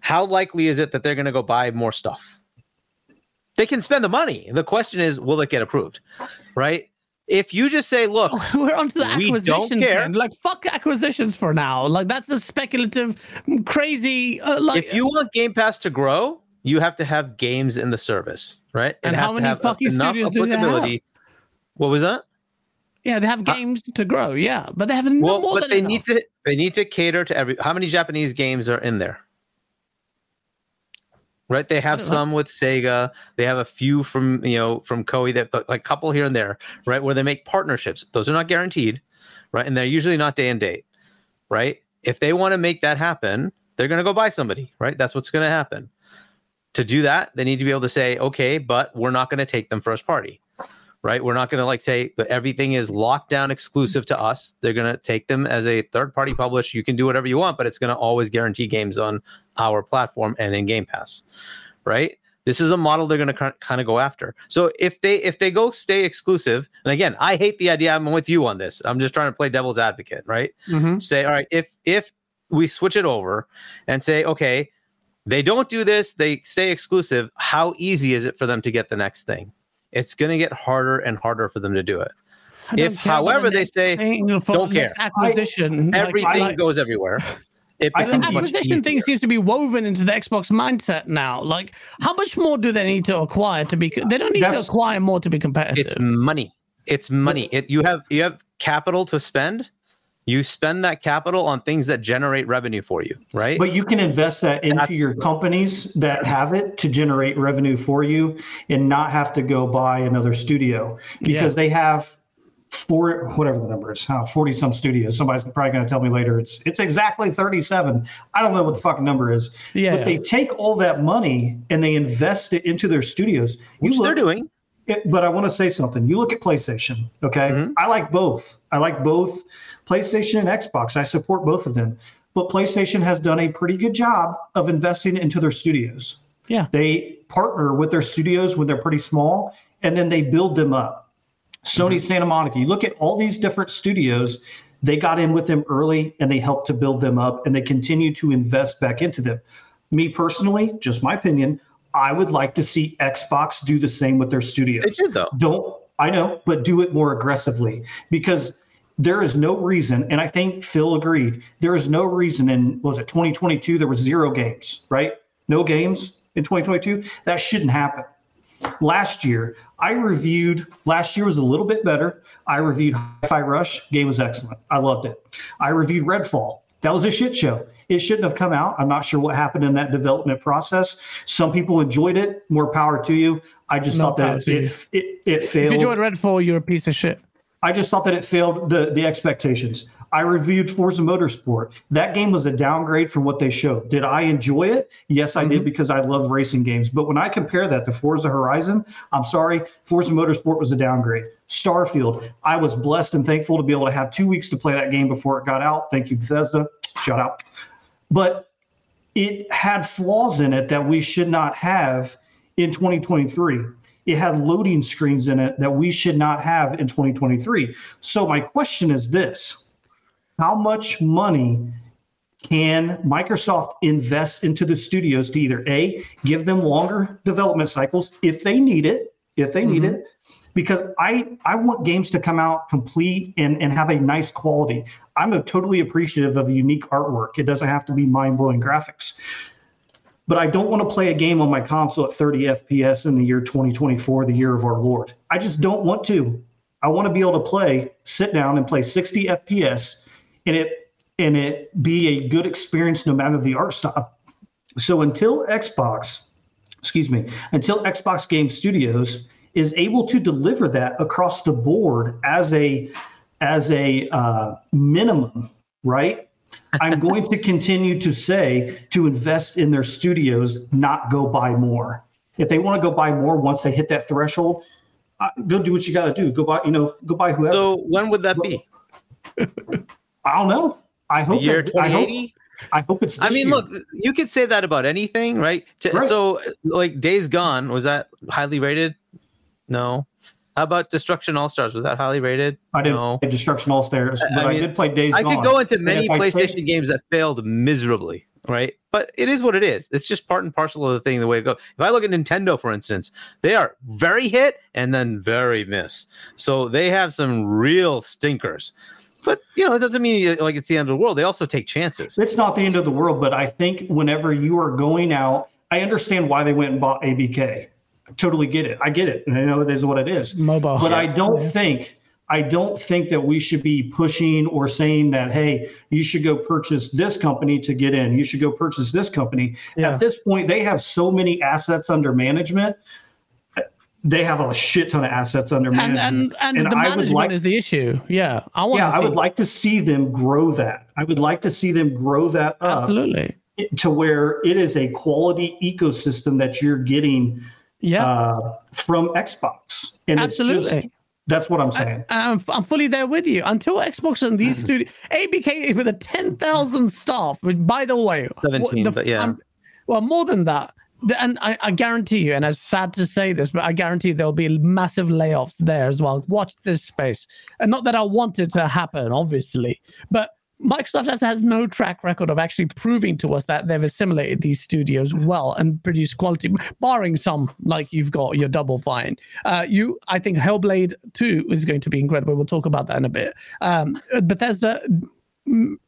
How likely is it that they're going to go buy more stuff? They can spend the money. The question is, will it get approved? Right? If you just say, look, *laughs*
We're onto the
We
acquisition trend. Like fuck acquisitions for now. Like that's a speculative, crazy. Uh, like
if you want Game Pass to grow, you have to have games in the service, right? It
And
has
how
to
many
have
fucking
enough
studios do they have?
applicability. What was that?
yeah, they have
Uh,
games to grow. Yeah, but they have no
well,
more
but
than
they
enough.
need to they need to cater to every. How many Japanese games are in there? Right, they have
don't know.
some with Sega. They have a few from you know from Koei that like a couple here and there, right, where they make partnerships. Those are not guaranteed, right, and they're usually not day and date, right. If they want to make that happen, they're going to go buy somebody, right. That's what's going to happen. To do that, they need to be able to say, okay, but we're not going to take them first party right? We're not going to like say that everything is locked down exclusive to us. They're going to take them as a third party publish. You can do whatever you want, but it's going to always guarantee games on our platform and in Game Pass, right? This is a model they're going to kind of go after. So if they if they go stay exclusive, and again, I hate the idea. I'm with you on this. I'm just trying to play devil's advocate, right?
Mhm.
say all right if if we switch it over and say okay they don't do this they stay exclusive how easy is it for them to get the next thing it's going to get harder and harder for them to do it if,
care about the
however, they say, don't care.
acquisition. like-
everything
like-
goes everywhere it
I
the
think
much
acquisition thing seems to be woven into the Xbox mindset now. Like, how much more do they need to acquire to be? They don't need to acquire more to be competitive.
it's money it's money it you have you have capital to spend you spend that capital on things that generate revenue for you right
But you can invest that into
That's-
your companies that have it to generate revenue for you and not have to go buy another studio because they have four, whatever the number is, huh, 40 some studios. Somebody's probably going to tell me later it's it's exactly 37. I don't know what the fucking number is.
yeah.
But they take all that money and they invest it into their studios. You
which they're doing
it, but I want to say something. You look at PlayStation, okay?
Mhm.
I like both. I like both PlayStation and Xbox. I support both of them. But PlayStation has done a pretty good job of investing into their studios.
Yeah.
They partner with their studios when they're pretty small and then they build them up. Sony Santa Monica, you look at all these different studios, they got in with them early and they helped to build them up and they continue to invest back into them. Me personally, just my opinion, I would like to see Xbox do the same with their studios.
They did though.
Don't i know but do it more aggressively because there is no reason and i think phil agreed there is no reason in was it 2022 there was zero games right? No games in 2022 that shouldn't happen. Last year i reviewed last year was a little bit better. I reviewed hi-fi rush game was excellent. I loved it. I reviewed redfall that was a shit show. It shouldn't have come out. I'm not sure what happened in that development process. Some people enjoyed it. More power to you. I just
No
thought that it, it, it
if
failed.
you join Redfall, you're a piece of shit.
I just thought that it failed the the expectations. I reviewed Forza Motorsport. That game was a downgrade from what they showed. Did I enjoy it? Yes, I did mm-hmm. because I love racing games. But when I compare that to Forza Horizon, I'm sorry, Forza Motorsport was a downgrade. Starfield, I was blessed and thankful to be able to have two weeks to play that game before it got out. Thank you, Bethesda. Shout out. But it had flaws in it that we should not have in 2023. It had loading screens in it that we should not have in 2023. So my question is this: How much money can Microsoft invest into the studios to either a give them longer development cycles if they need it, if they need mm-hmm. it, because I I want games to come out complete and and have a nice quality. I'm a totally appreciative of unique artwork. It doesn't have to be mind blowing graphics. but I don't want to play a game on my console at 30 FPS in the year 2024, the year of our Lord. I just don't want to. I want to be able to play, sit down and play 60 FPS and it and it be a good experience no matter the art style. So until Xbox, excuse me, until Xbox Game Studios is able to deliver that across the board as a as a uh, minimum, right? I'm *laughs* going to continue to say to invest in their studios, not go buy more. If they want to go buy more once they hit that threshold, uh, go do what you got to do. Go buy, you know, go buy whoever.
So when would that be? *laughs*
I don't know. I hope
The year
I hope,
2080?
I hope it's.
I mean,
year.
look, you could say that about anything, right? To-
Right.
So, like Days Gone, was that highly rated? No. How about Destruction All Stars? Was that highly rated?
I didn't
no.
play Destruction All Stars,
I-
but
I
I, did play Days
I
Gone.
could go into many PlayStation
take-
games that failed miserably, right? But it is what it is. It's just part and parcel of the thing, the way it goes. If I look at Nintendo, for instance, they are very hit and then very miss. So they have some real stinkers. But you know, it doesn't mean uh, like it's the end of the world. They also take chances.
It's not the end of the world, but I think whenever you are going out, I understand why they went and bought ABK. I totally get it. I get it. And I know it is what it is.
Mobile.
But I don't
Yeah.
think I don't think that we should be pushing or saying that, hey, you should go purchase this company to get in. You should go purchase this company.
Yeah.
At this point, they have so many assets under management. They have a shit ton of assets under management.
and, and,
And
the
I
management
like-
is the issue. Yeah, I want.
yeah,
to
I
see,
would like to see them grow that. I would like to see them grow that up
absolutely.
to where it is a quality ecosystem that you're getting
Yeah,
uh, from Xbox. And it's just-
absolutely.
that's what I'm saying.
I'm, I'm fully there with you. Until Xbox and these studios, ABK with a 10,000 staff, which, by the way,
17,
the-
but yeah.
I'm- well, more than that. And I, I guarantee you, and it's sad to say this, but I guarantee there'll be massive layoffs there as well. Watch this space. And not that I want it to happen, obviously, but Microsoft has, has no track record of actually proving to us that they've assimilated these studios well and produced quality, barring some like you've got your Double Fine. Uh, you, I think Hellblade 2 is going to be incredible. We'll talk about that in a bit. Um, Bethesda,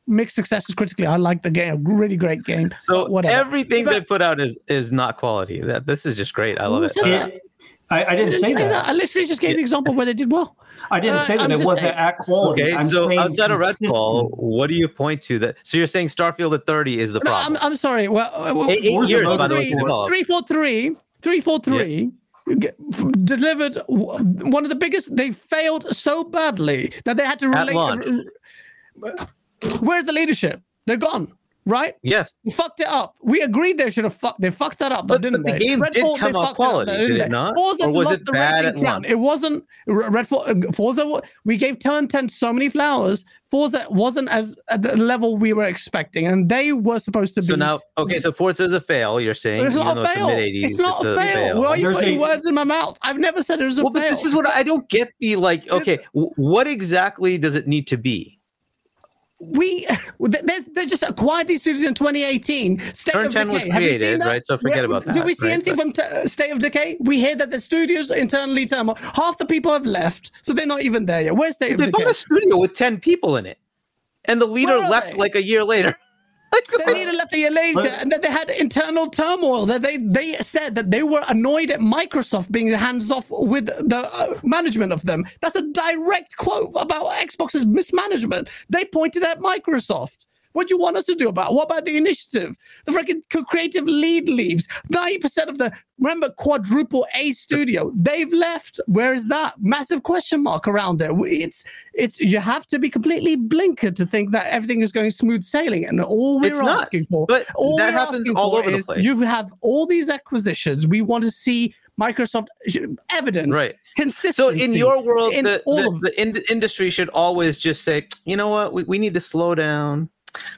mixed successes critically. I like the game, really great game.
So
but whatever.
everything
But-
they put out is is not quality. That this is just great. I love it.
said
Uh,
that?
It- I, I didn't, say, that.
I literally just gave the example where they did well.
I didn't
Uh,
say that
I'm
it wasn't
saying-
at quality.
okay,
I'm
so outside of. Redfall, what do you point to that? So you're saying Starfield at 30 is the
No,
problem?
I'm, I'm sorry. Well, uh, well,
Eight- eight years, by the way,
three-
to
three four three, three four three. g- f- Delivered one of the biggest. They failed so badly that they had to
At
relate.
launch.
Where's the leadership? They're gone, right?
Yes.
We fucked it up. We agreed they should have fucked. They fucked that up,
But-
didn't
but the
they?
game did
Redfall,
come out
it up,
quality,
didn't
did it not?
Forza
Or was it
the
bad at launch?
It wasn't R- Redfall. uh, Forza. We gave Turn Ten so many flowers. Forza wasn't as at the level we were expecting, and they were supposed to be.
So now, okay, so Forza is a fail. You're saying,
it's not a
it's
fail.
80s,
It's not a fail. Why are you putting words in my mouth? I've never said it was a
Well,
fail.
but this is what I don't get. The like, okay, what exactly does it need to be?
We *laughs* they, they just acquired these studios in 2018. State
Turn
of
10
Decay. Have you seen
created,
that?
right? So forget about that.
Do we see
right?
anything
But-
from t- uh, State of Decay? We hear that the studios internally turmoil. Half the people have left, so they're not even there yet. Where's State of Decay?
They bought a studio with 10 people in it, and the leader left
they?
like a year later.
They leader left a year later,
But-
and that they had internal turmoil. That they they said that they were annoyed at Microsoft being hands off with the uh, management of them. That's a direct quote about Xbox's mismanagement. They pointed at Microsoft. What do you want us to do about? it? What about the initiative? The freaking creative lead leaves. Ninety percent of the remember quadruple A studio they've left. Where is that massive question mark around it? It's it's you have to be completely blinkered to think that everything is going smooth sailing, and all we're
It's not,
asking for.
But
all
that happens all over the place.
You have all these acquisitions. We want to see Microsoft evidence,
Right.
Consistency.
So in your world,
in
the, the, the in- industry should always just say, you know what, we, we need to slow down.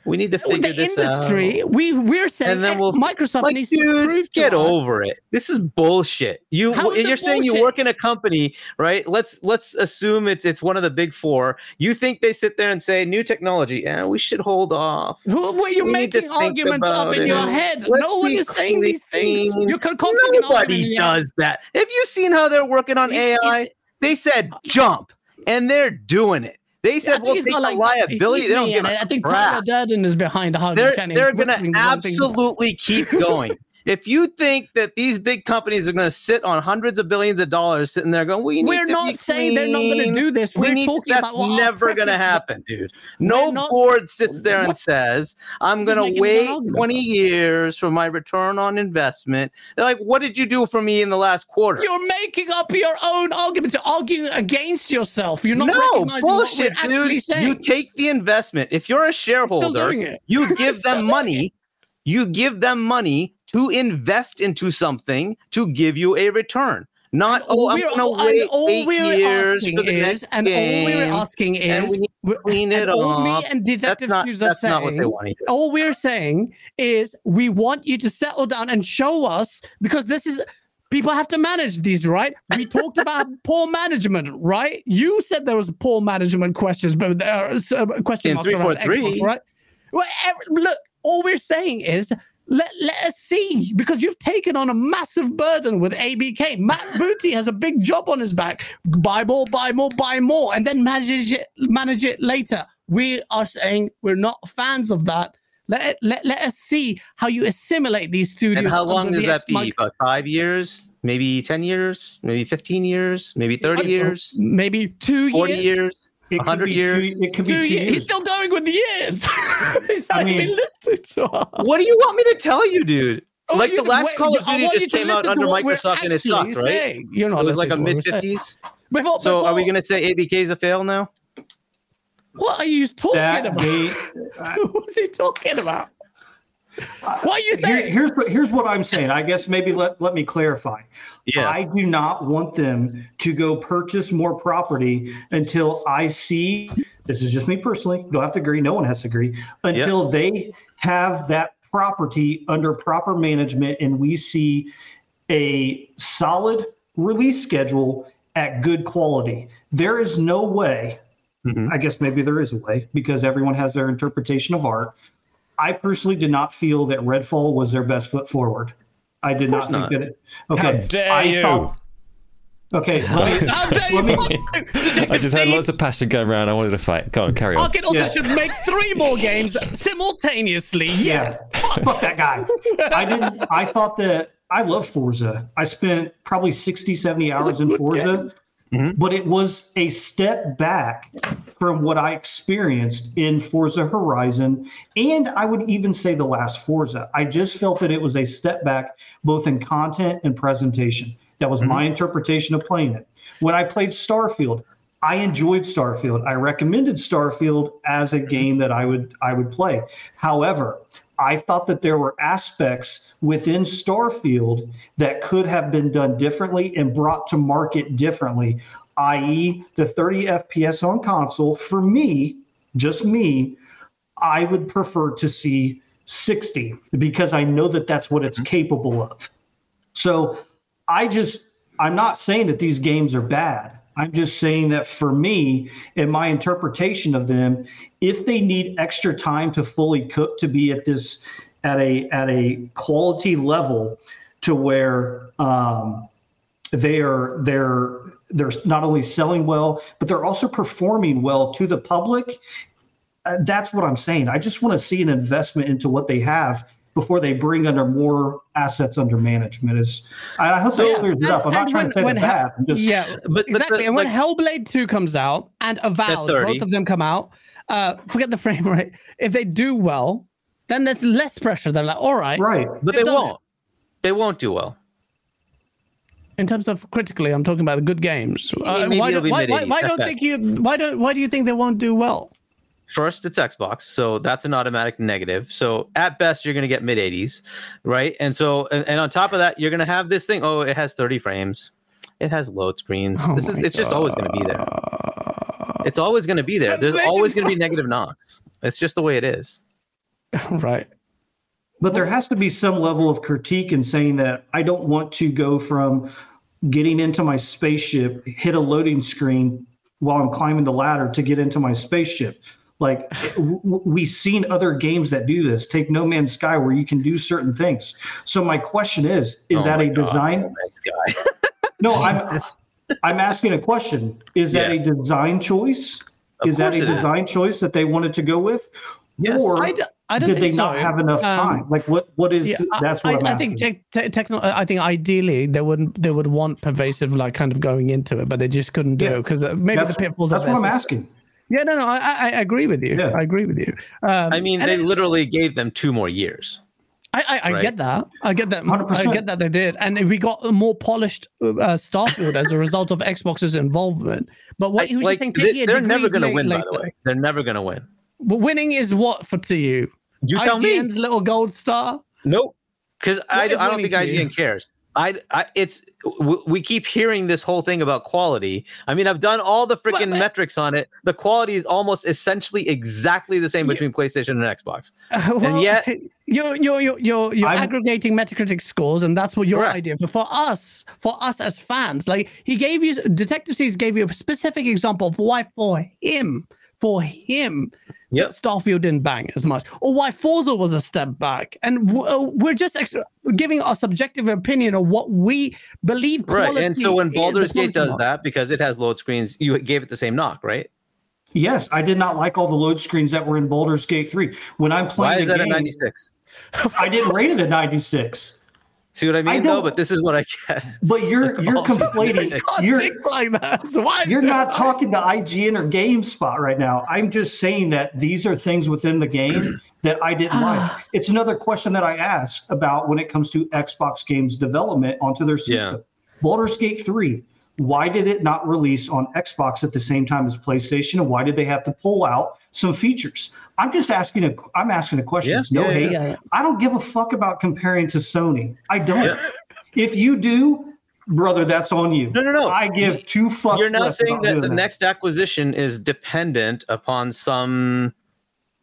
We need to oh, figure
the
this
industry,
out.
we we're saying
And we'll-
Microsoft
Like,
needs to prove
get
us-
over it. This is bullshit. You
How is it
you're saying you work in a company, right? Let's let's assume it's it's one of the big four. You think they sit there and say new technology? Yeah, we should hold off.
Who were you
We
making arguments up in
it.
your head?
Let's
no one is saying these things. You're concocting
Nobody does that. Have you seen how they're working on AI? They said jump, and they're doing it. They said
think
we'll take the
like-
liability. They don't give a
I think
crap.
Tyler Durden is behind Harvey
They're, they're gonna
whispering the wrong things.
absolutely keep going. If you think that these big companies are going to sit on hundreds of billions of dollars sitting there going, we need
We're
to
not saying they're not going to do this.
We
We're
need,
talking
that's
about
never going to happen, dude. No
not-
board sits there and
What?
says, I'm going to wait 20 years for my return on investment. They're like, what did you do for me in the last quarter?
You're making up your own arguments. You're arguing against yourself. You're not
no bullshit,
what we're actually
dude. You take the investment. If you're a shareholder, you *laughs* give them money. You give them money to invest into something to give you a return. Not
all
oh, I'm
we're,
going to wait
and all
eight
we're
years
asking
for the
is,
next
and all we're
game.
asking
and
is,
we need
we're-
clean it
and all me
off.
and
That's
Detective
not.
Fuse are
That's not what they
saying-
want to do.
all we're saying is we want you to settle down and show us because this is people have to manage these right we talked *laughs* about poor management right you said there was poor management questions but there are uh, question
In
marks around
343.
Xbox, right well every, look all we're saying is let, let us see because you've taken on a massive burden with abk matt *laughs* booty has a big job on his back buy more buy more buy more and then manage it manage it later we are saying we're not fans of that let, let, let us see how you assimilate these studios.
And how long does that be? About five years? Maybe ten years? Maybe fifteen years? Maybe thirty years?
Maybe two
Forty
years.
years?
It
100 years?
Two, it could be
Two
two
years.
years.
He's still going with the years. *laughs* He's not
mean-
even listening to us.
What do you want me to tell you, dude?
Oh,
like the last
wait,
Call of Duty just came out under Microsoft and it
actually
sucked, right?
You're not
It was like a mid fifties.
Before,
So are we going to say ABK is a fail now?
What are you talking
that
about?
game. *laughs*
What's he talking about? What are you
Here- here's what here's what I'm saying. I guess maybe let, let me clarify.
Yeah.
I do not want them to go purchase more property until I see. This is just me personally. You don't have to agree. No one has to agree until they have that property under proper management and we see a solid release schedule at good quality. There is no way
Mhm.
I guess maybe there is a way because everyone has their interpretation of art. I personally did not feel that Redfall was their best foot forward. I did not think
not.
that it. Okay,
How dare
I
you?
thought- okay, *laughs* let me,
How dare
let me-
you- *laughs*
I just had lots of passion going around. I wanted to fight. Go on, carry on.
Arcade also
Yeah.
should make three more *laughs* games simultaneously. Yeah.
yeah, fuck that guy. I didn't. I thought that I love Forza. I spent probably 60, 70 hours in Forza,
Mhm.
but it was a step back from what I experienced in Forza Horizon, and I would even say the last Forza. I just felt that it was a step back, both in content and presentation. That was my interpretation of playing it. When I played Starfield, I enjoyed Starfield. I recommended Starfield as a game that I would I would play. However, I thought that there were aspects within Starfield that could have been done differently and brought to market differently, i.e., the 30 FPS on console. For me, just me, I would prefer to see 60 because I know that that's what it's mm-hmm. capable of. So I just, I'm not saying that these games are bad. I'm just saying that for me, in my interpretation of them, if they need extra time to fully cook to be at this at a at a quality level to where um, they are they're they're not only selling well, but they're also performing well to the public. Uh, that's what I'm saying. I just want to see an investment into what they have before they bring under more assets under management. Is I I hope
So-
that clears it up. I'm not trying
when-
to say
when
that
Hel-
bad. Just
yeah,
But, but
exactly.
the-
and when
like,
Hellblade 2 comes out and Avowed,
30.
both of them come out, uh, forget the frame *laughs* rate. If they do well, then there's less pressure. They're like, all right.
right.
but
they've
they
done it.
won't. They won't do well.
In terms of critically, I'm talking about the good games. Uh, why,
it'll
do,
be
why, why,
mid-80s,
why
that's
don't
it.
think you? Why don't? Why do you think they won't do well?
First, it's Xbox, so that's an automatic negative. So at best, you're going to get mid 80s, right? And so, and, and on top of that, you're going to have this thing. Oh, it has 30 frames. It has load screens.
Oh
this is.
my
It's just always going to be there. It's always going to be there. There's always going to be *laughs* negative knocks. It's just the way it is. *laughs*
right.
But there has to be some level of critique in saying that I don't want to go from getting into my spaceship, hit a loading screen while I'm climbing the ladder to get into my spaceship. Like w- w- we've seen other games that do this. Take No Man's Sky, where you can do certain things. So my question is: Is
Oh
that a
God,
design?
This guy. *laughs*
No, I'm I'm asking a question. Is that a design choice?
Of
is that a
it is.
design choice that they wanted to go with?
Yes.
Or
I, d- I don't
Did
think
they not have enough
Um,
time? Like what? What is?
Yeah,
that's
I,
what
I,
I'm
I think
asking.
te- te- techno- I think ideally they wouldn't. they would want pervasive like kind of going into it, but they just couldn't do
Yeah.
it because maybe
that's
the pitfalls.
that's
of
what I'm
their
asking.
Yeah, no, no, I, I, I agree with you.
Yeah.
I agree with you. Um,
I mean, they
it-
literally gave them two more years.
I, I, I get that. I get that. I
100%.
get that they did, and we got a more polished uh, Starfield as a result of Xbox's involvement. But what
I-
he was
like
saying,
they,
taking it
they're never going to
late-
win. By the way, they're never going to win.
But winning is what for to you?
You tell me.
IGN's little gold star.
Nope. Because I, I don't think
to you?
IGN cares. I, I it's w- we keep hearing this whole thing about quality. I mean, I've done all the freaking metrics on it. The quality is almost essentially exactly the same between PlayStation and Xbox.
Uh, well,
yet-
you're you're you're you're, you're aggregating Metacritic scores, and that's what your
Correct.
idea. But for us, for us as fans, like he gave you, Detective Seeds gave you a specific example of why for him, for him,
Yep.
that Starfield didn't bang as much, or why Forza was a step back, and uh, we're just ex- giving our subjective opinion of what we believe.
Right. And so when
quality
Baldur's Gate
quality
does that, because it has load screens, you gave it the same knock, right?
Yes, I did not like all the load screens that were in Baldur's Gate 3. When I'm playing, Why
is
the
that a 96? *laughs*
I didn't rate it a 96.
See what I mean, though? But this is what I get. *laughs*
But you're
Like, *laughs*
you're
all these
conflating. *laughs* You're
like that. Why
you're
there-
not talking to IGN or GameSpot right now. I'm just saying that these are things within the game *clears throat* that I didn't like. Ah. It's another question that I ask about when it comes to Xbox games development onto their
Yeah.
system. Baldur's Gate 3. Why did it not release on Xbox at the same time as PlayStation, and why did they have to pull out some features? I'm just asking a. I'm asking a question.
Yeah,
no
yeah,
hate.
Yeah.
I don't give a fuck about comparing to Sony. I don't. If you do, brother, that's on you.
No, no, no.
I give two fucks.
You're now saying that
doing
the next acquisition is dependent upon some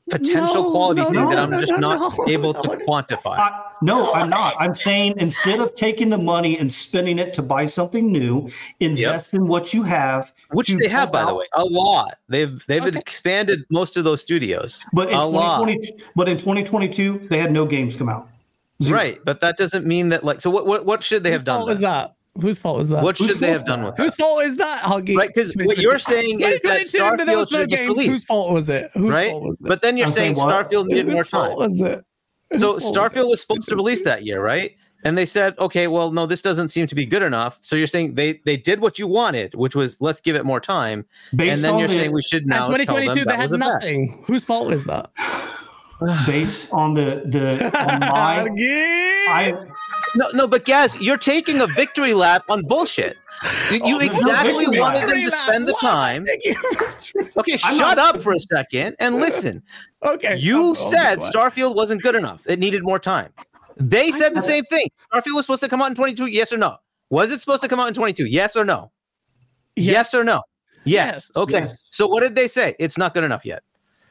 potential
No,
quality
no,
thing
no,
that I'm
no,
just
no,
not
no, *laughs*
able
no,
to quantify.
I, no, I'm not. I'm saying instead of taking the money and spending it to buy something new, invest in what you have.
which
to
they have,
help
by the way, a lot. They've they've
Okay.
expanded most of those studios.
But in
a lot.
but in 2022, they had no games come out. Zero.
Right, but that doesn't mean that like. So what what, what should they have done?
fault is
then?
that? Whose fault is that?
What
Whose
should they have done with
it?
Whose
fault is that, Huggy?
Right, because what you're saying is that
2022, there was
Starfield
no
should just
games.
release,
Whose fault was it? Whose
right?
fault was it?
But then you're
I'm
saying
saying what?
Starfield needed
Whose
more
fault
time.
was it? Whose
So
fault was it?
Starfield was supposed to release that year, right? And they said, okay, well, no, this doesn't seem to be good enough. So you're saying they they did what you wanted, which was let's give it more time.
Based
and then you're
the,
saying we should now
And
tell them
2022,
that
they had
was a bet.
nothing. Whose fault is that? *sighs*
based on the the *laughs* on my I
No, no, but Gaz, you're taking a victory lap on bullshit. You, you
Oh, there's
exactly
victory
wanted them to spend the
What?
time. *laughs* Okay,
I'm
shut
not-
up for a second and *laughs* listen.
okay.
You
I'll- I'll
said
be quiet.
Starfield wasn't good enough. It needed more time. They said the same thing. Starfield was supposed to come out in 22. Yes or no? Was it supposed to come out in 22? Yes or no? Yes, or no? Yes.
Yes.
Okay.
Yes.
So what did they say? It's not good enough yet.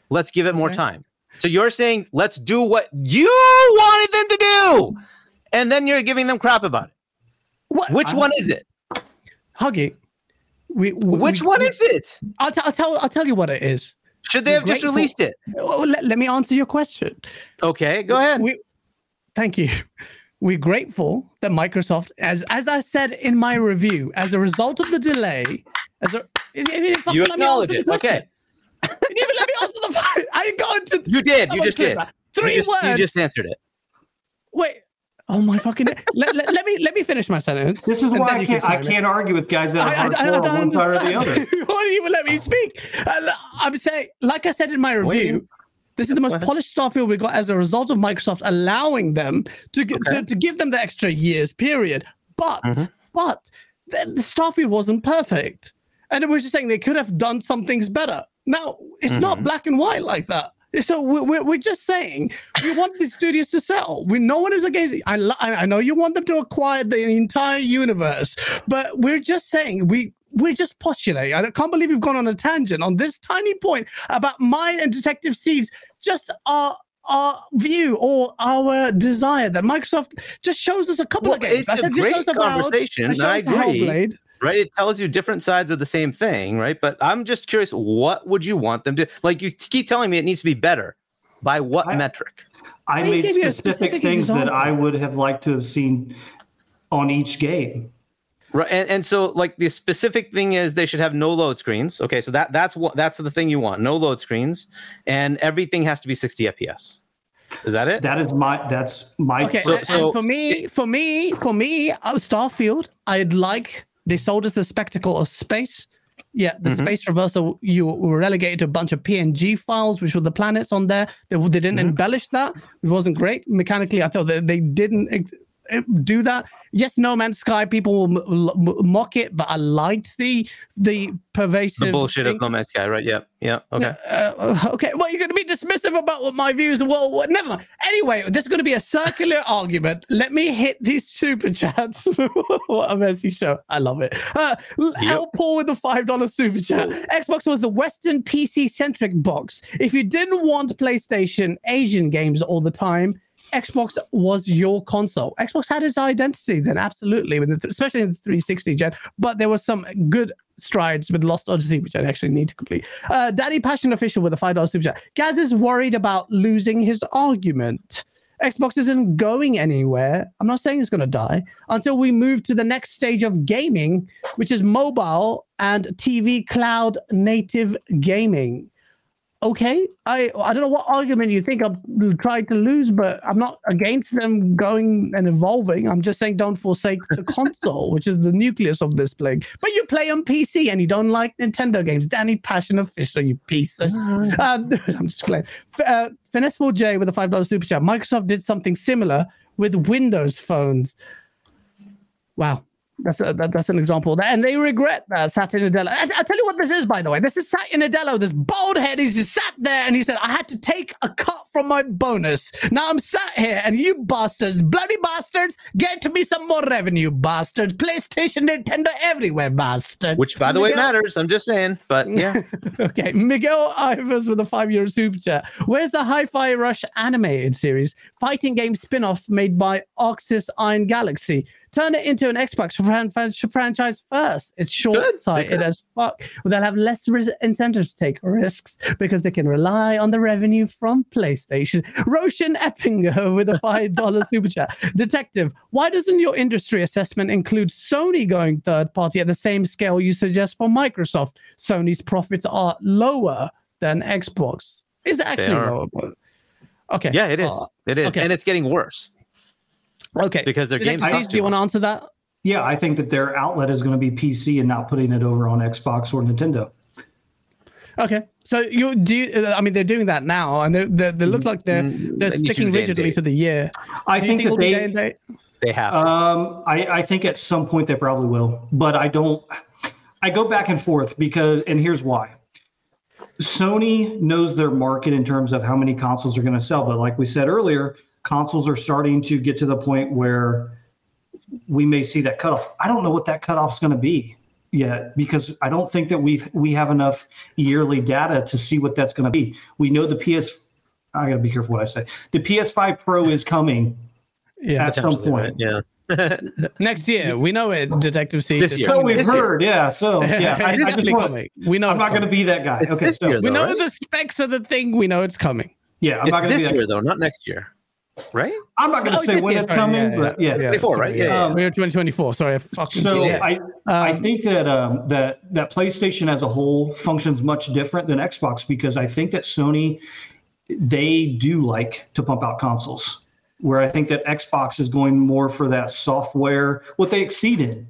Let's give it more time. So you're saying let's do what you wanted them to do, and then you're giving them crap about it.
What?
Which
I'm-
one is it?
Huggy. We, we,
Which
we-
one is it?
I'll, t- I'll tell. I'll tell you what it is.
Should they have just released it?
Oh, let, let me answer your question.
Okay, go ahead.
We, thank you. We're grateful that Microsoft, as as I said in my review, as a result of the delay, as a you didn't fucking
You acknowledge it. Okay.
You even let me answer the. *laughs* I got into
You did. You just did.
that. Three
you just,
words.
You just answered it.
Wait. Oh my fucking! let, let, let me let me finish my sentence.
this is why I
you can
can't I
say it.
can't argue with guys that
I, I,
are
I
on one side or the other. *laughs*
Why don't you even let me speak? I'm saying, like I said in my review, this is the most polished Starfield we got as a result of Microsoft allowing them to,
Okay.
to to give them the extra years period. But
Mhm.
but the, the Starfield wasn't perfect, and it was just saying they could have done some things better. Now it's not
Mhm.
black and white like that. So we're, we're, we're just saying we want these studios to sell. We no one is against it. I, I I know you want them to acquire the entire universe, but we're just saying we we're just postulating. I can't believe we've gone on a tangent on this tiny point about mine and Detective Seeds. Just our our view or our desire that Microsoft just shows us a couple
Well,
of games.
it's
I
a
said
great
shows us Avowed,
conversation. I agree.
Hellblade.
right? It tells you different sides of the same thing, right? But I'm just curious, what would you want them to like? You keep telling me it needs to be better. By what
I-
metric?
I
I
made
gave you a
specific
specific
things that. I would have liked to have seen on each game.
Right, and, and so like the specific thing is they should have no load screens. Okay, so that that's what that's the thing you want, no load screens, and everything has to be 60 FPS. Is that it?
That is my that's my
Okay,
So- so-
for me, for me, for me, uh, Starfield, I'd like they sold us the spectacle of space. Yeah, the
Mhm.
space reversal, you were relegated to a bunch of PNG files, which were the planets on there. They, they didn't
Mhm.
embellish that. It wasn't great mechanically. I thought that they didn't ex- do that. Yes, No Man's Sky, people will m- m- mock it, but I liked the the pervasive
the bullshit
thing.
of No Man's Sky, right? Yeah, yeah. Okay.
Uh, okay. Well, you're going to be dismissive about what my views are. Well, what, never mind. Anyway, this is going to be a circular *laughs* argument. Let me hit these super chats. *laughs* what a messy show. I love it. Uh,
Yep.
L Paul with the $5 super chat. Xbox was the Western PC centric box. If you didn't want PlayStation Asian games all the time, Xbox was your console. Xbox had its identity then, absolutely, especially in the 360 gen. But there was some good strides with Lost Odyssey, which I actually need to complete. Uh, Daddy Passion Official with a $5 super chat. Gaz is worried about losing his argument. Xbox isn't going anywhere. I'm not saying it's going to die until we move to the next stage of gaming, which is mobile and TV cloud native gaming. Okay, I I don't know what argument you think I'm trying to lose, but I'm not against them going and evolving. I'm just saying don't forsake the *laughs* console, which is the nucleus of this plague. But you play on PC and you don't like Nintendo games. Danny Passion Official, you piece of *laughs* *laughs* um, I'm just playing. Uh, Finesse4J with a five dollar super chat. Microsoft did something similar with Windows phones. Wow, that's a, that, that's an example of that, and they regret that. Satya Nadella. I, I tell you what this is, by the way. This is Satya Nadella, this bald head. He's just sat there and he said, "I had to take a cut from my bonus. Now I'm sat here, and you bastards, bloody bastards, get me some more revenue, bastards. PlayStation, Nintendo, everywhere, bastard."
Which, by the way, matters. I'm just saying. But yeah, *laughs*
okay, Miguel Ivers with a five-year super chat. Where's the Hi Fi Rush animated series? Fighting game spin off made by Oxys Iron Galaxy. Turn it into an Xbox fran- fran- franchise first. It's short sighted as fuck. Well, they'll have less incentives to take risks because they can rely on the revenue from PlayStation. Roshan Eppinger with a *laughs* $5 super chat. Detective, why doesn't your industry assessment include Sony going third party at the same scale you suggest for Microsoft? Sony's profits are lower than Xbox. Is it actually lower? Okay.
yeah, it is.
Uh,
It is,
okay.
and it's getting worse
okay.
because their games.
Detective, do you want to answer that?
Yeah, I think that their outlet is going to be PC and not putting it over on Xbox or Nintendo.
Okay. So you do. You, I mean, they're doing that now, and they they they look like they're
Mm,
they're
they
sticking
do day and
rigidly to the year.
I
Do
think,
think
that they.
day and date?
They have.
Um, I, I think at some point they probably will, but I don't. I go back and forth because, and here's why. Sony knows their market in terms of how many consoles are going to sell, but like we said earlier, consoles are starting to get to the point where we may see that cutoff. I don't know what that cutoff is going to be yet because I don't think that we've we have enough yearly data to see what that's going to be. We know the PS. I got to be careful what I say. The PS5 Pro is coming
Yeah.
at some
Potentially, right?
point.
Yeah. *laughs*
Next year, we know it. Detective C.
This year.
So we've
this year.
heard, yeah. So *laughs* yeah, I, I
it's
just want,
coming. We know.
I'm
it's
not going to be that guy.
It's
Okay, so
year,
We know
right?
the specs of the thing. We know it's coming.
yeah, I'm
it's
not going to be
this
that.
year though, not next year, right?
I'm not going to
Oh,
say
this
when it's
sorry,
coming,
yeah,
but yeah.
24, right? Yeah, yeah.
Um,
We're 2024. Sorry, I fucking
So
yeah.
I I
Um,
think that um, that that PlayStation as a whole functions much different than Xbox because I think that Sony they do like to pump out consoles. Where I think that Xbox is going more for that software, what they exceed in.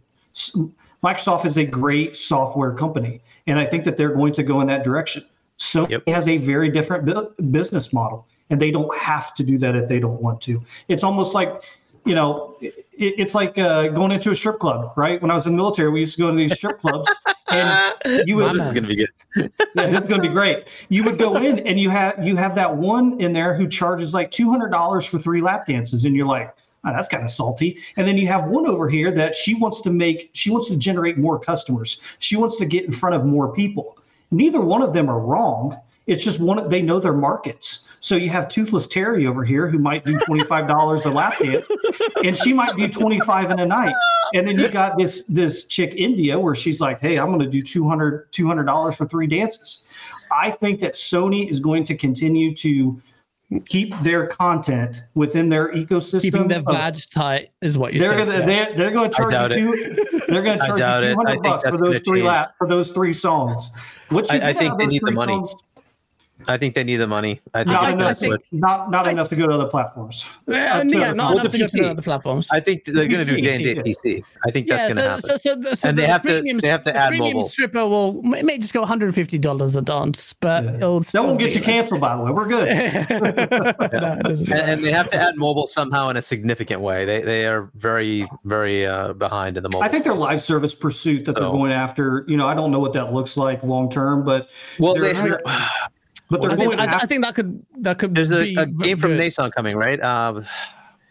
Microsoft is a great software company, and I think that they're going to go in that direction. Sony
Yep.
has a very different bu- business model, and they don't have to do that if they don't want to. It's almost like, you know, it, it's like uh, going into a strip club, right? When I was in the military, we used to go to these strip clubs, and you would
My
this is gonna be good.
yeah, this is going to be great. You would go in and you have you have that one in there who charges like two hundred dollars for three lap dances, and you're like, oh, that's kind of salty. And then you have one over here that she wants to make, she wants to generate more customers. She wants to get in front of more people. Neither one of them are wrong. It's just one they know their markets. So you have Toothless Terry over here who might do twenty five dollars a lap dance, and she might do twenty five in a night. And then you got this this chick India where she's like, "Hey, I'm going to do 200 dollars for three dances." I think that Sony is going to continue to keep their content within their ecosystem.
keeping their
of-
vag tight is what you're
they're
saying.
gonna
yeah.
they're, they're going to charge
doubt
you two, they're going *laughs* to charge you
it.
two
I
hundred
think
bucks for those three
change.
lap for those three songs. What you
I- I think they need the money.
songs-
I think they need the money. I think
Not
it's gonna
enough,
switch.
not, not
I-
enough to go to other platforms.
Yeah,
Uh,
yeah, not
well,
enough to go to other platforms.
I think they're going to do
PC,
day and date. PC. I think that's
yeah,
going to
so,
happen.
so, so, the- so
And
the
they have to- they have to
the
add
premium
mobile.
stripper will it may just go 150 dollars a dance, but
Yeah.
it'll
That won't get
be
you canceled, by the way. We're good.
like- *laughs* No,
and, and they have to add mobile somehow in a significant way. They they are very very uh, behind in the mobile.
I think their
space.
live service pursuit that they're going after, you know, I don't know what that looks like long term, but
Well,
they're-
they,
they're- *sighs* *sighs* but they're
I think,
going
I, I think that could that could
there's a,
be
a game from
good.
Nason coming, right? Uh,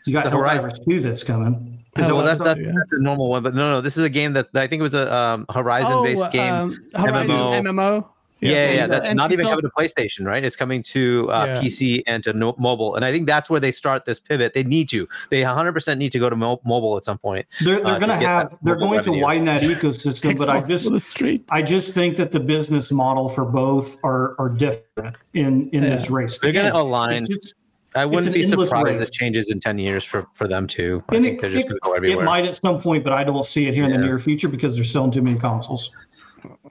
you got
it's Horizon.
Horizon 2 that's coming.
Oh,
that
well, that's that's,
yeah.
that's a normal one, but no, no, this is a game that I think it was a um, Horizon-based
Oh,
game.
um, Horizon
MMO.
MMO.
Yeah, yeah, yeah,
the
that's not even
NCSoft.
coming to PlayStation, right? It's coming to uh,
Yeah.
PC and to no- mobile, and I think that's where they start this pivot. They need to, they 100% need to go to mo- mobile at some point.
They're, they're
uh,
going to have, they're going
revenue.
to widen that *laughs* ecosystem, but I just,
the street.
I just think that the business model for both are, are different in, in this race.
They're going to align. I wouldn't be surprised
race.
it changes in 10 years for, for them too. I
and
think
it-
they're just going to go everywhere.
It might at some point, but I don't see it here in the near future because they're selling too many consoles.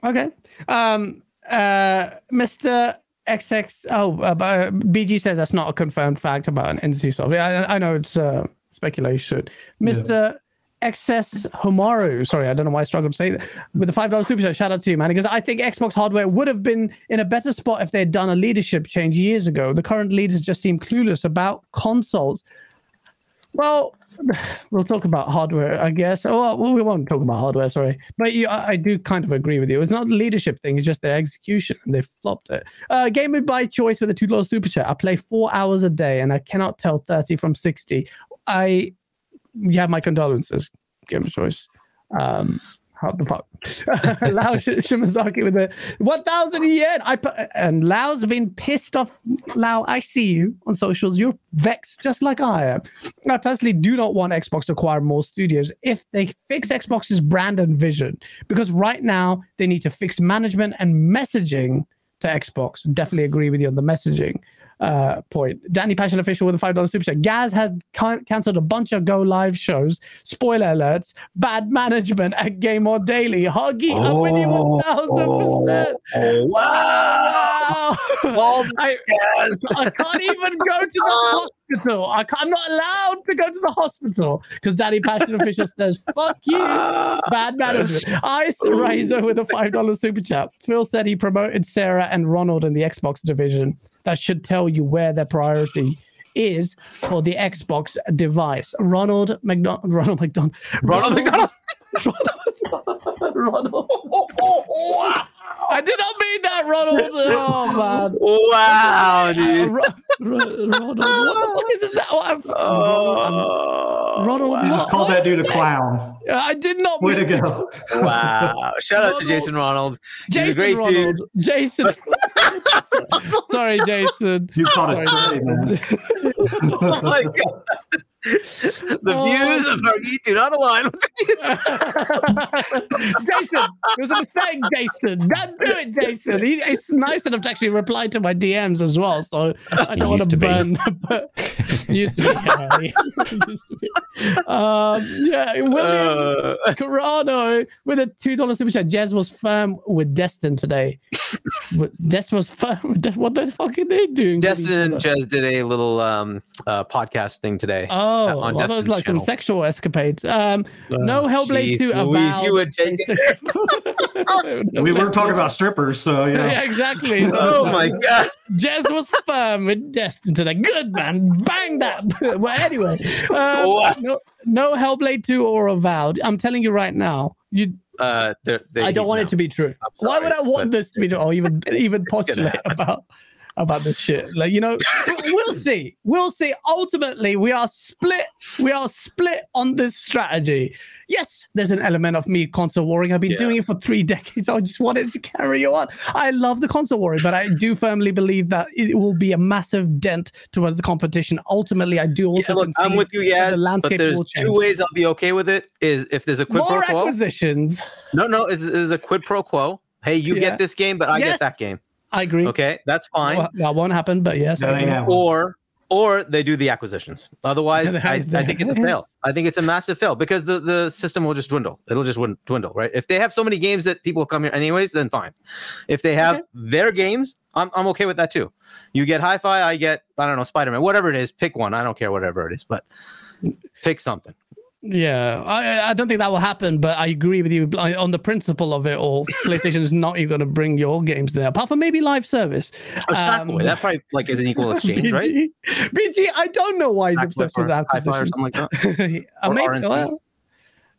Okay. Um. Uh. Mr. XX. Oh, uh, but, uh, BG says that's not a confirmed fact about an NCSoft. Yeah, I, I know it's uh, speculation. Mr. XS Homaru. Sorry, I don't know why I struggled to say that. With the five dollar super chat, shout out to you, man. Because I think Xbox hardware would have been in a better spot if they had done a leadership change years ago. The current leaders just seem clueless about consoles. Well, *sighs* we'll talk about hardware, I guess. Oh, well, we won't talk about hardware, sorry. But you, I, I do kind of agree with you. It's not leadership thing; it's just their execution, and they flopped it. Uh, Gamer by choice with a two dollar super chat. I play four hours a day, and I cannot tell thirty from sixty. I, you have my condolences, Gamer choice. Um, how the fuck? *laughs* Lao Sh- Shimazaki with a 1,000 yen. I put, and Lao's been pissed off. Lao, I see you on socials. You're vexed just like I am. I personally do not want Xbox to acquire more studios if they fix Xbox's brand and vision. Because right now, they need to fix management and messaging to Xbox. Definitely agree with you on the messaging uh, point. Danny Passion Official with a $5 super chat. Gaz has can- cancelled a bunch of go live shows. Spoiler alerts. Bad management at Game On Daily. Huggy, I'm with you 1000%.
Oh,
Wow.
All *laughs*
I, I can't even go to the *laughs* hospital. I I'm not allowed to go to the hospital because Danny Passion Official says, fuck you. *laughs* Bad management. Ice Razor with a $5 super chat. Phil said he promoted Sarah and Ronald in the Xbox division. That should tell you where their priority is for the Xbox device. Ronald *laughs* *laughs* McDonald. Ronald McDonald. *laughs*
Ronald McDonald.
Ronald. I did not mean that, Ronald. *laughs* Oh, man.
Wow,
Uh,
dude.
Ro- Ro- Ronald, what the *laughs* fuck is this? That? What I've-
Oh,
Ronald-
You just called that dude a clown.
I did not
Way to
mean
go.
wow. Shout out to
Ronald-
Jason Ronald. He's a
Jason
great
Ronald.
dude.
Jason. *laughs* Sorry, Jason.
You caught
Sorry,
it today, man.
Jason.
Oh my god. The
Oh.
views of Fergie do not align with the views. *laughs*
Jason, it was a mistake, Jason. Don't do it, Jason. He, it's nice enough to actually reply to my DMs as well. So I don't want to
to be.
burn. But *laughs* used to be. Yeah, *laughs* he used to be. Um, yeah, William
Uh,
Carano with a two dollar super chat. Jez was firm with Destin today. But Des was firm. With *laughs* what the fuck are they doing? with
Destin and? Jez did a little um, uh, podcast thing today.
Oh,
on
well, that was
Destin's
like some sexual escapades. Um, no Hellblade
Jeez
2
Louise, you would *laughs* *laughs* take
We weren't talking about strippers, so you know.
Yeah, exactly. So
Oh my god.
Jez was firm with Destin today. Good man, bang that. well, anyway, um,
Wow.
no, no Hellblade 2 or avowed. I'm telling you right now, you.
Uh, they're-
I don't want it to be true. Why would I want this to be true, or even *laughs* even postulate about about this shit? Like you know, *laughs* we'll see. We'll see. Ultimately, we are split. We are split on this strategy. Yes, there's an element of me console warring. I've been
Yeah.
doing it for three *laughs* decades. I just wanted to carry on. I love the console warring, but I do firmly believe that it will be a massive dent towards the competition. Ultimately, I do also
Yeah, look, I'm with you, yeah.
the
But there's two ways I'll be okay with it. Is if there's a quid
More
pro quo.
acquisitions.
No, no, is is a quid pro quo. Hey, you
Yeah.
get this game, but I
Yes.
get that game.
I agree.
Okay, that's fine.
Well, that won't happen, but yes. I
That ain't
agree.
happening.
or or they do the acquisitions. Otherwise, *laughs* I, I think it's a fail. I think it's a massive fail because the, the system will just dwindle. It'll just win- dwindle, right? If they have so many games that people come here anyways, then fine. If they have
Okay.
their games I'm I'm okay with that too. You get hi-fi, I get I don't know Spider-Man, whatever it is. Pick one. I don't care whatever it is, but pick something.
Yeah, I, I don't think that will happen, but I agree with you on the principle of it all. *laughs* PlayStation is not even going to bring your games there, apart from maybe live service.
Or Sackboy, that probably like is an equal *laughs* exchange, right?
BG, BG, I don't know why he's
Sackboy
obsessed with
or Hi-Fi or something like that. *laughs*
Uh, maybe, well,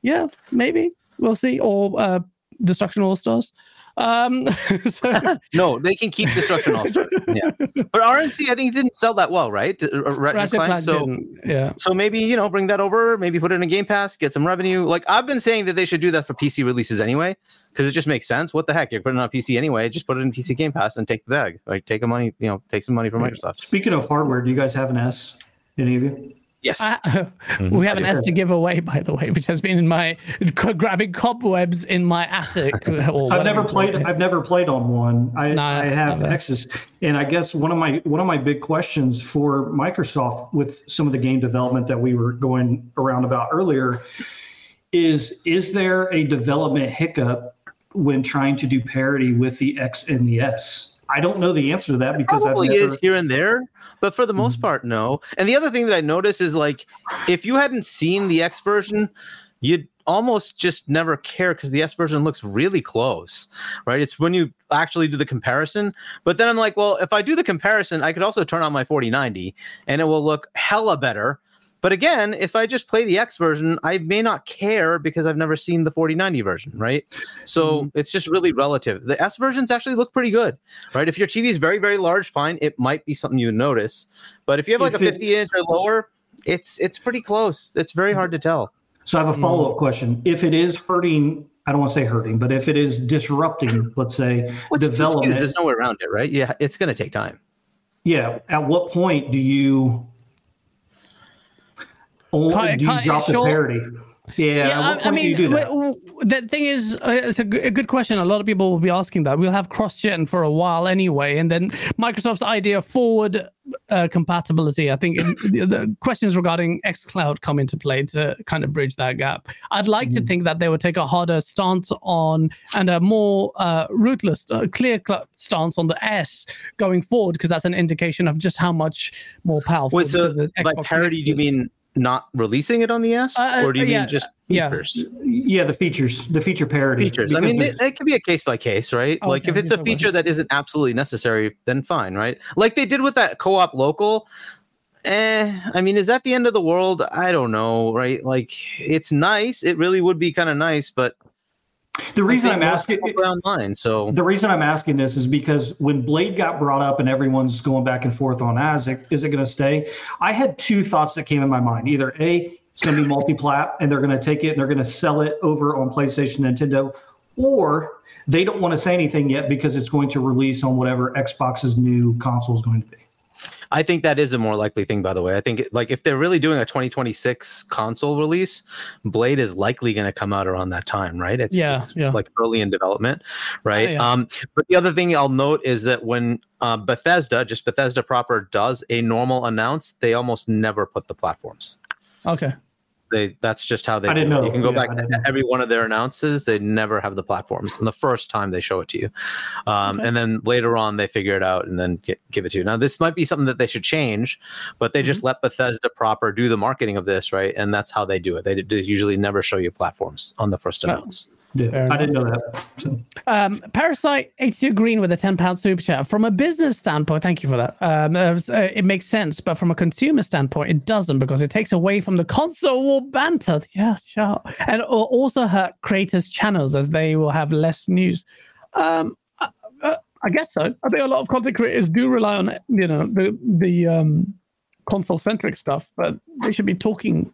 yeah, maybe we'll see. Or uh, Destruction All Stars. Um, *laughs* so,
No, they can keep Destruction *laughs* All Star. Yeah, but RNC I think didn't sell that well, right? Uh, Ratchet,
Ratchet
Clank,
Clank
so
didn't, yeah.
so maybe you know bring that over, maybe put it in a Game Pass, get some revenue. Like I've been saying that they should do that for PC releases anyway, because it just makes sense. What the heck? You're putting it on PC anyway. Just put it in PC Game Pass and take the bag. Like take the money, you know, take some money from Microsoft.
Speaking of hardware, do you guys have an S? Any of you?
Yes.
I, *laughs* we mm-hmm. have an
I.
S to give away, by the way, which has been in my grabbing cobwebs in my attic. *laughs*
I've never played.
it.
I've never played on one. I,
No,
I have
never.
X's, and I guess one of my one of my big questions for Microsoft with some of the game development that we were going around about earlier is: is there a development hiccup when trying to do parity with the X and the S? I don't know the answer to that because
probably
I've never.
is here and there, but for the most
Mhm.
part, no. And the other thing that I notice is like, if you hadn't seen the X version, you'd almost just never care because the S version looks really close, right? It's when you actually do the comparison. But then I'm like, well, if I do the comparison, I could also turn on my 4090 and it will look hella better. But again, if I just play the X version, I may not care because I've never seen the 4090 version, right? So mm-hmm. it's just really relative. The S versions actually look pretty good, right? If your TV is very, very large, fine, it might be something you notice. But if you have like
If
a 50 inch or lower, it's it's pretty close. It's very hard to tell.
So I have a mm. follow up question. If it is hurting, I don't want to say hurting, but if it is disrupting, let's say
What's excuse?
development,
There's no way around it, right? Yeah, it's going to take time.
yeah. At what point do you? Only,
Cut it-
do you
cut it
drop the
short.
parity? Yeah. at what
I, I mean,
do do that?
w- w- the thing is, uh, it's a, g- a good question. A lot of people will be asking that. We'll have cross-gen for a while anyway, and then Microsoft's idea of forward uh, compatibility. I think in, the, the questions regarding XCloud come into play to kind of bridge that gap. I'd like to
Mhm.
think that they would take a harder stance on and a more uh, ruthless, uh, clear cl- stance on the S going forward, because that's an indication of just how much more powerful.
Wait, so
the
by
Xbox
parity, do you
is.
mean not releasing it on the S,
Uh,
or do you
yeah,
mean just
yeah.
features?
Yeah, the features, the feature parity.
Features. I mean, it, it could be a case by case, right?
Oh,
like
okay,
if it's a feature
it.
that isn't absolutely necessary, then fine, right? Like they did with that co-op local. Eh, I mean, is that the end of the world? I don't know, right? Like it's nice. It really would be kind of nice, but
the reason I'm asking,
play online, so
the reason I'm asking this is because when Blade got brought up and everyone's going back and forth on Isaac, is it going to stay? I had two thoughts that came in my mind. Either A, it's going to be multi-plat and they're going to take it and they're going to sell it over on PlayStation, Nintendo, or they don't want to say anything yet because it's going to release on whatever Xbox's new console is going to be.
I think that is a more likely thing. By the way, I think like if they're really doing a 2026 console release, Blade is likely going to come out around that time, right? It's,
Yeah,
it's
yeah.
like early in development, right?
yeah.
Um, but the other thing I'll note is that when uh, Bethesda, just Bethesda proper, does a normal announce, they almost never put the platforms.
Okay.
They that's just how they
I
do
didn't
it.
know.
You can go
Yeah,
back to every one of their announces. They never have the platforms, and the first time they show it to you, um,
Okay.
and then later on they figure it out and then get, give it to you. Now this might be something that they should change, but they
Mm-hmm.
just let Bethesda proper do the marketing of this, right? And that's how they do it. They, they usually never show you platforms on the first
Oh.
announce.
Yeah, I didn't know that. So,
Um, Parasite 82 Green with a 10 pound super chat. From a business standpoint, thank you for that. Um, uh, it makes sense, but from a consumer standpoint, it doesn't because it takes away from the console war banter. Yeah, sure. And will also hurt creators' channels as they will have less news. Um, uh, uh, I guess so. I think a lot of content creators do rely on you know the the um, console centric stuff, but they should be talking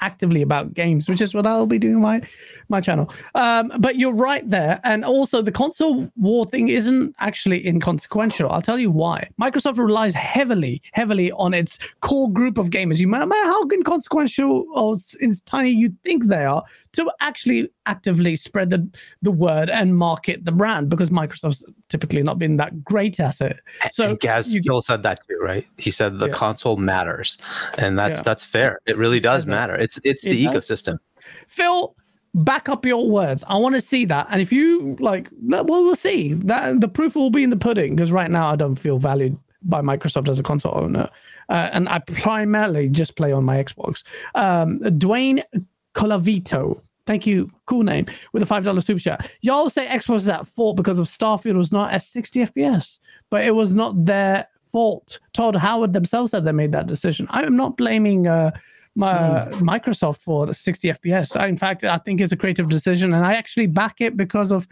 actively about games, which is what I'll be doing my my channel. Um, but you're right there, and also the console war thing isn't actually inconsequential. I'll tell you why. Microsoft relies heavily, heavily on its core group of gamers. You matter how inconsequential or tiny you think they are, to actually actively spread the the word and market the brand because Microsoft's typically not been that great at it. So
and Gaz
you-
Phil said that too, right? He said the
Yeah.
console matters, and that's
Yeah.
that's fair. It really does
that.
matter. It's it's
It
the
does.
ecosystem.
Phil, back up your words. I want to see that. And if you like, well, we'll see. That the proof will be in the pudding. Because right now, I don't feel valued by Microsoft as a console owner, uh, and I primarily just play on my Xbox. Um, Dwayne Colavito. Thank you, cool name, with a five dollar super chat. Y'all say Xbox is at fault because of Starfield was not at 60 FPS, but it was not their fault. Todd Howard themselves said they made that decision. I am not blaming uh, my,
Hmm.
Microsoft for the 60 FPS. I, in fact, I think it's a creative decision, and I actually back it because of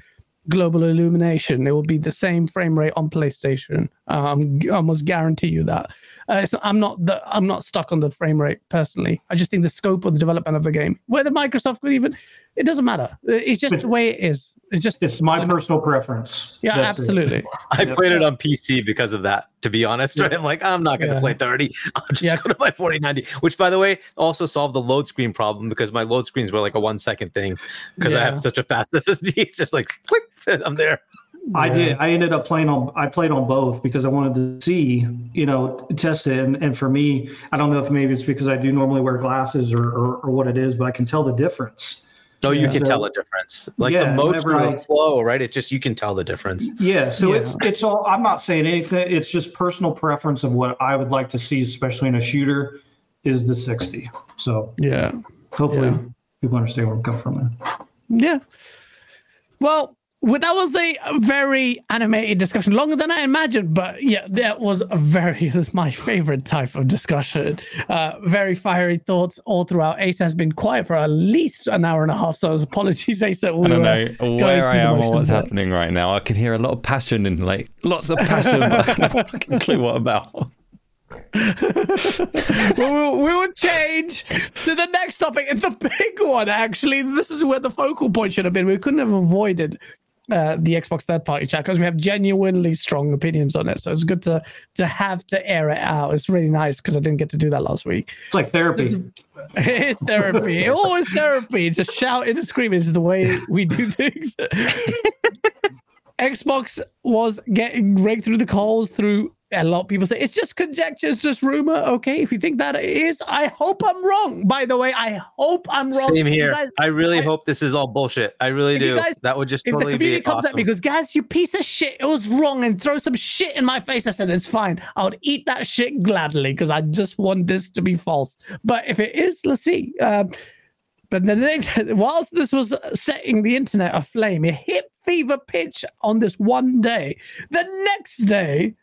global illumination. It will be the same frame rate on PlayStation. Um, I almost guarantee you that. Uh, it's, I'm not the, I'm not stuck on the frame rate personally. I just think the scope of the development of the game, whether Microsoft could even, it doesn't matter. It's just the way it is. It's just
It's my personal preference.
yeah,
That's it.
absolutely. *laughs*
I played it on PC because of that. To be honest, right? I'm like, I'm not going to
Yeah.
play 30. *laughs* I'll just
Yeah.
go to my 4090. Which, by the way, also solved the load screen problem because my load screens were like a one second thing because I have such a fast *laughs* SSD. It's just like, click, I'm there.
I did. I ended up playing on. I played on both because I wanted to see, you know, test it. And, and for me, I don't know if maybe it's because I do normally wear glasses or, or, or what it is, but I can tell the difference.
No, you
Yeah.
can
So-
tell a difference. Like
Yeah,
the motion
I-
flow, right? It's just you can tell the difference.
Yeah. So
Yeah.
it's it's all. I'm not saying anything. It's just personal preference of what I would like to see, especially in a shooter, is the 60. So
Yeah.
hopefully
Yeah.
people understand where I'm coming from. There.
Yeah. Well, well, that was a very animated discussion, longer than I imagined. But yeah, that was a very, *laughs* this is my favorite type of discussion. Uh, very fiery thoughts all throughout. Ace has been quiet for at least an hour and a half. So *laughs* apologies, Ace. That we
I don't know where I am or what's
there.
happening right now. I can hear a lot of passion and like lots of passion, but I have no *laughs* fucking clue what about.
we, will, we will change to the next topic. It's the big one, actually. This is where the focal point should have been. We couldn't have avoided uh, the Xbox third party chat because we have genuinely strong opinions on it. So it's good to to have to air it out. It's really nice because I didn't get to do that last week.
It's like therapy.
It's *laughs* therapy. *laughs* It always therapy. Just shouting and screaming is the way we do *laughs* things. Xbox was getting raked through the coals through a lot of people say it's just conjecture, it's just rumor. Okay, if you think that it is, I hope I'm wrong. By the way, I hope I'm wrong.
Same here.
guys-
I really
I-
hope this is all bullshit. I really do.
guys-
that would just
if
totally
the community
be
comes
awesome.
at me because guys, you piece of shit, it was wrong, and throw some shit in my face, I said it's fine. I would eat that shit gladly because I just want this to be false. But if it is, let's see. Um, but the next, *laughs* whilst this was setting the internet aflame, it hit fever pitch on this one day. The next day,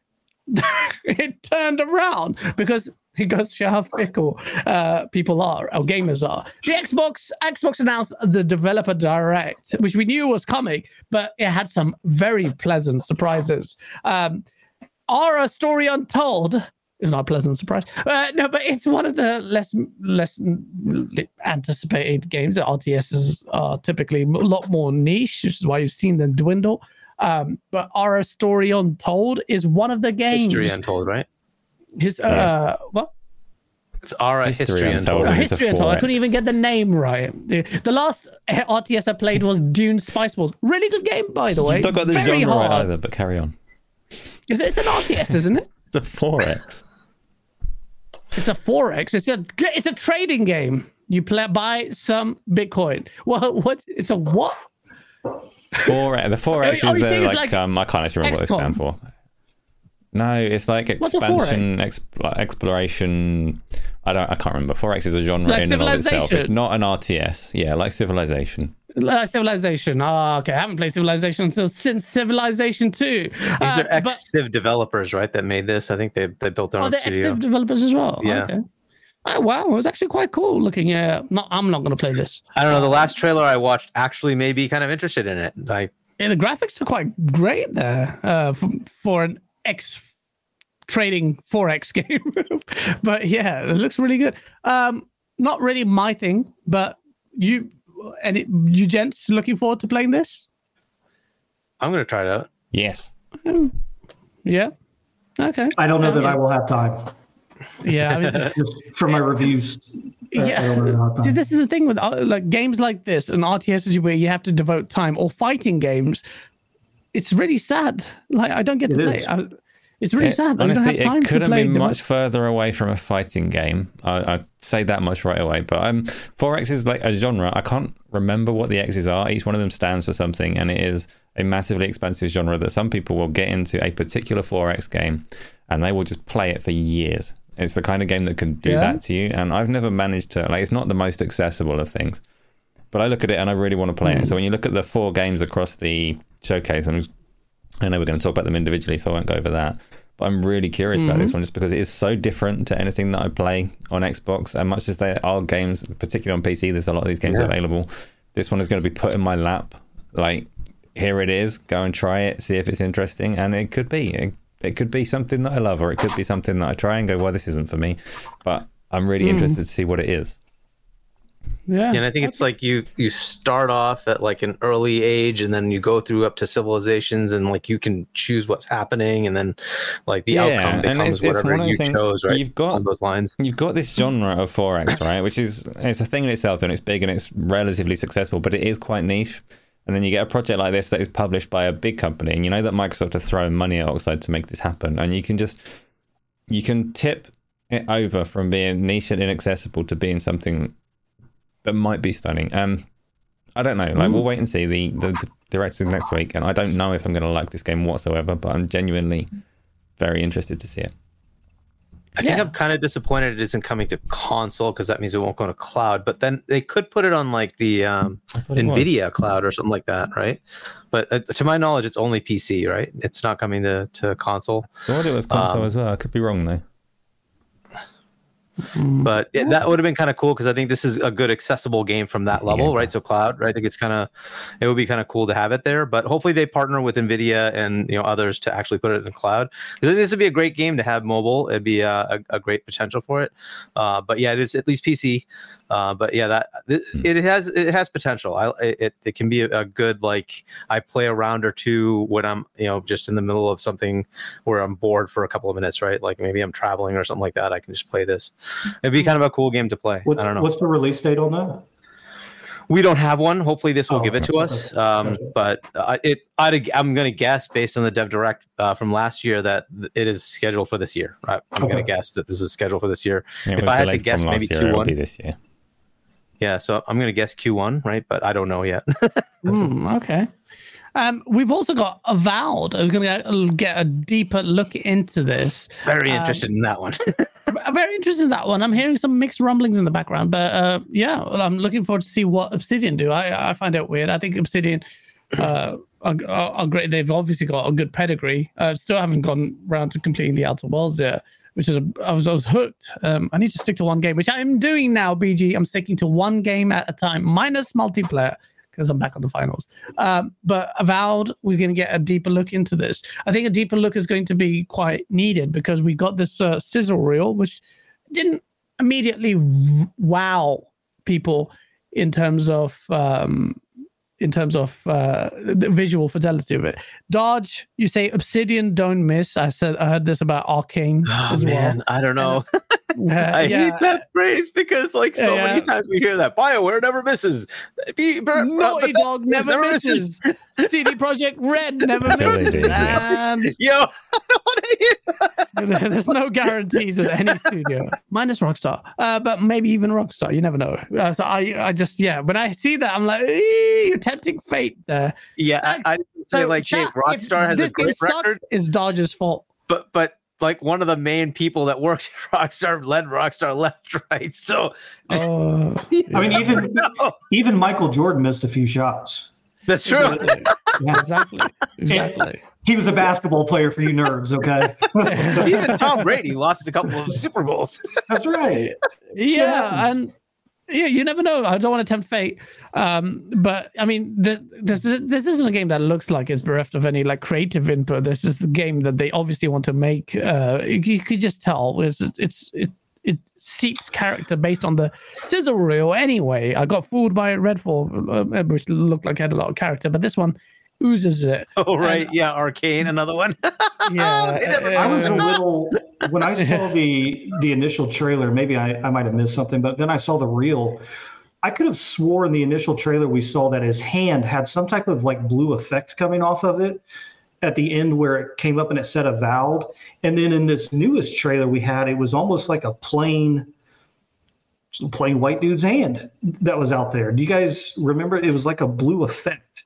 *laughs* it turned around because it goes to how fickle uh, people are, or gamers are. The Xbox Xbox announced the developer direct, which we knew was coming, but it had some very pleasant surprises. Um, our story untold is not a pleasant surprise. Uh, no, but it's one of the less less anticipated games. RTSs are typically a lot more niche, which is why you've seen them dwindle. Um, but our story untold is one of the games.
History Untold, right?
His uh, what?
It's Ara
History
History,
Untold.
Untold.
Uh,
Well, it's a
history untold. I couldn't even get the name right. The, the last RTS I played was Dune Spice Wars. Really good game, by the way.
You've not got the
Very
genre
hard.
right either, but carry on.
It's, it's an RTS, isn't it? *laughs*
It's a 4X.
It's a forex. It's a it's a trading game. You play buy some Bitcoin. Well, *laughs* what? It's a what?
4 the 4X
Oh,
is
you
the
think it's
like,
like
um I can't actually remember what it
XCOM?
stands for. No, it's like
What's a 4X?
expansion, exp- exploration. I don't. I can't remember. 4X is a genre
like
in and of itself. It's not an RTS. Yeah, like Civilization.
Like Civilization. Oh, okay. I haven't played Civilization until since Civilization Two.
These
Uh,
are ex Civ developers, right? That made this. I think they they built their
Oh,
own
they're
studio.
active developers as well.
Yeah.
Okay. Oh, wow, it was actually quite cool looking. Yeah, not. I'm not going to play this.
I don't know. The last trailer I watched actually made me kind of interested in it. I
Yeah, the graphics are quite great there uh, for, for an X trading forex *laughs* game. but yeah, it looks really good. Um, not really my thing, but you and it, you gents looking forward to playing this?
I'm gonna try it out.
Yes.
Yeah. Okay.
I don't know that
yeah.
I will have time
Yeah. I mean, *laughs*
just for my reviews. I- I don't know that I'll
See, this is the thing with uh, like games like this and RTSs where you have to devote time or fighting games. It's really sad. Like I don't get to
It
play.
is.
I, it's really
It-
sad. I
honestly,
don't have time
it couldn't be
them.
much further away from a fighting game. I, I'd say that much right away. But um, 4X is like a genre. I can't remember what the X's are. Each one of them stands for something, and it is a massively expensive genre that some people will get into a particular 4X game and they will just play it for years. It's the kind of game that can do
Yeah.
that to you. And I've never managed to, like, it's not the most accessible of things. But I look at it and I really want to play it. Hmm. So when you look at the four games across the showcase, I'm, I know we're going to talk about them individually, so I won't go over that. But I'm really curious about this hmm. one just because it is so different to anything that I play on Xbox. And much as there are games, particularly on PC, there's a lot of these games
Yeah.
available. This one is going to be put in my lap. Like, here it is. Go and try it. See if it's interesting. And it could be. It, it could be something that I love, or it could be something that I try and go, well, this isn't for me. But I'm really hmm. interested to see what it is.
Yeah.
and I think it's like you you start off at like an early age, and then you go through up to civilizations, and like you can choose what's happening, and then like the
Yeah,
outcome
and
becomes
it's- it's
whatever
one of
you
those things-
chose, right?
you've got-
on those lines.
You've got this genre of 4X, right? Which is it's a thing in itself and it's big and it's relatively successful, but it is quite niche. And then you get a project like this that is published by a big company, and you know that Microsoft are throwing money at Oxide to make this happen, and you can just you can tip it over from being niche and inaccessible to being something that might be stunning. Um, I don't know. Like we'll wait and see. The the, the director's next week, and I don't know if I'm going to like this game whatsoever, but I'm genuinely very interested to see it.
I think
Yeah.
I'm kind of disappointed it isn't coming to console because that means it won't go to cloud. But then they could put it on like the um,
it was.
NVIDIA cloud or something like that, right? But uh, to my knowledge, it's only PC, right? It's not coming to, to console.
I thought it was console
Um,
as well. I could be wrong though.
But it, that would have been kind of cool because I think this is a good accessible game from that level, right? So cloud, right? I think it's kind of it would be kind of cool to have it there. But hopefully they partner with Nvidia and you know others to actually put it in the cloud. This would be a great game to have mobile. It'd be a, a, a great potential for it. Uh, but yeah, it is at least PC. Uh, but yeah, that it,
Hmm.
it has it has potential. I it, it can be a, a good like I play a round or two when I'm you know just in the middle of something where I'm bored for a couple of minutes, right? Like maybe I'm traveling or something like that. I can just play this. It'd be kind of a cool game to play.
What's,
I don't know.
what's the release date on that?
We don't have one. Hopefully, this will
Oh,
give it to us. Um, but uh, it, I'd, I'm going to guess based on the Dev Direct uh, from last year that th- it is scheduled for this year. I, I'm going to guess that this is scheduled for this year.
Yeah,
if I had to guess, maybe
year, it'll
Q1.
be this year.
Yeah, so I'm going to guess Q1, right? But I don't know yet. *laughs*
Hmm, okay. Um, we've also got Avowed. I'm going to get a deeper look into this.
Very
Um,
interested in that one. *laughs*
Very interested in that one. I'm hearing some mixed rumblings in the background, but uh, yeah, well, I'm looking forward to see what Obsidian do. I, I find it weird. I think Obsidian uh, are, are, are great. They've obviously got a good pedigree. Uh, still haven't gone around to completing the Outer Worlds yet, which is a, I was I was hooked. Um, I need to stick to one game, which I'm doing now. BG, I'm sticking to one game at a time, minus multiplayer. Because I'm back on the finals. Um, but Avowed, we're going to get a deeper look into this. I think a deeper look is going to be quite needed because we got this uh, sizzle reel, which didn't immediately wow people in terms of um, in terms of uh, the visual fidelity of it. Dodge, you say Obsidian don't miss. I said I heard this about Arkane
oh
as
man, I don't know.
well. Uh, *laughs*
I
yeah.
hate that phrase because like so
Yeah,
many times we hear that Bioware never misses. Be- but- uh,
Naughty
but-
Dog never,
never
misses. CD Projekt Red never
So
misses.
do, yeah.
And *laughs*
Yo, *laughs* I don't want to hear that.
There's no guarantees with any studio, minus Rockstar, uh, but maybe even Rockstar. You never know. Uh, so I, I just, yeah, when I see that, I'm like, "Ee, you're tempting fate there.
Yeah, I, I say like, hey,
chat, if
Rockstar has a
this game
great
sucks,
record,
It's Dodge's fault.
but but like one of the main people that worked at *laughs* Rockstar led Rockstar left, *laughs* right? So
Oh, *laughs*
I mean, even
no,
even Michael Jordan missed a few shots.
that's true.
Yeah.
exactly, exactly.
He was a basketball player for you nerds, okay?
Even Tom Brady lost a couple of Super Bowls.
That's right.
yeah, and yeah, you never know. I don't want to tempt fate, um, but I mean, th- this this isn't a game that looks like it's bereft of any like creative input. This is the game that they obviously want to make. Uh, you, you could just tell it's it's it it seeps character based on the sizzle reel. Anyway, I got fooled by Redfall, uh, which looked like it had a lot of character, but this one oozes it. *laughs*
Oh right, yeah, Arkane, another one. *laughs*
Yeah,
never
I was a little when I saw *laughs* the the initial trailer. Maybe I, I might have missed something, but then I saw the reel. I could have sworn the initial trailer we saw that his hand had some type of like blue effect coming off of it at the end where it came up and it said avowed. And then in this newest trailer we had, it was almost like a plain plain white dude's hand that was out there. Do you guys remember? It was like a blue effect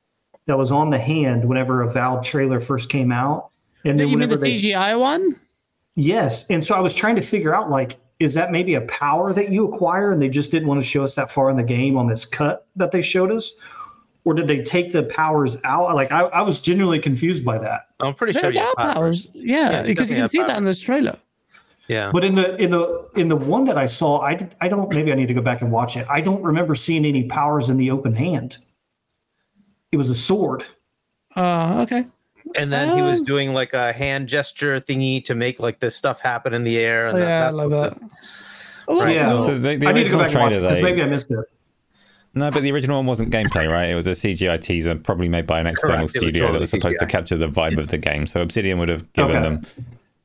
that was on the hand whenever Avowed trailer first came out.
And then you mean the
they,
CGI one?
Yes. And so I was trying to figure out like, is that maybe a power that you acquire and they just didn't want to show us that far in the game on this cut that they showed us? Or did they take the powers out? Like I, I was genuinely confused by that.
I'm pretty
There
sure you
are
have
powers.
powers.
Yeah,
Yeah,
because you can
have
see that in this trailer.
Yeah.
But in the in the in the one that I saw, I I don't maybe I need to go back and watch it. I don't remember seeing any powers in the open hand. It was a sword.
Uh, okay.
And then he was
Um,
doing like a hand gesture thingy to make like this stuff happen in the air. And
Oh,
that-
yeah,
that's
like
what
that. Well,
Right,
Yeah.
so-
So the, the
I need to go
original
back and watch
trailer,
it 'cause maybe I missed it.
No, but the original one wasn't gameplay, right? It was a CGI teaser, probably made by an external
Correct, it was
studio that was supposed to capture the vibe of the game. So Obsidian would have given
Okay.
them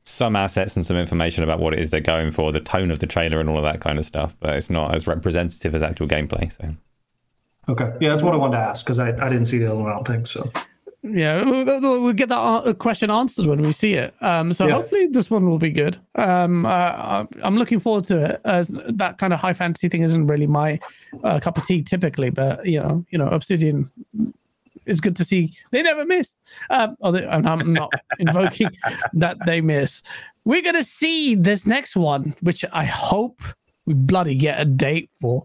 some assets and some information about what it is they're going for, the tone of the trailer, and all of that kind of stuff. But it's not as representative as actual gameplay. So
Okay, yeah, that's what I wanted to ask because I, I didn't see the other one. I don't think so.
Yeah, we'll, we'll get that uh, question answered when we see it. Um, so
Yeah.
hopefully this one will be good. Um, uh, I'm looking forward to it. As that kind of high fantasy thing isn't really my uh, cup of tea typically, but you know, you know, Obsidian is good to see. They never miss. Um, although and I'm not *laughs* invoking that they miss. We're gonna see this next one, which I hope we bloody get a date for.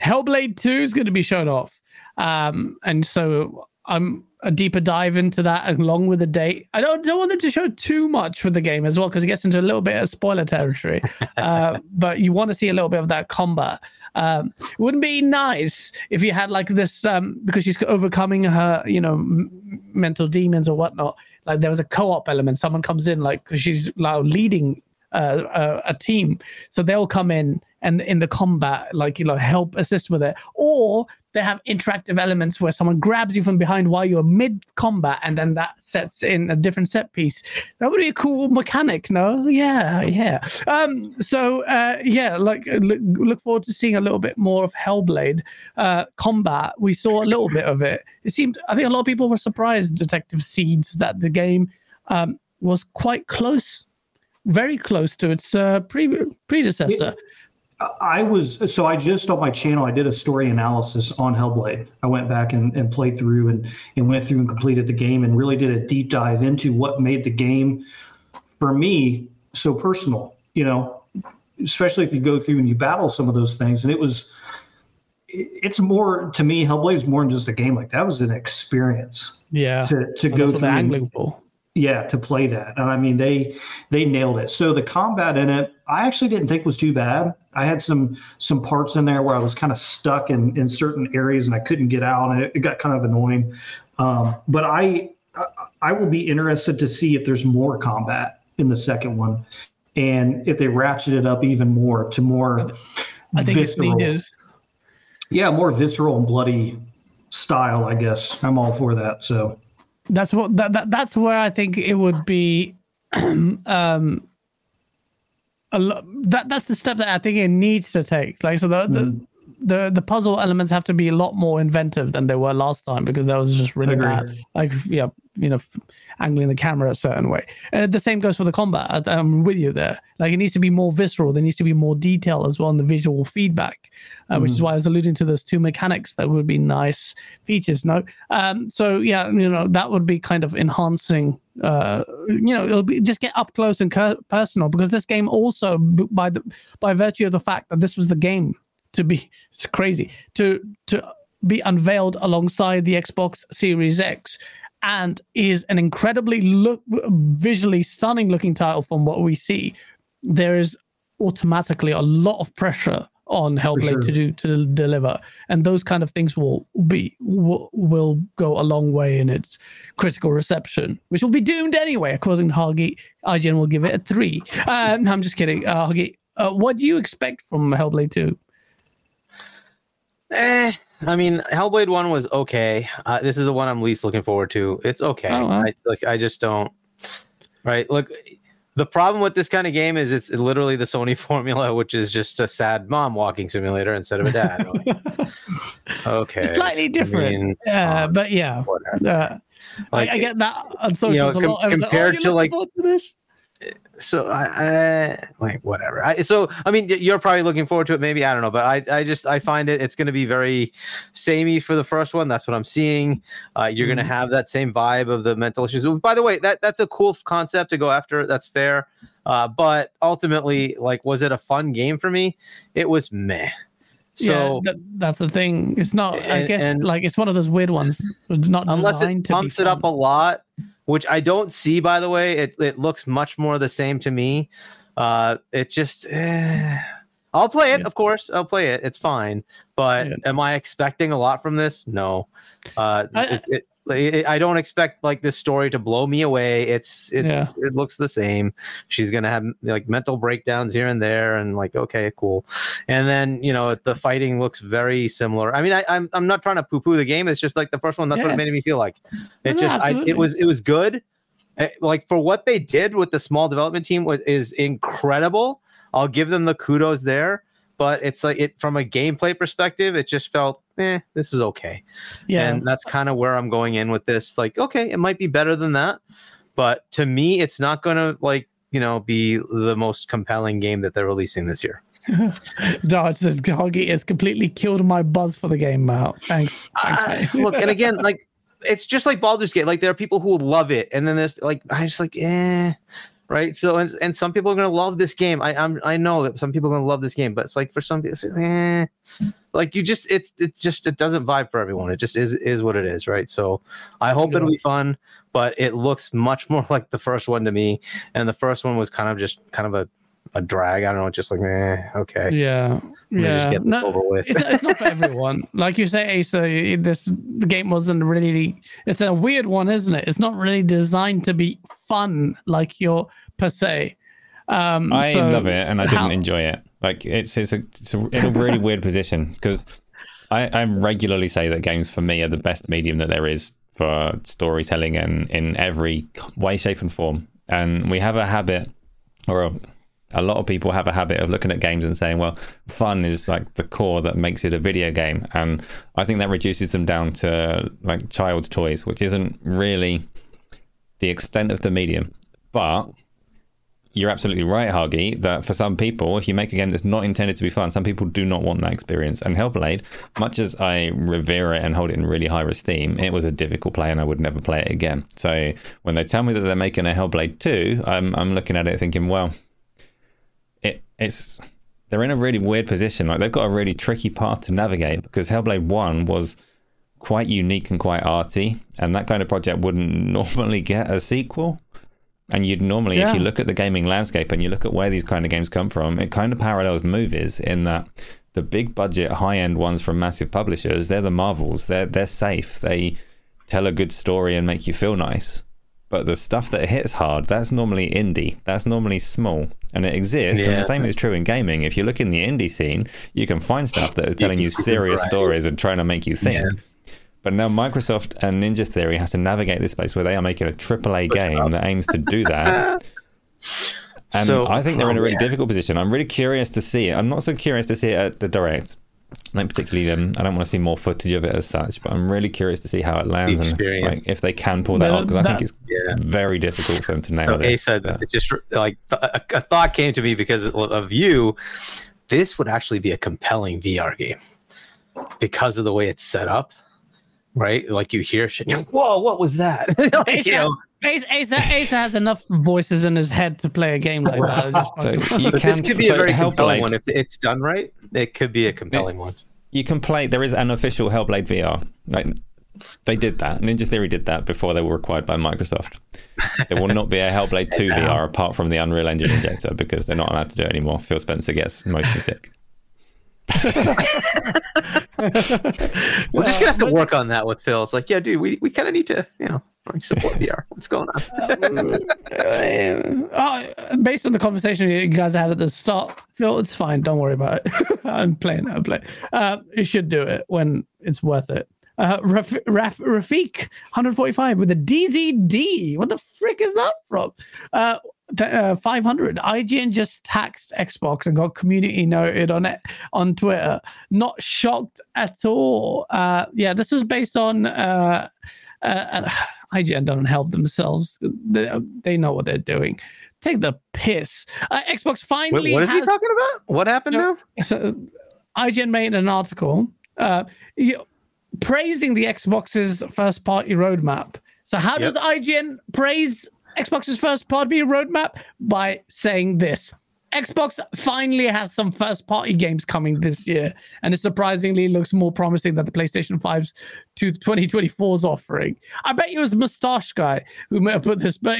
Hellblade 2 is going to be shown off. Um, and so I'm a deeper dive into that along with the date. I don't, don't want them to show too much for the game as well because it gets into a little bit of spoiler territory. *laughs* uh, but you want to see a little bit of that combat. Um, wouldn't be nice if you had like this um, because she's overcoming her, you know, m- mental demons or whatnot. Like there was a co-op element. Someone comes in like because she's now leading uh, a, a team, so they'll come in and in the combat, like you know, help assist with it, or they have interactive elements where someone grabs you from behind while you're mid combat, and then that sets in a different set piece. That would be a cool mechanic, no? Yeah, yeah. Um, so uh, yeah, like look, look forward to seeing a little bit more of Hellblade uh, combat. We saw a little bit of it. It seemed, I think, a lot of people were surprised, Detective Seeds, that the game um, was quite close, very close to its uh, pre- predecessor.
I was so I just on my channel I did a story analysis on Hellblade. I went back and, and played through and, and went through and completed the game and really did a deep dive into what made the game for me so personal, you know, especially if you go through and you battle some of those things. And it was it's more to me, Hellblade is more than just a game. Like that was an experience
Yeah,
to, to
And
go through and- yeah to play that. And i mean they they nailed it. So the combat in it i actually didn't think was too bad i had some some parts in there where i was kind of stuck in in certain areas and i couldn't get out and it, it got kind of annoying um, but I, I will be interested to see if there's more combat in the second one and if they ratchet it up even more to more
I think it's
visceral-
needed.
yeah more visceral and bloody style i guess i'm all for that so
That's what that, that that's where I think it would be. *clears throat* um, a that that's the step that I think it needs to take. Like so, the, the the the puzzle elements have to be a lot more inventive than they were last time because that was just really bad. Like yeah, you know, angling the camera a certain way. And the same goes for the combat. I, I'm with you there. Like it needs to be more visceral. There needs to be more detail as well in the visual feedback, uh, which is why I was alluding to those two mechanics that would be nice features. No, um, so yeah, you know, that would be kind of enhancing. Uh, you know, it'll be just get up close and personal because this game also, by the by virtue of the fact that this was the game to be, it's crazy to to be unveiled alongside the Xbox Series X and is an incredibly look visually stunning looking title from what we see there is automatically a lot of pressure on Hellblade
sure.
to do to deliver, and those kind of things will be will, will go a long way in its critical reception, which will be doomed anyway. According to Hagi, IGN will give it a three. Uh, no, I'm just kidding, uh, Hagi. Uh, what do you expect from Hellblade Two?
Eh, I mean, Hellblade One was okay. Uh, this is the one I'm least looking forward to. It's okay.
Oh, wow.
I, like, I just don't. Right. Look, the problem with this kind of game is it's literally the Sony *laughs* formula, which is just a sad mom walking simulator instead of a dad. Like, *laughs* okay.
It's slightly different,
mean, it's
uh,
fine.
but yeah, uh,
Like,
I, I get that on socials
know,
a lot.
com-
I was like, oh,
compared to, like-
to this?
So I, I like whatever. I, so I mean, you're probably looking forward to it. Maybe I don't know, but I, I just I find it it's going to be very samey for the first one. That's what I'm seeing. Uh, you're going to have that same vibe of the mental issues. By the way, that that's a cool concept to go after. That's fair. Uh, but ultimately, like, was it a fun game for me? It was meh. So
yeah, that, that's the thing. It's not. I guess
and-
like it's one of those weird ones. It's not
unless it pumps it up a lot, which I don't see. By the way, it it looks much more the same to me. Uh, it just. eh. I'll play it,
Yeah.
of course. I'll play it. It's fine. But
Yeah.
am I expecting a lot from this? No. Uh,
I-
it. I don't expect like this story to blow me away. It's it's it looks the same. She's gonna have like mental breakdowns here and there, and like okay, cool. And then you know the fighting looks very similar. I mean, I, I'm I'm not trying to poo poo the game. It's just like the first one. That's what it made me feel like. It
No,
just I, it was it was good. Eh, Like for what they did with the small development team was is incredible. I'll give them the kudos there. But it's like it from a gameplay perspective, it just felt, eh, this is okay.
Yeah,
And that's kind of where I'm going in with this. Like, okay, it might be better than that, but to me, it's not gonna like you know be the most compelling game that they're releasing this year. *laughs*
Dodge says Hoggy has completely killed my buzz for the game, Mal. Thanks. Thanks mate. *laughs*
look, and again, like it's just like Baldur's Gate. Like there are people who love it, and then there's like I just like eh, right? So and, and some people are gonna love this game. I I'm, I know that some people are gonna love this game, but it's like for some people, like, eh, like you just it's it's just it doesn't vibe for everyone. It just is is what it is, right? So I hope it'll be fun, but it looks much *laughs* more like the first one to me, and the first one was kind of just kind of a a drag. I don't know, just like eh, okay,
yeah, yeah.
just get
No,
over with.
it's, it's not for *laughs* everyone. Like you say, Asa, this game wasn't really. It's a weird one, isn't it? It's not really designed to be fun like your per se. Um,
I
so
love it, and I didn't
how-
enjoy it. Like it's it's a, it's a, in a really *laughs* weird position because I, I regularly say that games for me are the best medium that there is for storytelling and in every way, shape, and form. And we have a habit, or a, a lot of people have a habit of looking at games and saying, "Well, fun is like the core that makes it a video game," and I think that reduces them down to like child's toys, which isn't really the extent of the medium. But you're absolutely right, Hargy, that for some people, if you make a game that's not intended to be fun, some people do not want that experience. And Hellblade, much as I revere it and hold it in really high esteem, it was a difficult play and I would never play it again. So when they tell me that they're making a Hellblade 2, I'm, I'm looking at it thinking, well, it's they're in a really weird position. Like they've got a really tricky path to navigate because Hellblade 1 was quite unique and quite arty, and that kind of project wouldn't *laughs* normally get a sequel. And you'd normally, if you look at the gaming landscape and you look at where these kind of games come from, it kind of parallels movies in that the big budget, high end ones from massive publishers, they're the Marvels. They're they're safe. They tell a good story and make you feel nice. But the stuff that hits hard, that's normally indie. That's normally small. And it exists. And the same is true in gaming. If you look in the indie scene, you can find stuff that is telling you serious stories and trying to make you think.
Yeah.
But now Microsoft and Ninja Theory has to navigate this space where they are making a AAA game that aims to do that. *laughs* And
So-
I think they're in a really
yeah.
difficult position. I'm really curious to see it. I'm not so curious to see it at the direct. Like particularly, um, I don't want to see more footage of it as such, but I'm really curious to see how it lands and like if they can pull that
That-
off because I think it's
Yeah.
very difficult for them to nail
So
it.
A said
Yeah.
it just like a, a thought came to me because of- of you. This would actually be a compelling VR game because of the way it's set up, right? Like you hear shit, and you're like, "Whoa, what was that?" *laughs* like, you know,
Asa, Asa, Asa has enough voices in his head to play a game like that. *laughs*
So you can
this could be
so
a very
Hellblade-
compelling one if it's done right. It could be a compelling one.
you can play. There is an official Hellblade VR. Like they did that. Ninja Theory did that before they were acquired by Microsoft. There will not be a Hellblade 2 *laughs* VR apart from the Unreal Engine injector because they're not allowed to do it anymore. Phil Spencer gets motion sick. *laughs*
We're just gonna have to work on that with Phil. It's like, yeah, dude, we, we kind of need to, you know, *laughs* like support VR. What's going on? *laughs*
Uh, based on the conversation you guys had at the start, Phil, it's fine. Don't worry about it. *laughs* I'm playing. I'm playing. Uh, you should do it when it's worth it. Uh, Raf, Raf, Rafiq 145 with a DZD. What the frick is that from? Uh, uh, 500. IGN just taxed Xbox and got community noted on it on Twitter. Not shocked at all. Uh, yeah, this was based on. Uh, uh, *sighs* *sighs* IGN don't help themselves. They, they know what they're doing. take the piss. Uh, Xbox
Wait,
finally.
what is he
has-
talking about? What happened
No.
now?
so IGN made an article uh, you praising the Xbox's first party roadmap. So how
Yep.
does IGN praise Xbox's first party roadmap? By saying this. Xbox finally has some first party games coming this year, and it surprisingly looks more promising than the PlayStation 5's to 2024's offering. I bet you it was Mustache Guy who may have put this, but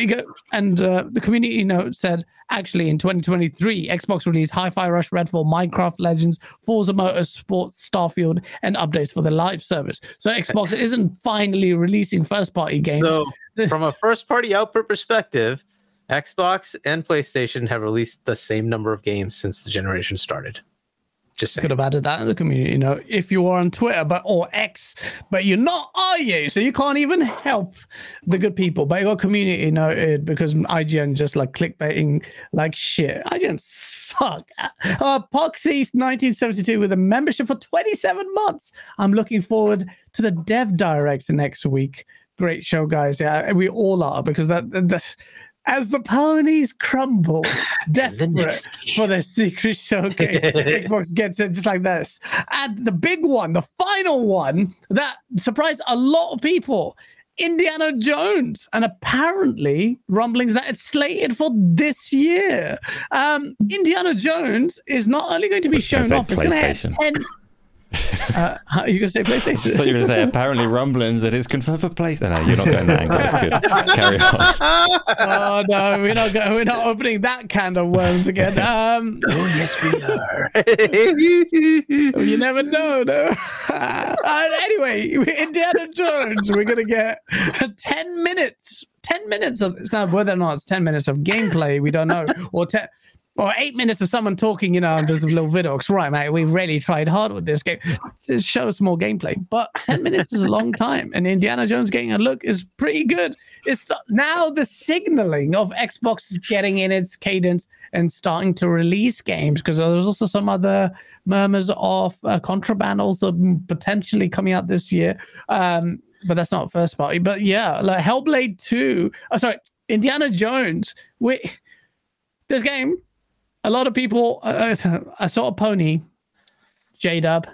and uh, the community note said actually in 2023, Xbox released Hi-Fi Rush, Redfall, Minecraft Legends, Forza Motorsport, Starfield, and updates for the live service. So Xbox *laughs* isn't finally releasing first-party games.
So, from a first party output perspective, Xbox and PlayStation have released the same number of games since the generation started. Just saying.
could have added that in the community, you know, if you are on Twitter, but or X, but you're not, are you? So you can't even help the good people. But you got community noted because IGN just like clickbaiting like shit. IGN suck. Uh, Poxy 1972 with a membership for 27 months. I'm looking forward to the Dev Direct next week. Great show, guys. Yeah, we all are because that, that as the ponies crumble, *laughs* desperate for their secret showcase. *laughs* Xbox gets it just like this. And the big one, the final one that surprised a lot of people. Indiana Jones, and apparently rumblings that it's slated for this year. Um, Indiana Jones is not only going to be shown off, it's going to have 10. *laughs* Uh, how- you going to say PlayStation?
So you're going to say apparently rumblings that is confirmed for PlayStation. No, you're not going that angle. That's good. Carry on.
oh no, we're not going, we're not opening that can of worms again. Um,
Oh, yes, we are. *laughs*
you never know, though. *laughs* Uh, anyway, Indiana Jones, we're gonna get ten minutes. Ten minutes of it's not whether or not it's ten minutes of gameplay, we don't know, or ten. Or eight minutes of someone talking, you know, and there's a little vidocs. Right, mate, we've really tried hard with this game. Just show us more gameplay. But 10 minutes is a long time. And Indiana Jones getting a look is pretty good. It's th- now the signaling of Xbox getting in its cadence and starting to release games because there's also some other murmurs of uh, contraband also potentially coming out this year. Um, but that's not first party. But yeah, like Hellblade 2. Oh, sorry, Indiana Jones. We, this game, a lot of people. Uh, I saw a pony, J Dub,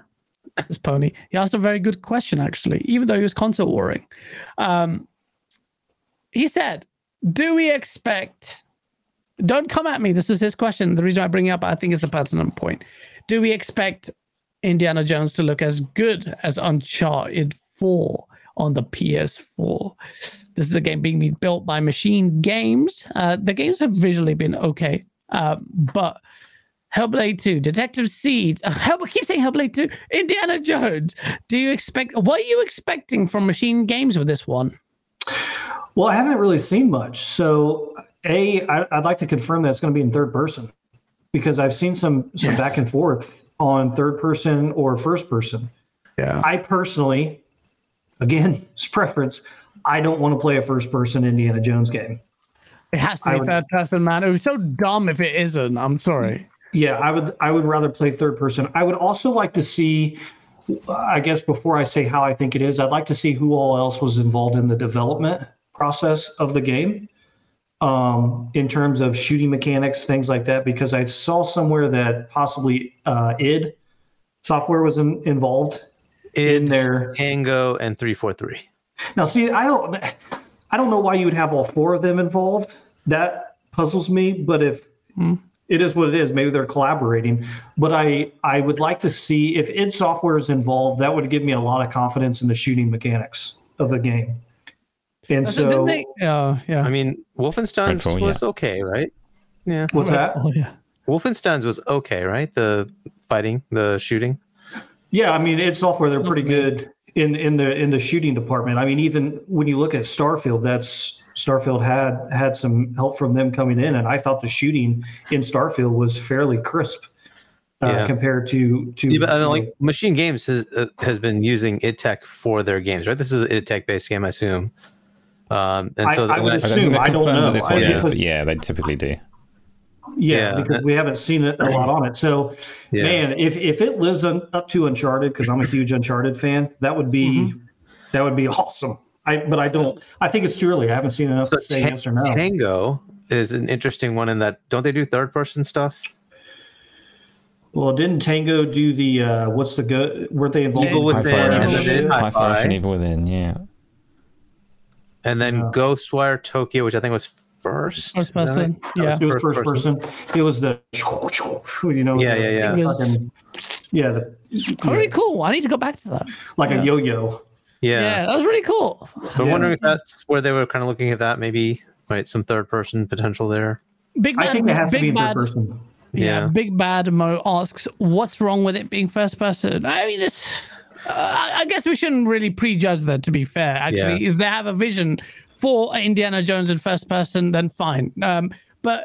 this pony. He asked a very good question, actually, even though he was console warring. Um, he said, Do we expect. Don't come at me. This is his question. The reason I bring it up, I think it's a pertinent point. Do we expect Indiana Jones to look as good as Uncharted 4 on the PS4? This is a game being built by Machine Games. Uh, the games have visually been okay, um, but Hellblade 2, Detective Seed, uh, Hell, I keep saying Hellblade 2, Indiana Jones. Do you expect, what are you expecting from Machine Games with this one?
Well, I haven't really seen much. So, A, I, I'd like to confirm that it's going to be in third person because I've seen some, some
Yes.
back and forth on third person or first person.
Yeah.
I personally, again, *laughs* it's preference. I don't want to play a first person Indiana Jones game.
It has to be
would-
third person, man. It was so dumb if it isn't. I'm sorry.
Yeah, I would I would rather play third person. I would also like to see I guess before I say how I think it is, I'd like to see who all else was involved in the development process of the game. Um, in terms of shooting mechanics, things like that, because I saw somewhere that possibly uh, id software was in, involved in
In
there.
Tango and 343.
Now, see, I don't, I don't know why you would have all four of them involved. That puzzles me. But if
Hmm.
it is what it is, maybe they're collaborating. But I, I would like to see if id software is involved. That would give me a lot of confidence in the shooting mechanics of the game. And
So, didn't
so,
they? Oh, yeah.
I mean, Wolfenstein's
Redfall,
was okay, right? Yeah.
what's that?
Oh, yeah.
Wolfenstein's was okay, right? The fighting, the shooting.
Yeah, I mean, id software they're pretty good in in the in the shooting department. I mean, even when you look at Starfield, that's Starfield had had some help from them coming in, and I thought the shooting in Starfield was fairly crisp uh,
Yeah.
compared to to
Yeah, but I mean, like Machine Games has uh, has been using id Tech for their games, right? This is an id Tech based game, I assume. Um, and so
I would
I
assume-
don't think they're
I don't know.
that this
I-
one is,
because-
yeah, they typically do.
yeah,
yeah,
because we haven't seen it a lot on it. So
yeah.
man, if if it lives on, up to Uncharted, because I'm a huge Uncharted fan, that would be
Mm-hmm.
that would be *laughs* awesome. I but I don't. I think it's too early. I haven't seen enough
So
to say
Ta-
yes or no.
Tango is an interesting one in that don't they do third person stuff?
Well, didn't Tango do the uh, what's the go? Weren't they involved?
Evil
in
High
Within,
Fire
and
Rush, High Fire and Evil Within, yeah.
And then
Yeah.
Ghostwire Tokyo, which I think was first.
First
Is that
person.
right? That
Yeah.
was
It was first person. It was the you know.
Yeah,
the
yeah, yeah.
Fucking- yeah, the,
Very cool. I need to go back to that.
like
Yeah.
a yo-yo.
Yeah,
Yeah.
that was really cool.
I'm
Yeah.
wondering if that's where they were kind of looking at that, maybe right, some third person potential there.
Big
I
Bad,
think it has to
Big
be in third
Bad,
person.
yeah.
Yeah.
Big Bad Mo asks, "What's wrong with it being first person?" I mean, it's. Uh, I I guess we shouldn't really prejudge that. To be fair, actually, if they have a vision for Indiana Jones in first person, then fine. Um, but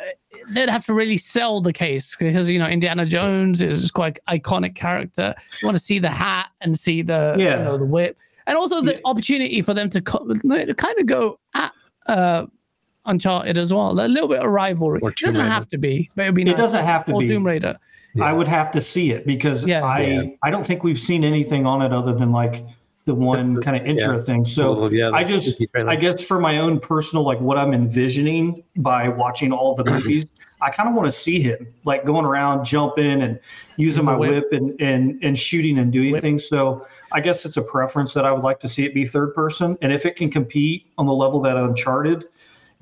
they'd have to really sell the case because you know Indiana Jones is quite iconic character. You want to see the hat and see the
Yeah.
you know the whip, and also the opportunity for them to, co- to kind of go at uh, Uncharted as well. A little bit of rivalry. It doesn't
Raider.
have to be, but it'd be
It
nice.
doesn't have to
or
be.
Tomb Raider.
I would have to see it because
Yeah.
I
Yeah.
I don't think we've seen anything on it other than like the one kind of intro thing. So
Little- yeah,
I just I guess for my own personal like what I'm envisioning by watching all the movies, I kind of want to see him like going around, jumping and using my
whip.
whip, and, and and shooting and doing
Whip.
things. So I guess it's a preference that I would like to see it be third person. And if it can compete on the level that Uncharted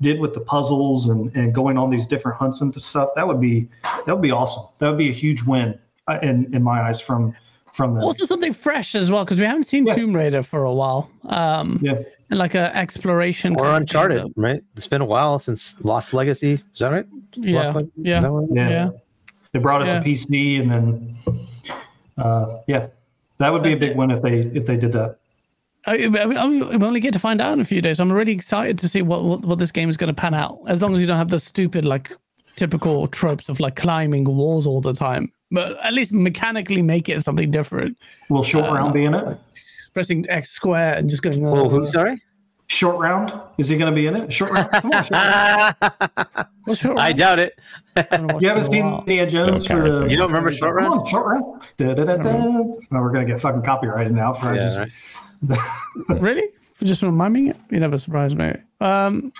did with the puzzles and, and going on these different hunts and stuff, that would be that would be awesome. That would be a huge win uh, in in my eyes from from the
Also something fresh as well because we haven't seen
Yeah.
Tomb Raider for a while. Um,
yeah.
And like a exploration
or
kind of
Uncharted, right? It's been a while since Lost Legacy. Is that right?
Yeah,
Lost Leg- is
yeah,
that what?
Yeah.
yeah.
They brought it
Yeah.
to PC, and then, uh, yeah, that would be a
That's
big one if they if they did that.
I, am I we only get to find out in a few days. I'm really excited to see what what, what this game is going to pan out. As long as you don't have the stupid like typical tropes of like climbing walls all the time, but at least mechanically make it something different.
Will short
Uh,
round be in it?
Pressing X square and just going.
Oh,
uh,
who? Sorry.
Short round is he going to be in it? Short round. Come on, short round. *laughs*
what's your-
I doubt it.
I
You haven't seen
while.
Indiana Jones
No
for the.
You don't remember Short round?
Come
Round?
on, short round. Da, da, da, da. No, we're gonna get fucking copyrighted now. For
Yeah,
just,
right. *laughs*
really? For just reminding it? You never surprised me. Um,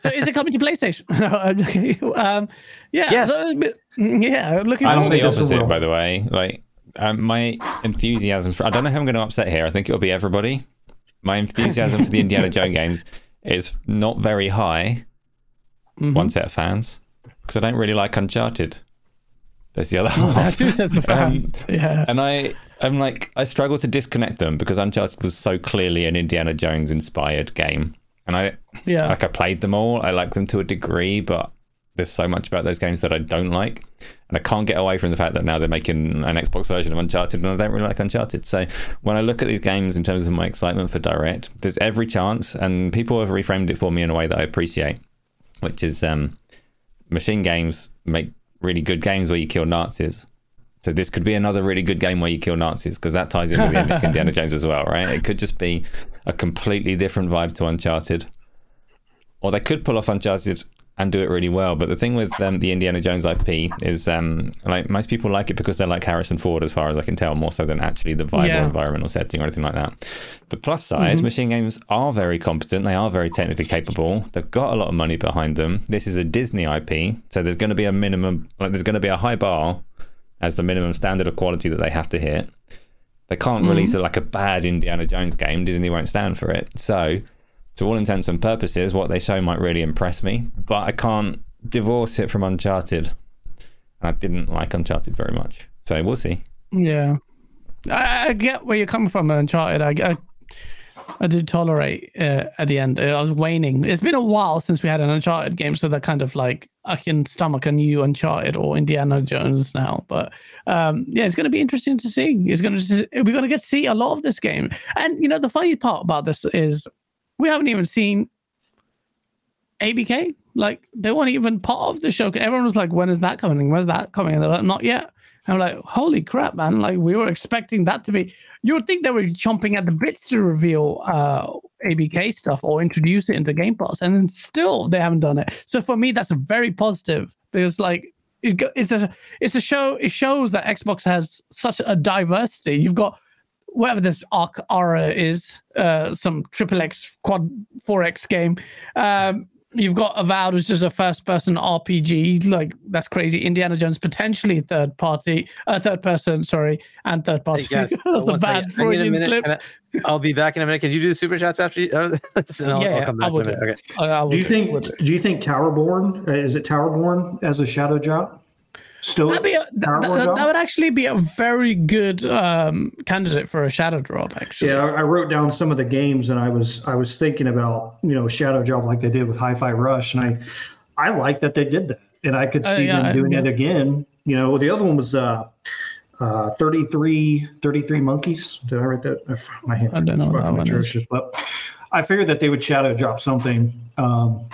so is it coming to PlayStation? *laughs* no, I'm okay. Um, yeah.
Yes.
so it's a bit- yeah. Looking
I
I'm the
think
to
this
it.
will.
opposite, by the way. Like um, my enthusiasm for I don't know who I'm going to upset here. I think it'll be everybody. My enthusiasm for the Indiana Jones games is not very high.
Mhm.
One set of fans because I don't really like Uncharted. There's the other
have
half.
two sets of *laughs* fans.
Um,
yeah.
and I, I'm like, I struggle to disconnect them because Uncharted was so clearly an Indiana Jones inspired game, and I
Yeah.
like I played them all. I like them to a degree, but there's so much about those games that I don't like, and I can't get away from the fact that now they're making an Xbox version of Uncharted, and I don't really like Uncharted. So when I look at these games in terms of my excitement for Direct, there's every chance, and people have reframed it for me in a way that I appreciate, which is um, machine games make really good games where you kill Nazis. So this could be another really good game where you kill Nazis because that ties in with the *laughs* Indiana Jones as well, right? It could just be a completely different vibe to Uncharted, or they could pull off Uncharted and do it really well. But the thing with um, the Indiana Jones IP is, um, like most people like it because they like Harrison Ford, as far as I can tell, more so than actually the vibe
Yeah.
or environmental setting or anything like that. The plus side, machine games are very competent. They are very technically capable. They've got a lot of money behind them. This is a Disney IP, so there's going to be a minimum, like there's going to be a high bar as the minimum standard of quality that they have to hit. They can't release it like a bad Indiana Jones game. Disney won't stand for it. So, to all intents and purposes, what they show might really impress me, but I can't divorce it from Uncharted. I didn't like Uncharted very much. So, we'll see.
Yeah. I, I get where you're coming from, Uncharted. I, I, I did tolerate uh, at the end. I was waning. It's been a while since we had an Uncharted game, so that kind of like I can stomach a new Uncharted or Indiana Jones now. But um, yeah, it's going to be interesting to see. It's going to we're going to get to see a lot of this game. And you know, the funny part about this is we haven't even seen ABK. Like they weren't even part of the show. Everyone was like, "When is that coming? When's that coming?" And they're like, "Not yet." I'm like, holy crap, man! Like we were expecting that to be. You would think they were chomping at the bits to reveal uh, ABK stuff or introduce it into Game Pass, and then still they haven't done it. So for me, that's a very positive because like it, it's a it's a show. It shows that Xbox has such a diversity. You've got whatever this Arc Aura is, uh, some triple X quad four X game. Um, You've got Avowed, which is a first-person RPG. Like that's crazy. Indiana Jones potentially third party, uh, third person, sorry, and third party.
Yes. *laughs*
that's a bad
second. I need a
Freudian
minute,
slip.
and I- I'll be back in a minute. Can you do the super chats after you? *laughs* Uh, I'll,
Yeah,
I'll
yeah,
come
I will
in a
do.
Okay.
I- I will
Do you
do-
think
will do.
do you think Towerborn uh, is it Towerborn as a shadow drop? Stoics,
That'd be a, that,
Towerborn
that-
drop?
that would actually be a very good um, candidate for a shadow drop. Actually,
Yeah, I I wrote down some of the games, and I was I was thinking about you know shadow job like they did with Hi-Fi Rush, and I I like that they did that, and I could
Oh,
see
yeah,
them doing
yeah.
it again. You know, the other one was uh, uh, 33, 33 monkeys. Did I write that? I f- My hand
I don't know what that one is.
but I figured that they would shadow drop something. Um,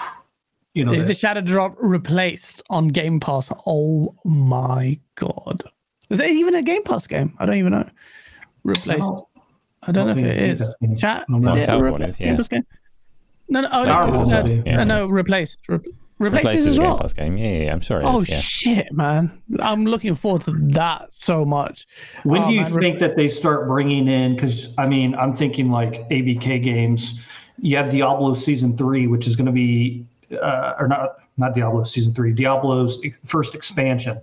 you know,
is
that-
the shadow drop replaced on Game Pass? Oh my god! Is it even a Game Pass game? I don't even know. Replaced.
don't-
I don't,
I
know if
it's
is. Chat.
I'm
Is it
sure
a
what it is,
Game
yeah.
No, no, oh,
Replaced
no,
is
no,
as
yeah.
uh, no, replaced. Re- replaced,
Replaced
is
as
as
a Game. Pass game. Yeah, yeah, I'm sorry.
Oh
is. Yeah.
shit, man! I'm looking forward to that so much.
When
Oh,
do you
man, re-
think that they start bringing in? Because I mean, I'm thinking like ABK games. You have Diablo season three, which is going to be, uh, or not, not Diablo season three, Diablo's first expansion.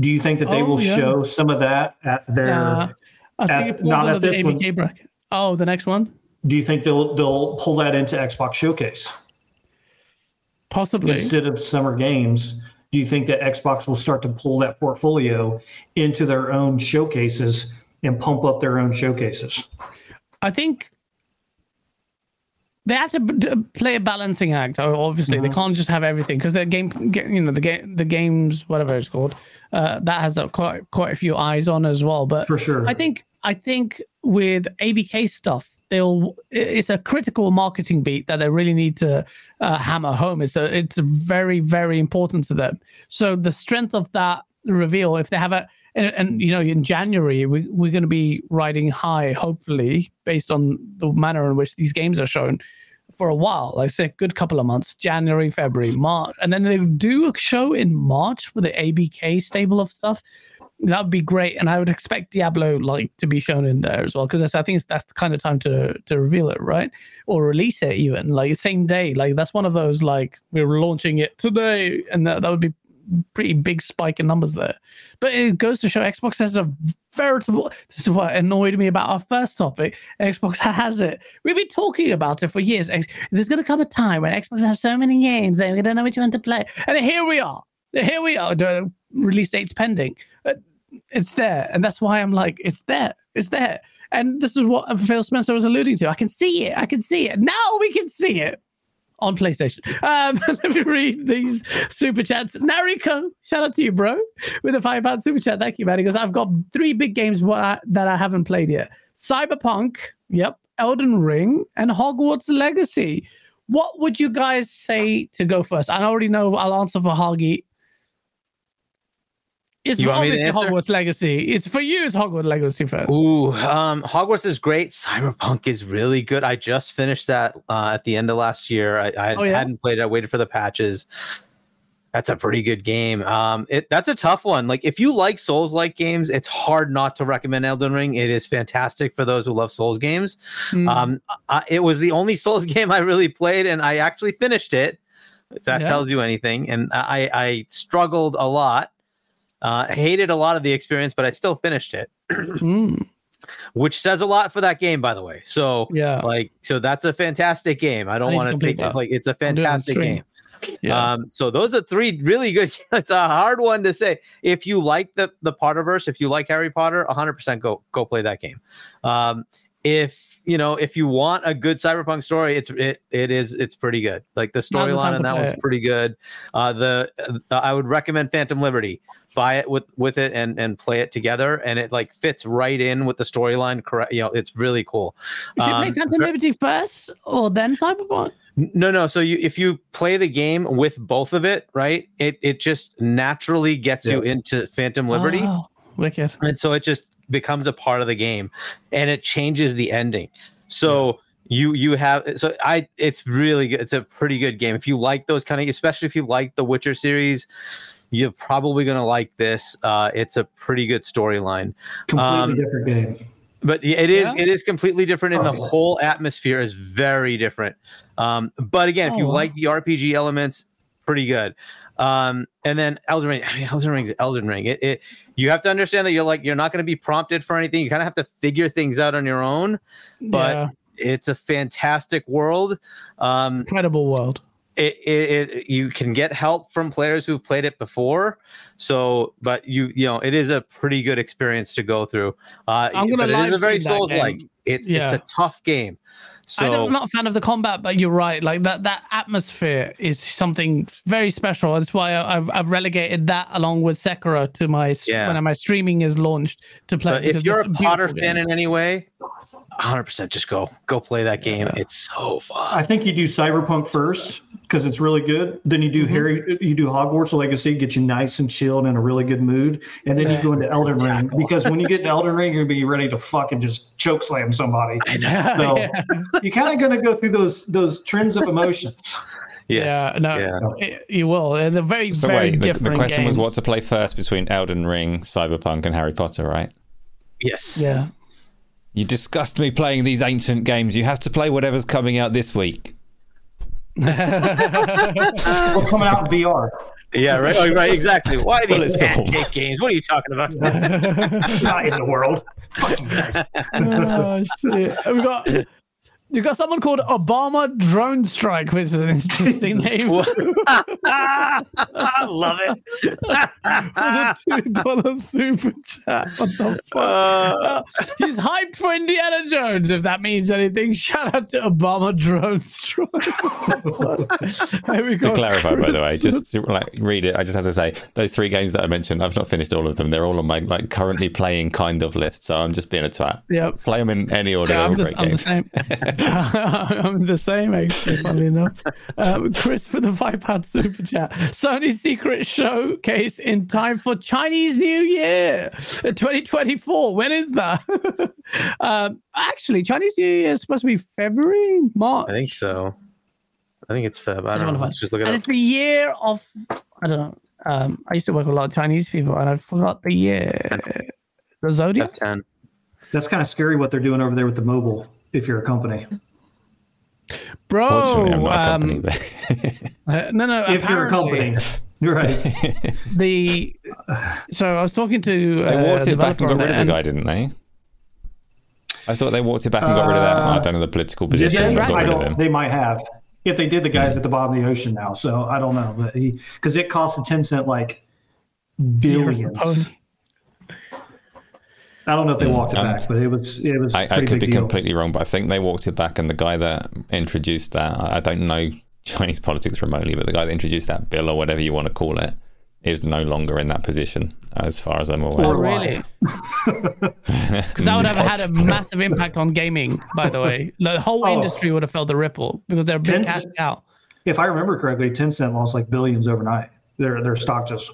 Do you think that they
Oh,
will
yeah.
show some of that at their?
Uh, I think
at- not at this one.
Bracket. Oh, the next one,
do you think they'll they'll pull that into Xbox Showcase
possibly.
instead of summer games? Do you think that Xbox will start to pull that portfolio into their own showcases and pump up their own showcases?
I think they have to play a balancing act. Obviously, they
Mhm.
can't just have everything because the game, you know, the game, the games, whatever it's called, uh, that has a, quite quite a few eyes on as well. But
For sure.
I think I think with ABK stuff, they'll it's a critical marketing beat that they really need to uh, hammer home. It's a it's very very important to them. So the strength of that reveal, if they have a and, and you know in January we we're going to be riding high, hopefully based on the manner in which these games are shown. For a while, like say, a good couple of months, January, February, March, and then they do a show in March with the ABK stable of stuff. That would be great. And i would expect diablo like to be shown in there as well because i think it's, that's the kind of time to to reveal it right? Or release it even like same day. Like that's one of those like we're launching it today and that, that would be pretty big spike in numbers there. But it goes to show xbox has a veritable this is what annoyed me about our first topic xbox has it. We've been talking about it for years. There's going to come a time when xbox has so many games they're going to know which one to play. And here we are. Here we are. Release date's pending. Uh, it's there. And that's why i'm like it's there. It's there. And this is what phil spencer was alluding to. I can see it. I can see it. Now we can see it on playstation. Um *laughs* let me read these super chats. Nariko shout out to you bro with a five pound super chat. Thank you man. He goes i've got three big games that i haven't played yet. Cyberpunk yep elden ring and hogwarts legacy. What would you guys say to go first? I already know i'll answer for hagi it's
You
obviously? Hogwarts Legacy. It's for you. It's Hogwarts Legacy first.
Ooh, um, Hogwarts is great. Cyberpunk is really good. I just finished that uh, at the end of last year. I, I
Oh, yeah?
hadn't played it. I waited for the patches. That's a pretty good game. Um, it that's a tough one. Like if you like Souls-like games, it's hard not to recommend Elden Ring. It is fantastic for those who love Souls games.
Mm.
Um, I, it was the only *laughs* Souls game I really played, and I actually finished it. If that
Yeah.
tells you anything, and I, I struggled a lot. Uh, hated a lot of the experience, but I still finished it,
Mm.
which says a lot for that game, by the way. So,
Yeah.
like, so that's a fantastic game. I don't want to take it
that.
like it's a
do it on
fantastic game.
Yeah.
Um, so those are three really good. *laughs* It's a hard one to say. If you like the the Potterverse, if you like Harry Potter, 100% go go play that game. Um, if you know if you want a good cyberpunk story, it's it it is it's pretty good. Like the
Now's the time
storyline
to
on that
play
one's
it.
pretty good. Uh, the uh, I would recommend Phantom Liberty. Buy it with with it and and play it together, and it like fits right in with the storyline. Correct, you know, it's really cool.
should play
um,
Phantom Liberty first or then Cyberpunk.
No, no. So you if you play the game with both of it, right? It it just naturally gets you into Phantom Liberty.
Oh, wicked.
And so it just becomes a part of the game and it changes the ending. So you you have so I it's really good. It's a pretty good game. If you like those kind of especially if you like the Witcher series, you're probably gonna like this. Uh it's a pretty good storyline.
Completely
Um,
different game.
but it is
Yeah?
it is completely different, and the
Oh.
whole atmosphere is very different. Um, but again, if
Oh,
you like the RPG elements, pretty good. Um, and then Elden Ring, I *sighs* mean, Elden Ring's Elden Ring. It, it you have to understand that you're like you're not going to be prompted for anything. You kind of have to figure things out on your own. But
yeah,
it's a fantastic world. Um,
incredible world.
it, it, it you can get help from players who've played it before so but you you know it is a pretty good experience to go through uh
I'm gonna
but it is a very souls like it's
Yeah.
it's a tough game so
I'm not a fan of the combat, but you're right. Like that, that atmosphere is something very special. That's why I- I've, I've relegated that along with Sekiro to my
Yeah.
when my streaming is launched to play.
but if you're a potter fan
game.
in any way 100% just go go play that game it's so fun
I think you do Cyberpunk first because it's really good. Then you do
Mm-hmm.
Harry, you do Hogwarts Legacy, get you nice and chilled and in a really good mood, and then
Yeah.
you go into Elden Ring
Tackle.
because when you get to Elden Ring, you're gonna be ready to fucking just choke slam somebody.
I know.
So *laughs*
Yeah.
you're kind of gonna go through those those trends of emotions.
yes.
Yeah, no,
yeah.
it- you will. They're very,
So
very
wait,
different.
the question was what to play first between Elden Ring, Cyberpunk, and Harry Potter, right?
yes
Yeah.
You disgust me playing these ancient games. You have to play whatever's coming out this week. *laughs*
We're coming out in VR.
yeah right oh, right exactly why are these
Bulletstorm.
pancake games what are you talking about *laughs*
Not in the world. Fuck you guys. *laughs*
oh, shit. We got you got someone called Obama Drone Strike, which is an interesting name.
I *laughs* love it
With a two dollar super chat. What the fuck? Uh, he's hyped for Indiana Jones. If that means anything, shout out to Obama Drone Strike. *laughs*
To
go.
clarify, by the way, just to, like read it. I just have to say those three games that I mentioned. I've not finished all of them. They're all on my like currently playing kind of list. So I'm just being a twat.
Yep.
Play them in any order.
Yeah, I'm, just,
great
I'm the same. *laughs* *laughs* I'm the same, actually, funnily enough. Um, Chris for the five pound super chat. Sony's secret showcase in time for Chinese New Year uh, 2024. When is that? *laughs* um, actually, Chinese New Year is supposed to be February, March.
I think so. I think it's Feb. I don't
wanna
know.
find-
Let's just look it
And
up.
it's the year of, I don't know. Um, I used to work with a lot of Chinese people and I forgot the year. The Zodiac?
F10.
That's kind of scary what they're doing over there with the mobile. If you're a company,
Bro.
I'm not a
um,
company. But *laughs*
uh, no, no.
if you're a company, *laughs* you're right.
the so I was talking to
they
uh,
walked it back and got rid of the guy, didn't they? I thought they walked it back and got rid of that. I
Uh,
don't know the political
Did
position.
they?
got
I
rid of
don't.
him.
They might have. If they did, the guys at the bottom of the ocean now. So I don't know, but he because it cost a Tencent like billions.
Pony.
I don't know if they
Mm,
walked it
um,
back, but it was it was.
I,
pretty
could be
deal.
completely wrong, but I think they walked it back, and the guy that introduced that, I I don't know *laughs* Chinese politics remotely, but the guy that introduced that bill or whatever you want to call it is no longer in that position, as far as I'm aware.
Oh, really? Because *laughs* *laughs* that would have had a massive impact on gaming. By the way, the whole
Oh.
industry would have felt the ripple because they're big
Ten
cash out.
If I remember correctly, Tencent lost like billions overnight. Their their stock just.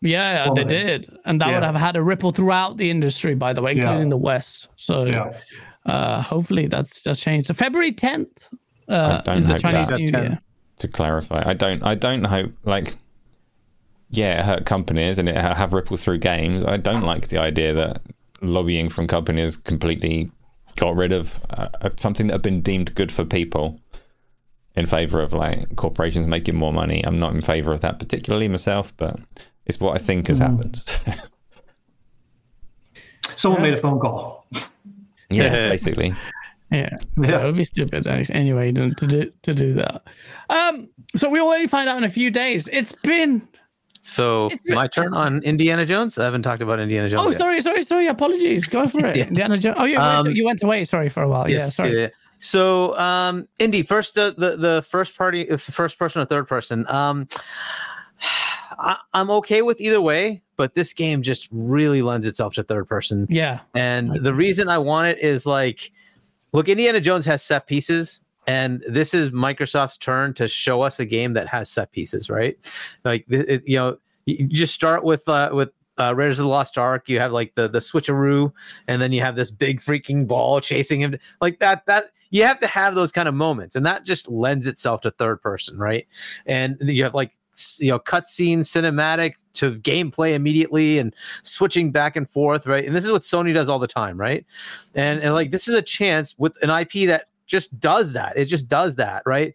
Yeah, they did, and that would have had a ripple throughout the industry. By the way,
Yeah.
including the West. So
Yeah.
uh, hopefully that's just changed. So February tenth uh, is the Chinese
that.
New Year.
to clarify, I don't, I don't hope like, yeah, it hurt companies and it ha- have ripple through games. I don't like the idea that lobbying from companies completely got rid of uh, something that had been deemed good for people in favor of like corporations making more money. I'm not in favor of that particularly myself, but it's what I think has happened. *laughs*
Someone made a phone call.
yeah, basically.
Yeah. It
Yeah.
would be stupid anyway to, to do to do that. Um, so we will only find out in a few days. It's been
So
It's-
my turn on Indiana Jones. I haven't talked about Indiana Jones.
oh
yet.
sorry sorry sorry apologies. Go for it. *laughs*
Yeah.
Indiana Jones. Oh you went,
Um,
you went away. Sorry for a while. yeah.
Yes,
Sorry.
So, um, Indy, first uh, the the first party, if the first person or third person. Um, *sighs* I, I'm okay with either way, but this game just really lends itself to third person.
Yeah.
And the reason I want it is like, look, Indiana Jones has set pieces, and this is Microsoft's turn to show us a game that has set pieces, right? Like, it, it- you know, you you just start with uh, with uh, Raiders of the Lost Ark. You have like the the switcheroo, and then you have this big freaking ball chasing him, like that. That you have to have those kind of moments, and that just lends itself to third person, right? And you have like you know cutscene cinematic to gameplay immediately and switching back and forth, right? And this is what Sony does all the time, right? And and like this is a chance with an IP that just does that. It just does that, right?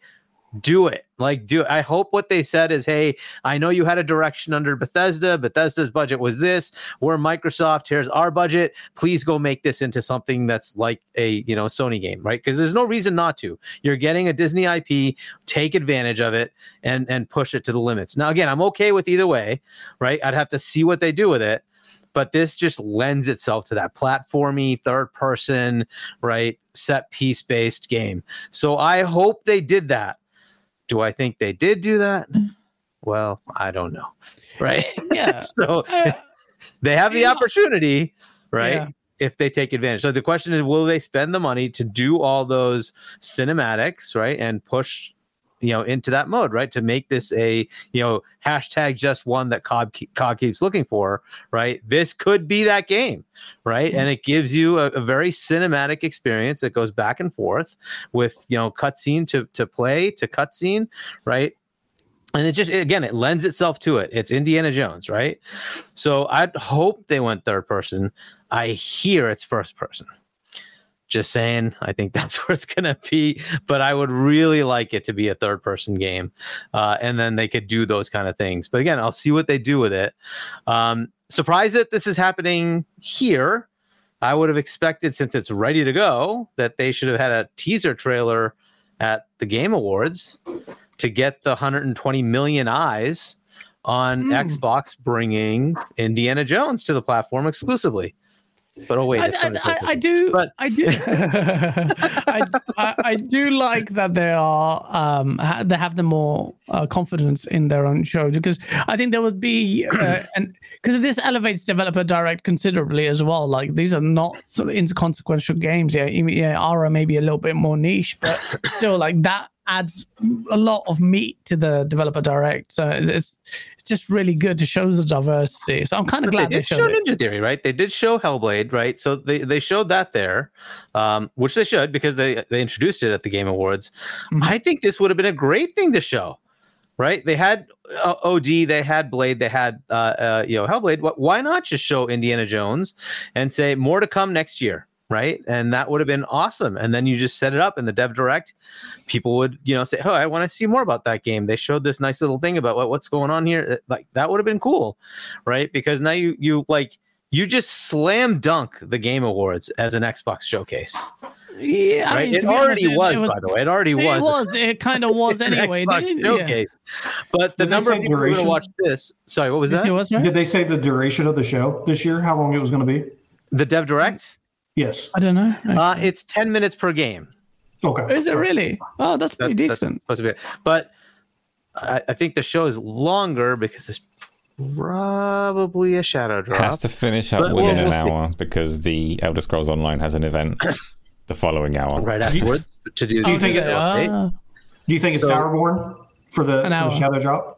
Do it. Like do it. i hope what they said is hey i know you had a direction under bethesda. Bethesda's budget was this. We're microsoft. Here's our budget. Please go make this into something that's like a you know sony game right? Because there's no reason not to. You're getting a disney ip take advantage of it and and push it to the limits. Now again i'm okay with either way right? I'd have to see what they do with it. But this just lends itself to that platformy third person right set piece based game. So i hope they did that do I think they did do that? Well, I don't know. *laughs* Right. *laughs*
Yeah. *laughs*
so
Uh,
they have the
yeah.
opportunity, right?
Yeah.
If they take advantage. So the question is, will they spend the money to do all those cinematics, right? And push, you know, into that mode, right? To make this a, you know, hashtag just one that COD, COD keeps looking for, right? This could be that game, right? And it gives you a, a very cinematic experience that goes back and forth with, you know, cutscene to, to play to cutscene, right? and it just again it lends itself to it it's indiana jones right so i'd hope they went third person i hear it's first person just saying i think *laughs* that's where it's going to be but i would really like it to be a third person game uh, and then they could do those kind of things but again i'll see what they do with it um, surprised that this is happening here i would have expected since it's ready to go that they should have had a teaser trailer at the game awards to get the 120 million eyes on
Hmm.
Xbox bringing Indiana Jones to the platform exclusively. But oh wait,
I,
it's
I, I, I do,
But-
I do, *laughs* *laughs* I, I, I do like that they are, um, ha- they have the more uh, confidence in their own show because I think there would be, uh, *clears throat* and because this elevates developer direct considerably as well. Like these are not sort of inconsequential games. Yeah, even- yeah, Ara maybe a little bit more niche, but *coughs* still like that adds a lot of meat to the developer direct. So it's, it's just really good to show the diversity. So I'm kind of glad
they
they,
did show
showed it.
Ninja Theory, right? They did show Hellblade, right? So they, they showed that there, um, which they should because they they introduced it at the Game Awards.
Mhm.
I think this would have been a great thing to show, right? They had uh, OD, they had Blade, they had uh, uh, you know Hellblade. Why not just show Indiana Jones and say more to come next year? Right, and that would have been awesome. And then you just set it up in the Dev Direct. People would, you know, say, "Oh, I want to see more about that game." They showed this nice little thing about what, what's going on here. Like that would have been cool, right? Because now you you like you just slam dunk the Game Awards as an Xbox showcase,
Yeah, I mean,
it already
honest,
was, by the way. It already was.
It
was.
was. It kind of *laughs* was anyway.
Xbox
didn't it?
But the
Did
number of people who are
duration?
to watch this. Sorry, what was
Yeah.
that?
Was, right?
Did they say the duration of the show this year? How long it was going to be?
The Dev Direct.
Yes.
I don't know.
Uh, it's ten minutes per game.
Okay.
Is it really? Oh, that's
That-
pretty
that's
decent.
supposed to be. But I, I think the show is longer because it's probably a shadow
It
drop.
has to finish up
But
within
we'll-
an
we'll see.
hour because the Elder Scrolls Online has an event *coughs* the following hour.
right afterwards to do.
Do you think it-
update.
Ah,
Do you think it's
So-
Towerborn for the,
An
for
hour.
the Shadow Drop?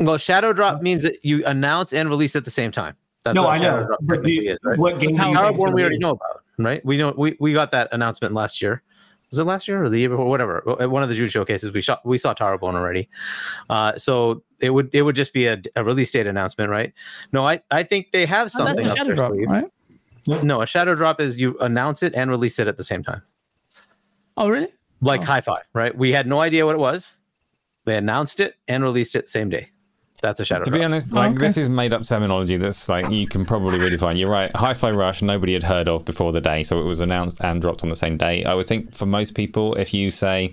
Well, shadow drop means that you announce and release at the same time. That's
no,
what
I know.
drop
But do
technically
you-
is, right?
What game? do you
Towerborn we already know about, right? We know we, we got that announcement last year. Was it last year or the year before? Whatever. At one of the Jude showcases, we shot we saw Towerborn already. Uh, so it would it would just be a, a release date announcement, right? No, I, I think they have something
a
up their
drop,
sleeve.
right?
No, a shadow drop is you announce it and release it at the same time,
Oh, really?
like
Oh.
hi-fi, right? We had no idea what it was. They announced it and released it same day. That's a shadow drop.
To
drop.
be honest,
Oh,
like
okay.
this is made up terminology that's like you can probably really find. You're right. Hi-Fi Rush, nobody had heard of before the day, so it was announced and dropped on the same day. I would think for most people, if you say,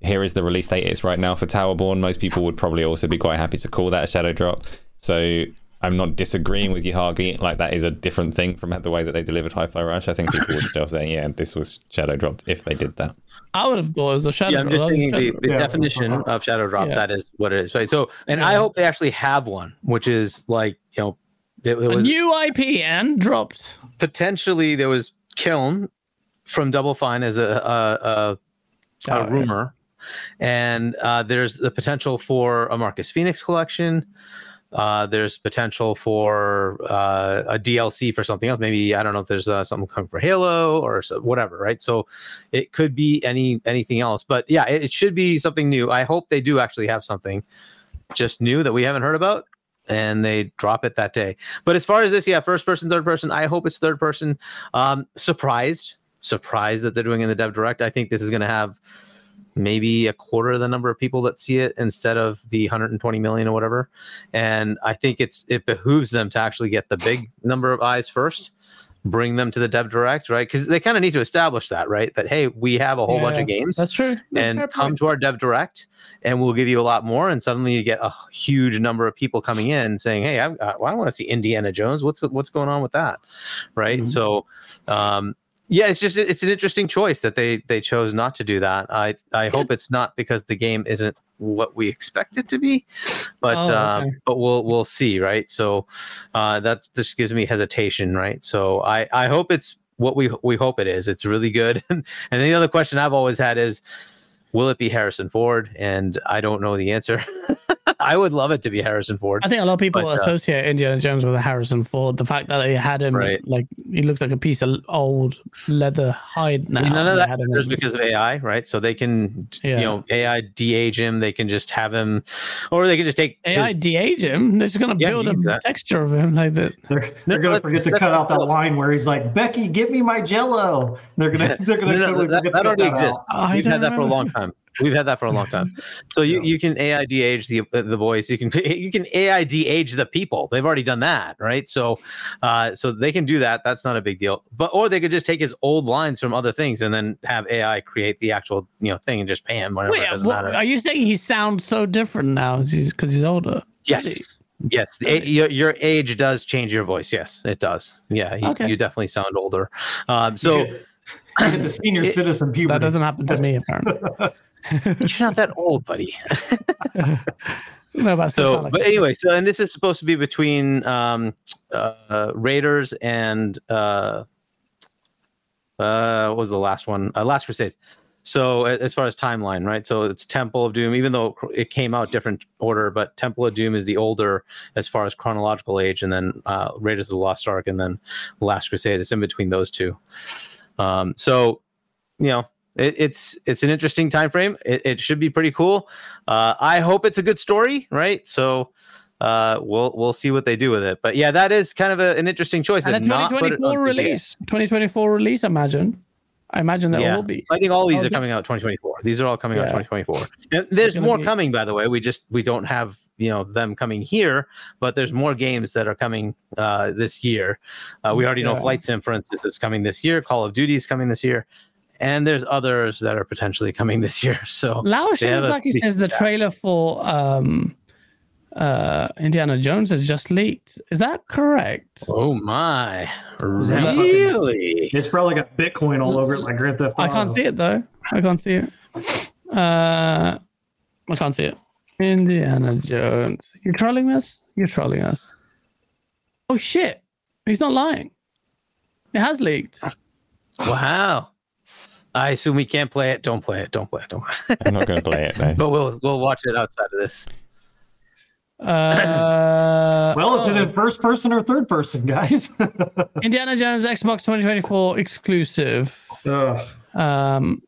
"Here is the release date," it's right now for Towerborn. Most people would probably also be quite happy to call that a shadow drop. So I'm not disagreeing with you, Hargy. Like that is a different thing from the way that they delivered Hi-Fi Rush. I think people would still say, "Yeah, this was shadow dropped" if they did that.
I would have thought it was a shadow
yeah, I'm just
That was a
thinking the, the
Yeah.
definition of shadow drop.
Yeah.
That is what it is, right? So, and I hope they actually have one, which is like you know, it, it
drop. a
was
new IP and dropped.
potentially there was Kiln from Double Fine as a a, a, a
Oh, yeah.
rumor, and uh, there's the potential for a Marcus Fenix collection. Uh, there's potential for uh, a DLC for something else. Maybe I don't know if there's uh, something coming for Halo or so, whatever, right? So it could be any anything else. But yeah, it, it should be something new. I hope they do actually have something just new that we haven't heard about and they drop it that day. But as far as this, yeah, first person, third person, I hope it's third person. Um, surprised, surprised that they're doing in the dev direct. I think this is going to have maybe a quarter of the number of people that see it instead of the 120 million or whatever. And I think it's it behooves them to actually get the big number of eyes first, bring them to the dev direct, right? Because they kind of need to establish that, right? That hey, we have a whole bunch of games
That's true. That's
and come
point.
to our dev direct and we'll give you a lot more and suddenly you get a huge number of people coming in saying hey i, I, I want to see indiana jones what's what's going on with that right
Mhm.
so um yeah it's just it's an interesting choice that they they chose not to do that. I i hope it's not because the game isn't what we expect it to be but
Oh,
um
okay.
but we'll we'll see right? So uh that just gives me hesitation right? So i i hope it's what we we hope it is. It's really good. *laughs* And the other question i've always had is will it be Harrison Ford? And I don't know the answer. *laughs* I would love it to be Harrison Ford.
I think a lot of people
But, uh,
associate Indiana Jones with Harrison Ford. The fact that they had him,
Right.
like he looks like a piece of old leather hide now.
None of
They
that matters because of AI, right? So they can,
Yeah.
you know, AI de-age him. They can just have him, or they can just take
AI
his-
de-age him. They're just gonna
Yeah,
build
you
a
that.
texture of him like that.
They're, they're gonna forget to cut out that line where he's like, "Becky, give me my Jello." They're gonna *laughs* they're gonna
no,
totally
that,
forget
that
to cut
already
that out.
exists.
I
We've had
don't
that for a long time. We've had that for a long time. So you,
Yeah.
you can AI de-age the uh, the voice. You can *laughs* you can AI de-age the people. They've already done that, right? So uh, so they can do that. That's not a big deal. But or they could just take his old lines from other things and then have AI create the actual you know thing and just pay him whatever. it
Wait,
doesn't
what,
matter.
are you saying he sounds so different now because he's, older?
Yes. Yes, a- your, your age does change your voice. Yes, it does. Yeah, you,
Okay.
you definitely sound older. Um, so
You get- the senior
It-
citizen puberty.
That doesn't happen to me apparently. *laughs*
you're not that old, buddy. *laughs*
no, but
So,
like
but anyway, so and this is supposed to be between um, uh, Raiders and uh, uh, what was the last one? Uh, Last Crusade. So as far as timeline, right? So it's Temple of Doom, even though it came out different order, but Temple of Doom is the older as far as chronological age, and then uh, Raiders of the Lost Ark, and then Last Crusade. It's in between those two. Um, so you know, it, it's it's an interesting time frame. It, it should be pretty cool. Uh, I hope it's a good story, right? So uh, we'll we'll see what they do with it. But yeah, that is kind of a, an interesting choice.
and a
to not put it
2024 release. 2024 release, imagine. I imagine that
Yeah,
will be.
I think all these
Oh,
are coming out 2024. These are all coming out 2024. And there's more
be-
coming, by the way. We just we don't have you know them coming here, but there's more games that are coming uh, this year. Uh, we already know Flight Sim, for instance, is coming this year. Call of Duty is coming this year, and there's others that are potentially coming this year. *laughs* So
Lao
They have a
Shimazaki says the
that.
trailer for um, uh, Indiana Jones has just leaked. Is that correct?
Oh my!
Is that fucking-
Really?
It's probably got Bitcoin all over it, like Grand Theft Auto.
I can't see it though. I can't see it. Uh, I can't see it. Indiana Jones. You're trolling us? You're trolling us. Oh shit! He's not lying. It has leaked.
Wow. I assume we can't play it. Don't play it. Don't play it. Don't. Play it.
I'm not going to play it though. *laughs*
but we'll we'll watch it outside of this.
Uh, *coughs*
Well, is it
oh,
in first person or third person, guys? *laughs*
Indiana Jones Xbox 2024 exclusive.
Ugh.
Um,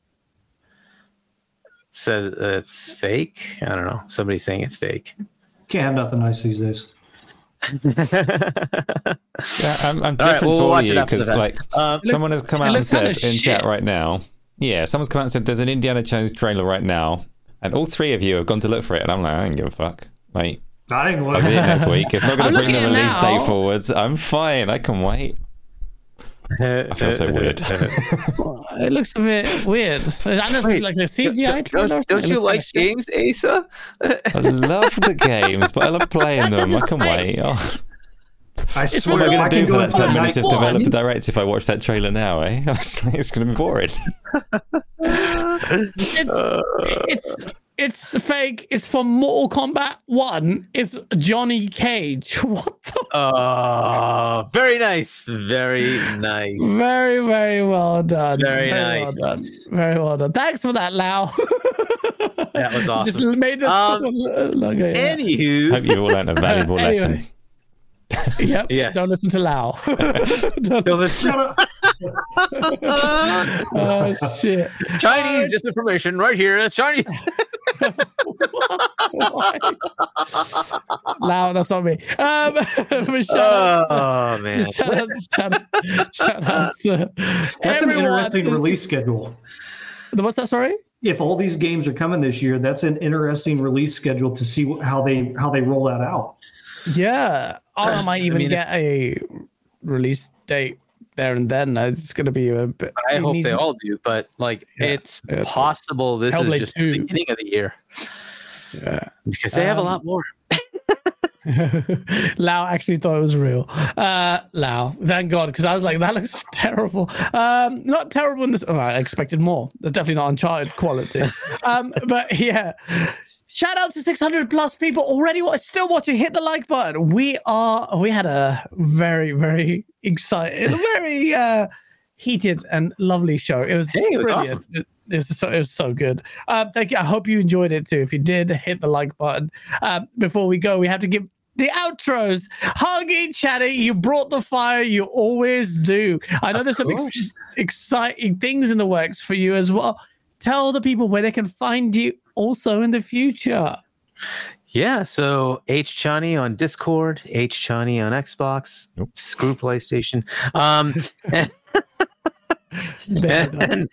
Says it's fake. I don't know. Somebody's saying it's fake.
Can't have nothing nice these days. *laughs*
Yeah, I'm, I'm different
we'll
to all
watch
of
it
you because
the
like
fact. Um,
someone has come out and said in
shit.
chat right now. Yeah, someone's come out and said there's an Indiana Jones trailer right now, and all three of you have gone to look for it, and I'm like, I don't give a fuck. Like,
I didn't
I'll
look.
see it next week. It's not *laughs* going to bring the
looking at it
release
now.
date forwards. I'm fine. I can wait. I feel so weird. *laughs*
it looks a bit weird. Honestly,
Wait,
like the CGI trailer.
don't, don't you like
kinda shit.
games, Asa?
I love the games, but I love playing *laughs* them. I can wait. Oh,
I
It's
swear,
what am I
I
going
can
to do for that 10 minutes of developer direct if I watch that trailer now, eh? *laughs* it's going to be boring.
It's,
Uh,
it's it's fake. It's from Mortal Kombat One. It's Johnny Cage. *laughs* What the?
uh, very nice. Very nice.
Very very well done.
Very
well
nice.
done. Very well done. Thanks for that, Lau. *laughs*
That was awesome.
Just made us
Um, *laughs*
look at yeah.
Anywho,
Hope you all learned a valuable
Anyway.
lesson. *laughs*
Yep.
Yes.
Don't listen to Lau. *laughs* Don't-
so this
Shut up. *laughs*
oh shit.
Chinese disinformation right here. It's Chinese.
Lau, that's not me. Um, but shout out,
Oh man.
shout out, shout out, shout out to
That's an interesting
This-
release schedule.
What's that? Sorry.
If all these games are coming this year, that's an interesting release schedule to see how they how they roll that out.
Yeah, I might *laughs* even
mean,
get a release date there and then. It's going to be a bit.
I hope they all do, but like
Yeah,
it's
yeah.
possible this
Hellblade
is just
2.
the beginning of the year
Yeah.
because they have a
Um,
lot more. *laughs*
Lau actually thought it was real. Uh, Lau, thank God, because I was like, that looks *laughs* terrible. Um, not terrible in this. Oh, I expected more. That's definitely not Uncharted quality. um, but yeah. Shout out to 600 plus people already wa- still watching. Hit the like button. We are. We had a very, very exciting, *laughs* very uh, heated and lovely show. It was
Hey, it was
brilliant.
awesome.
It, it was so it was so good. Um, thank you. I hope you enjoyed it too. If you did, hit the like button. Um, before we go, we have to give the outros. Huggy Chani, you brought the fire. You always do. I know
Of
there's some ex- exciting things in the works for you as well. Tell the people where they can find you also in the future.
Yeah, so H Chani on Discord, H Chani on Xbox,
Nope.
screw PlayStation. Um, *laughs* and,
There, *laughs*
and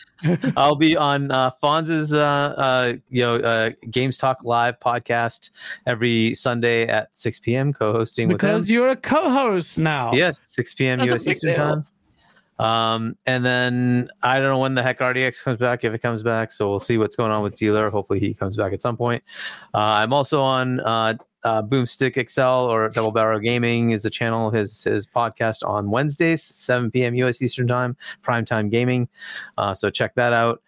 I'll be on uh, Fonz's uh, uh, you know uh, Games Talk Live podcast every Sunday at 6 p.m. co-hosting with him.
because you're a co-host now.
Yes, 6 p.m.
That's
US Eastern time. Um, and then I don't know when the heck RDX comes back, if it comes back. So we'll see what's going on with Dealer. Hopefully he comes back at some point. Uh, I'm also on uh, uh, Boomstick Excel or Double Barrel Gaming is the channel. His his podcast on Wednesdays, 7 p.m. US Eastern time, prime time gaming. Uh, so check that out.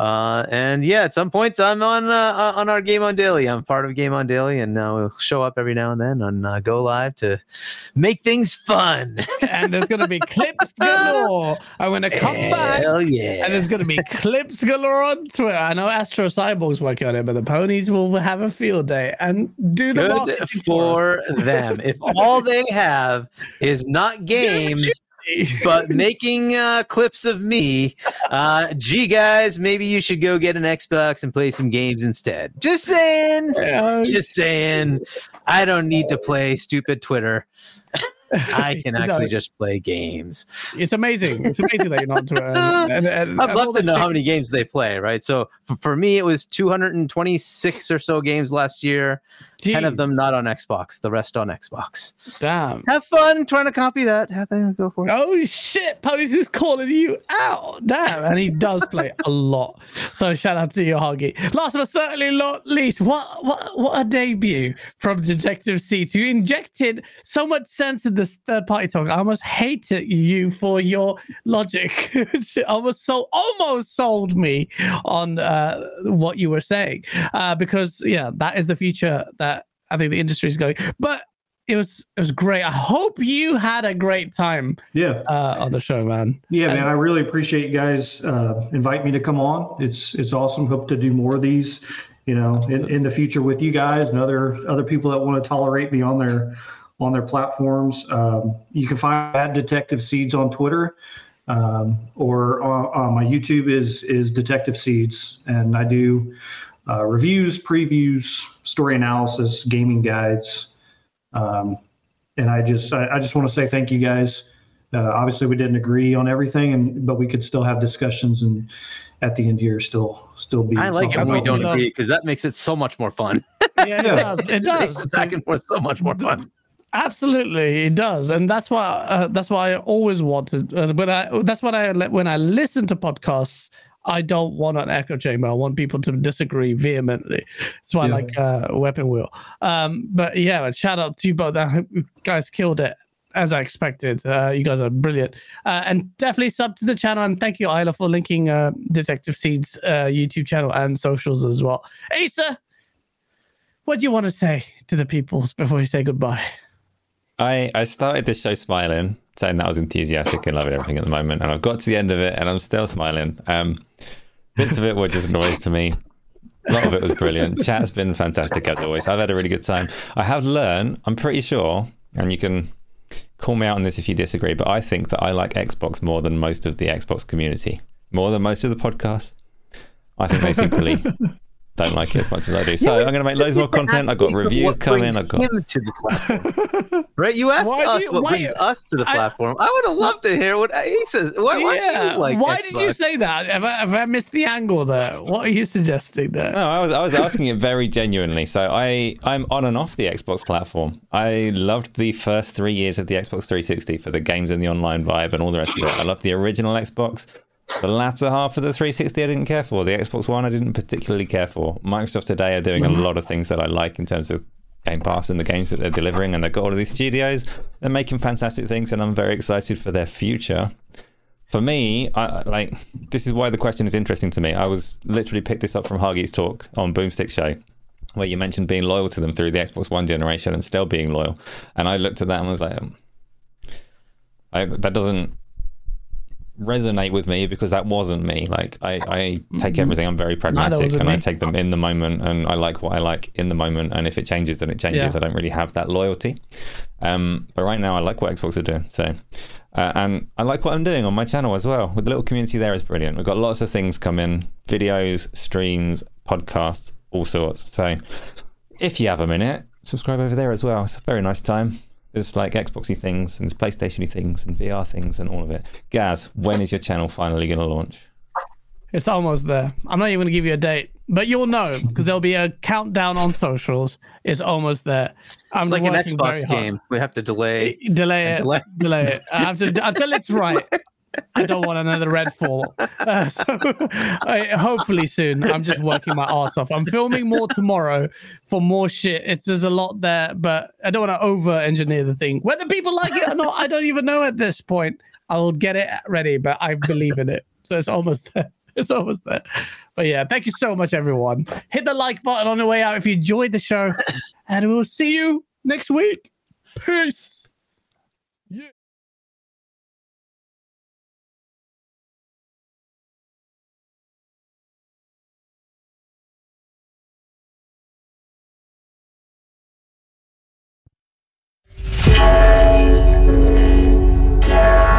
Uh, and yeah, at some points I'm on uh, on our Game on Daily. I'm part of Game on Daily, and uh, we'll show up every now and then on uh, Go Live to make things fun. *laughs*
and there's gonna be *laughs* clips galore. I'm gonna come back.
Hell yeah!
And there's going to be *laughs* clips galore on Twitter. I know Astro Cyborg's working on it, but the ponies will have a field day and do the
Good
marketing for
for them. If all they have is not games, *laughs* but making uh, clips of me, uh, gee, guys, maybe you should go get an Xbox and play some games instead. Just saying.
Uh,
Just saying. I don't need to play stupid Twitter. *laughs* I can actually just play games.
It's amazing. It's amazing that you're not on Twitter. And, *laughs* and, and,
I'd love to know how many games they play, right? So for, for me, it was 226 or so games last year. 10 of them not on Xbox, the rest on Xbox.
Damn.
Have fun trying to copy that. Have fun, go for it.
Oh shit, Ponies is calling you out. Damn. And he does play a *laughs* lot. So shout out to you, Hoggy. Last but certainly not least, what what what a debut from Detective Seeds. You injected so much sense in this third party talk. I almost hated you for your logic. It *laughs* almost so almost sold me on uh, what you were saying. Uh, because yeah, that is the future that I think the industry is going. But it was it was great. I hope you had a great time
Yeah,
uh, on the show, man.
yeah,
And-
man. I really appreciate you guys uh, invite me to come on. It's it's awesome. Hope to do more of these. You know, in, in the future with you guys and other other people that want to tolerate me on their on their platforms. Um, you can find at Detective Seeds on Twitter, um, or on, on my YouTube is is Detective Seeds, and I do uh, reviews, previews, story analysis, gaming guides, um, and I just I, I just want to say thank you guys. Uh, obviously, we didn't agree on everything, and but we could still have discussions, and at the end here, still still be.
I like it when we don't agree because that makes it so much more fun.
Yeah, it *laughs*
Yeah.
does. It
makes
does.
it back and forth so much more fun.
Absolutely, it does, and that's why uh, that's why I always wanted. Uh, when I that's what I when I listen to podcasts, I don't want an echo chamber. I want people to disagree vehemently. That's why
Yeah.
I like uh, Weapon Wheel. Um, but yeah, shout out to you both. I you guys killed it as I expected. Uh, you guys are brilliant, uh, and definitely sub to the channel. And thank you, Isla, for linking uh, Detective Seeds uh, YouTube channel and socials as well. Asa, what do you want to say to the peoples before you say goodbye?
I, I started this show smiling, saying that I was enthusiastic and loving everything at the moment, and I've got to the end of it and I'm still smiling. Um, bits of it were just noise to me. A lot of it was brilliant. Chat's been fantastic as always. I've had a really good time. I have learned, I'm pretty sure, and you can call me out on this if you disagree, but I think that I like Xbox more than most of the Xbox community, more than most of the podcasts. I think they secretly don't like it as much as I do. So I'm going to make loads more content. I've got reviews coming. I've got
him to the platform. right? You asked
Why
us
you-
what
why-
brings us to the platform. I, would have loved to hear what he says. Why, why do
yeah.
you like
Why did you say that? Have I, have I missed the angle there? What are you suggesting there?
No, I was I was asking it very genuinely. So I I'm on and off the Xbox platform. I loved the first three years of the Xbox 360 for the games and the online vibe and all the rest of it. I loved the original Xbox. The latter half of the 360 I didn't care for. The Xbox One I didn't particularly care for. Microsoft today are doing a lot of things that I like in terms of Game Pass and the games that they're delivering, and they've got all of these studios. They're making fantastic things, and I'm very excited for their future for me, I, I- like this is why the question is interesting to me. I was literally picked this up from Hargeet's talk on Boomstick Show, where you mentioned being loyal to them through the Xbox One generation and still being loyal. And I looked at that and was like, um, I, that doesn't resonate with me because that wasn't me. Like I, I take everything. I'm very pragmatic and I take them in the moment, and I like what I like in the moment. And if it changes, then it changes.
Yeah.
I don't really have that loyalty. Um, but right now, I like what Xbox are doing. So, uh, and I like what I'm doing on my channel as well. With the little community there is brilliant. We've got lots of things coming: videos, streams, podcasts, all sorts. So, if you have a minute, subscribe over there as well. It's a very nice time. There's like Xboxy things and there's PlayStationy things and VR things and all of it. Gaz, when is your channel finally going to launch?
It's almost there. I'm not even going to give you a date, but you'll know because there'll be a countdown on socials. It's almost there. I'm
It's like an Xbox game. We have to delay.
Delay it.
delay.
Delay it. I have to until it's right. *laughs* I don't want another Redfall. Uh, *laughs* so I, hopefully soon. I'm just working my ass off. I'm filming more tomorrow for more shit. It's there's a lot there, but I don't want to over engineer the thing. Whether people like it or not, I don't even know at this point. I'll get it ready, but I believe in it. So it's almost there. It's almost there. But yeah, thank you so much, everyone. Hit the like button on the way out if you enjoyed the show, and we'll see you next week. Peace. down, down.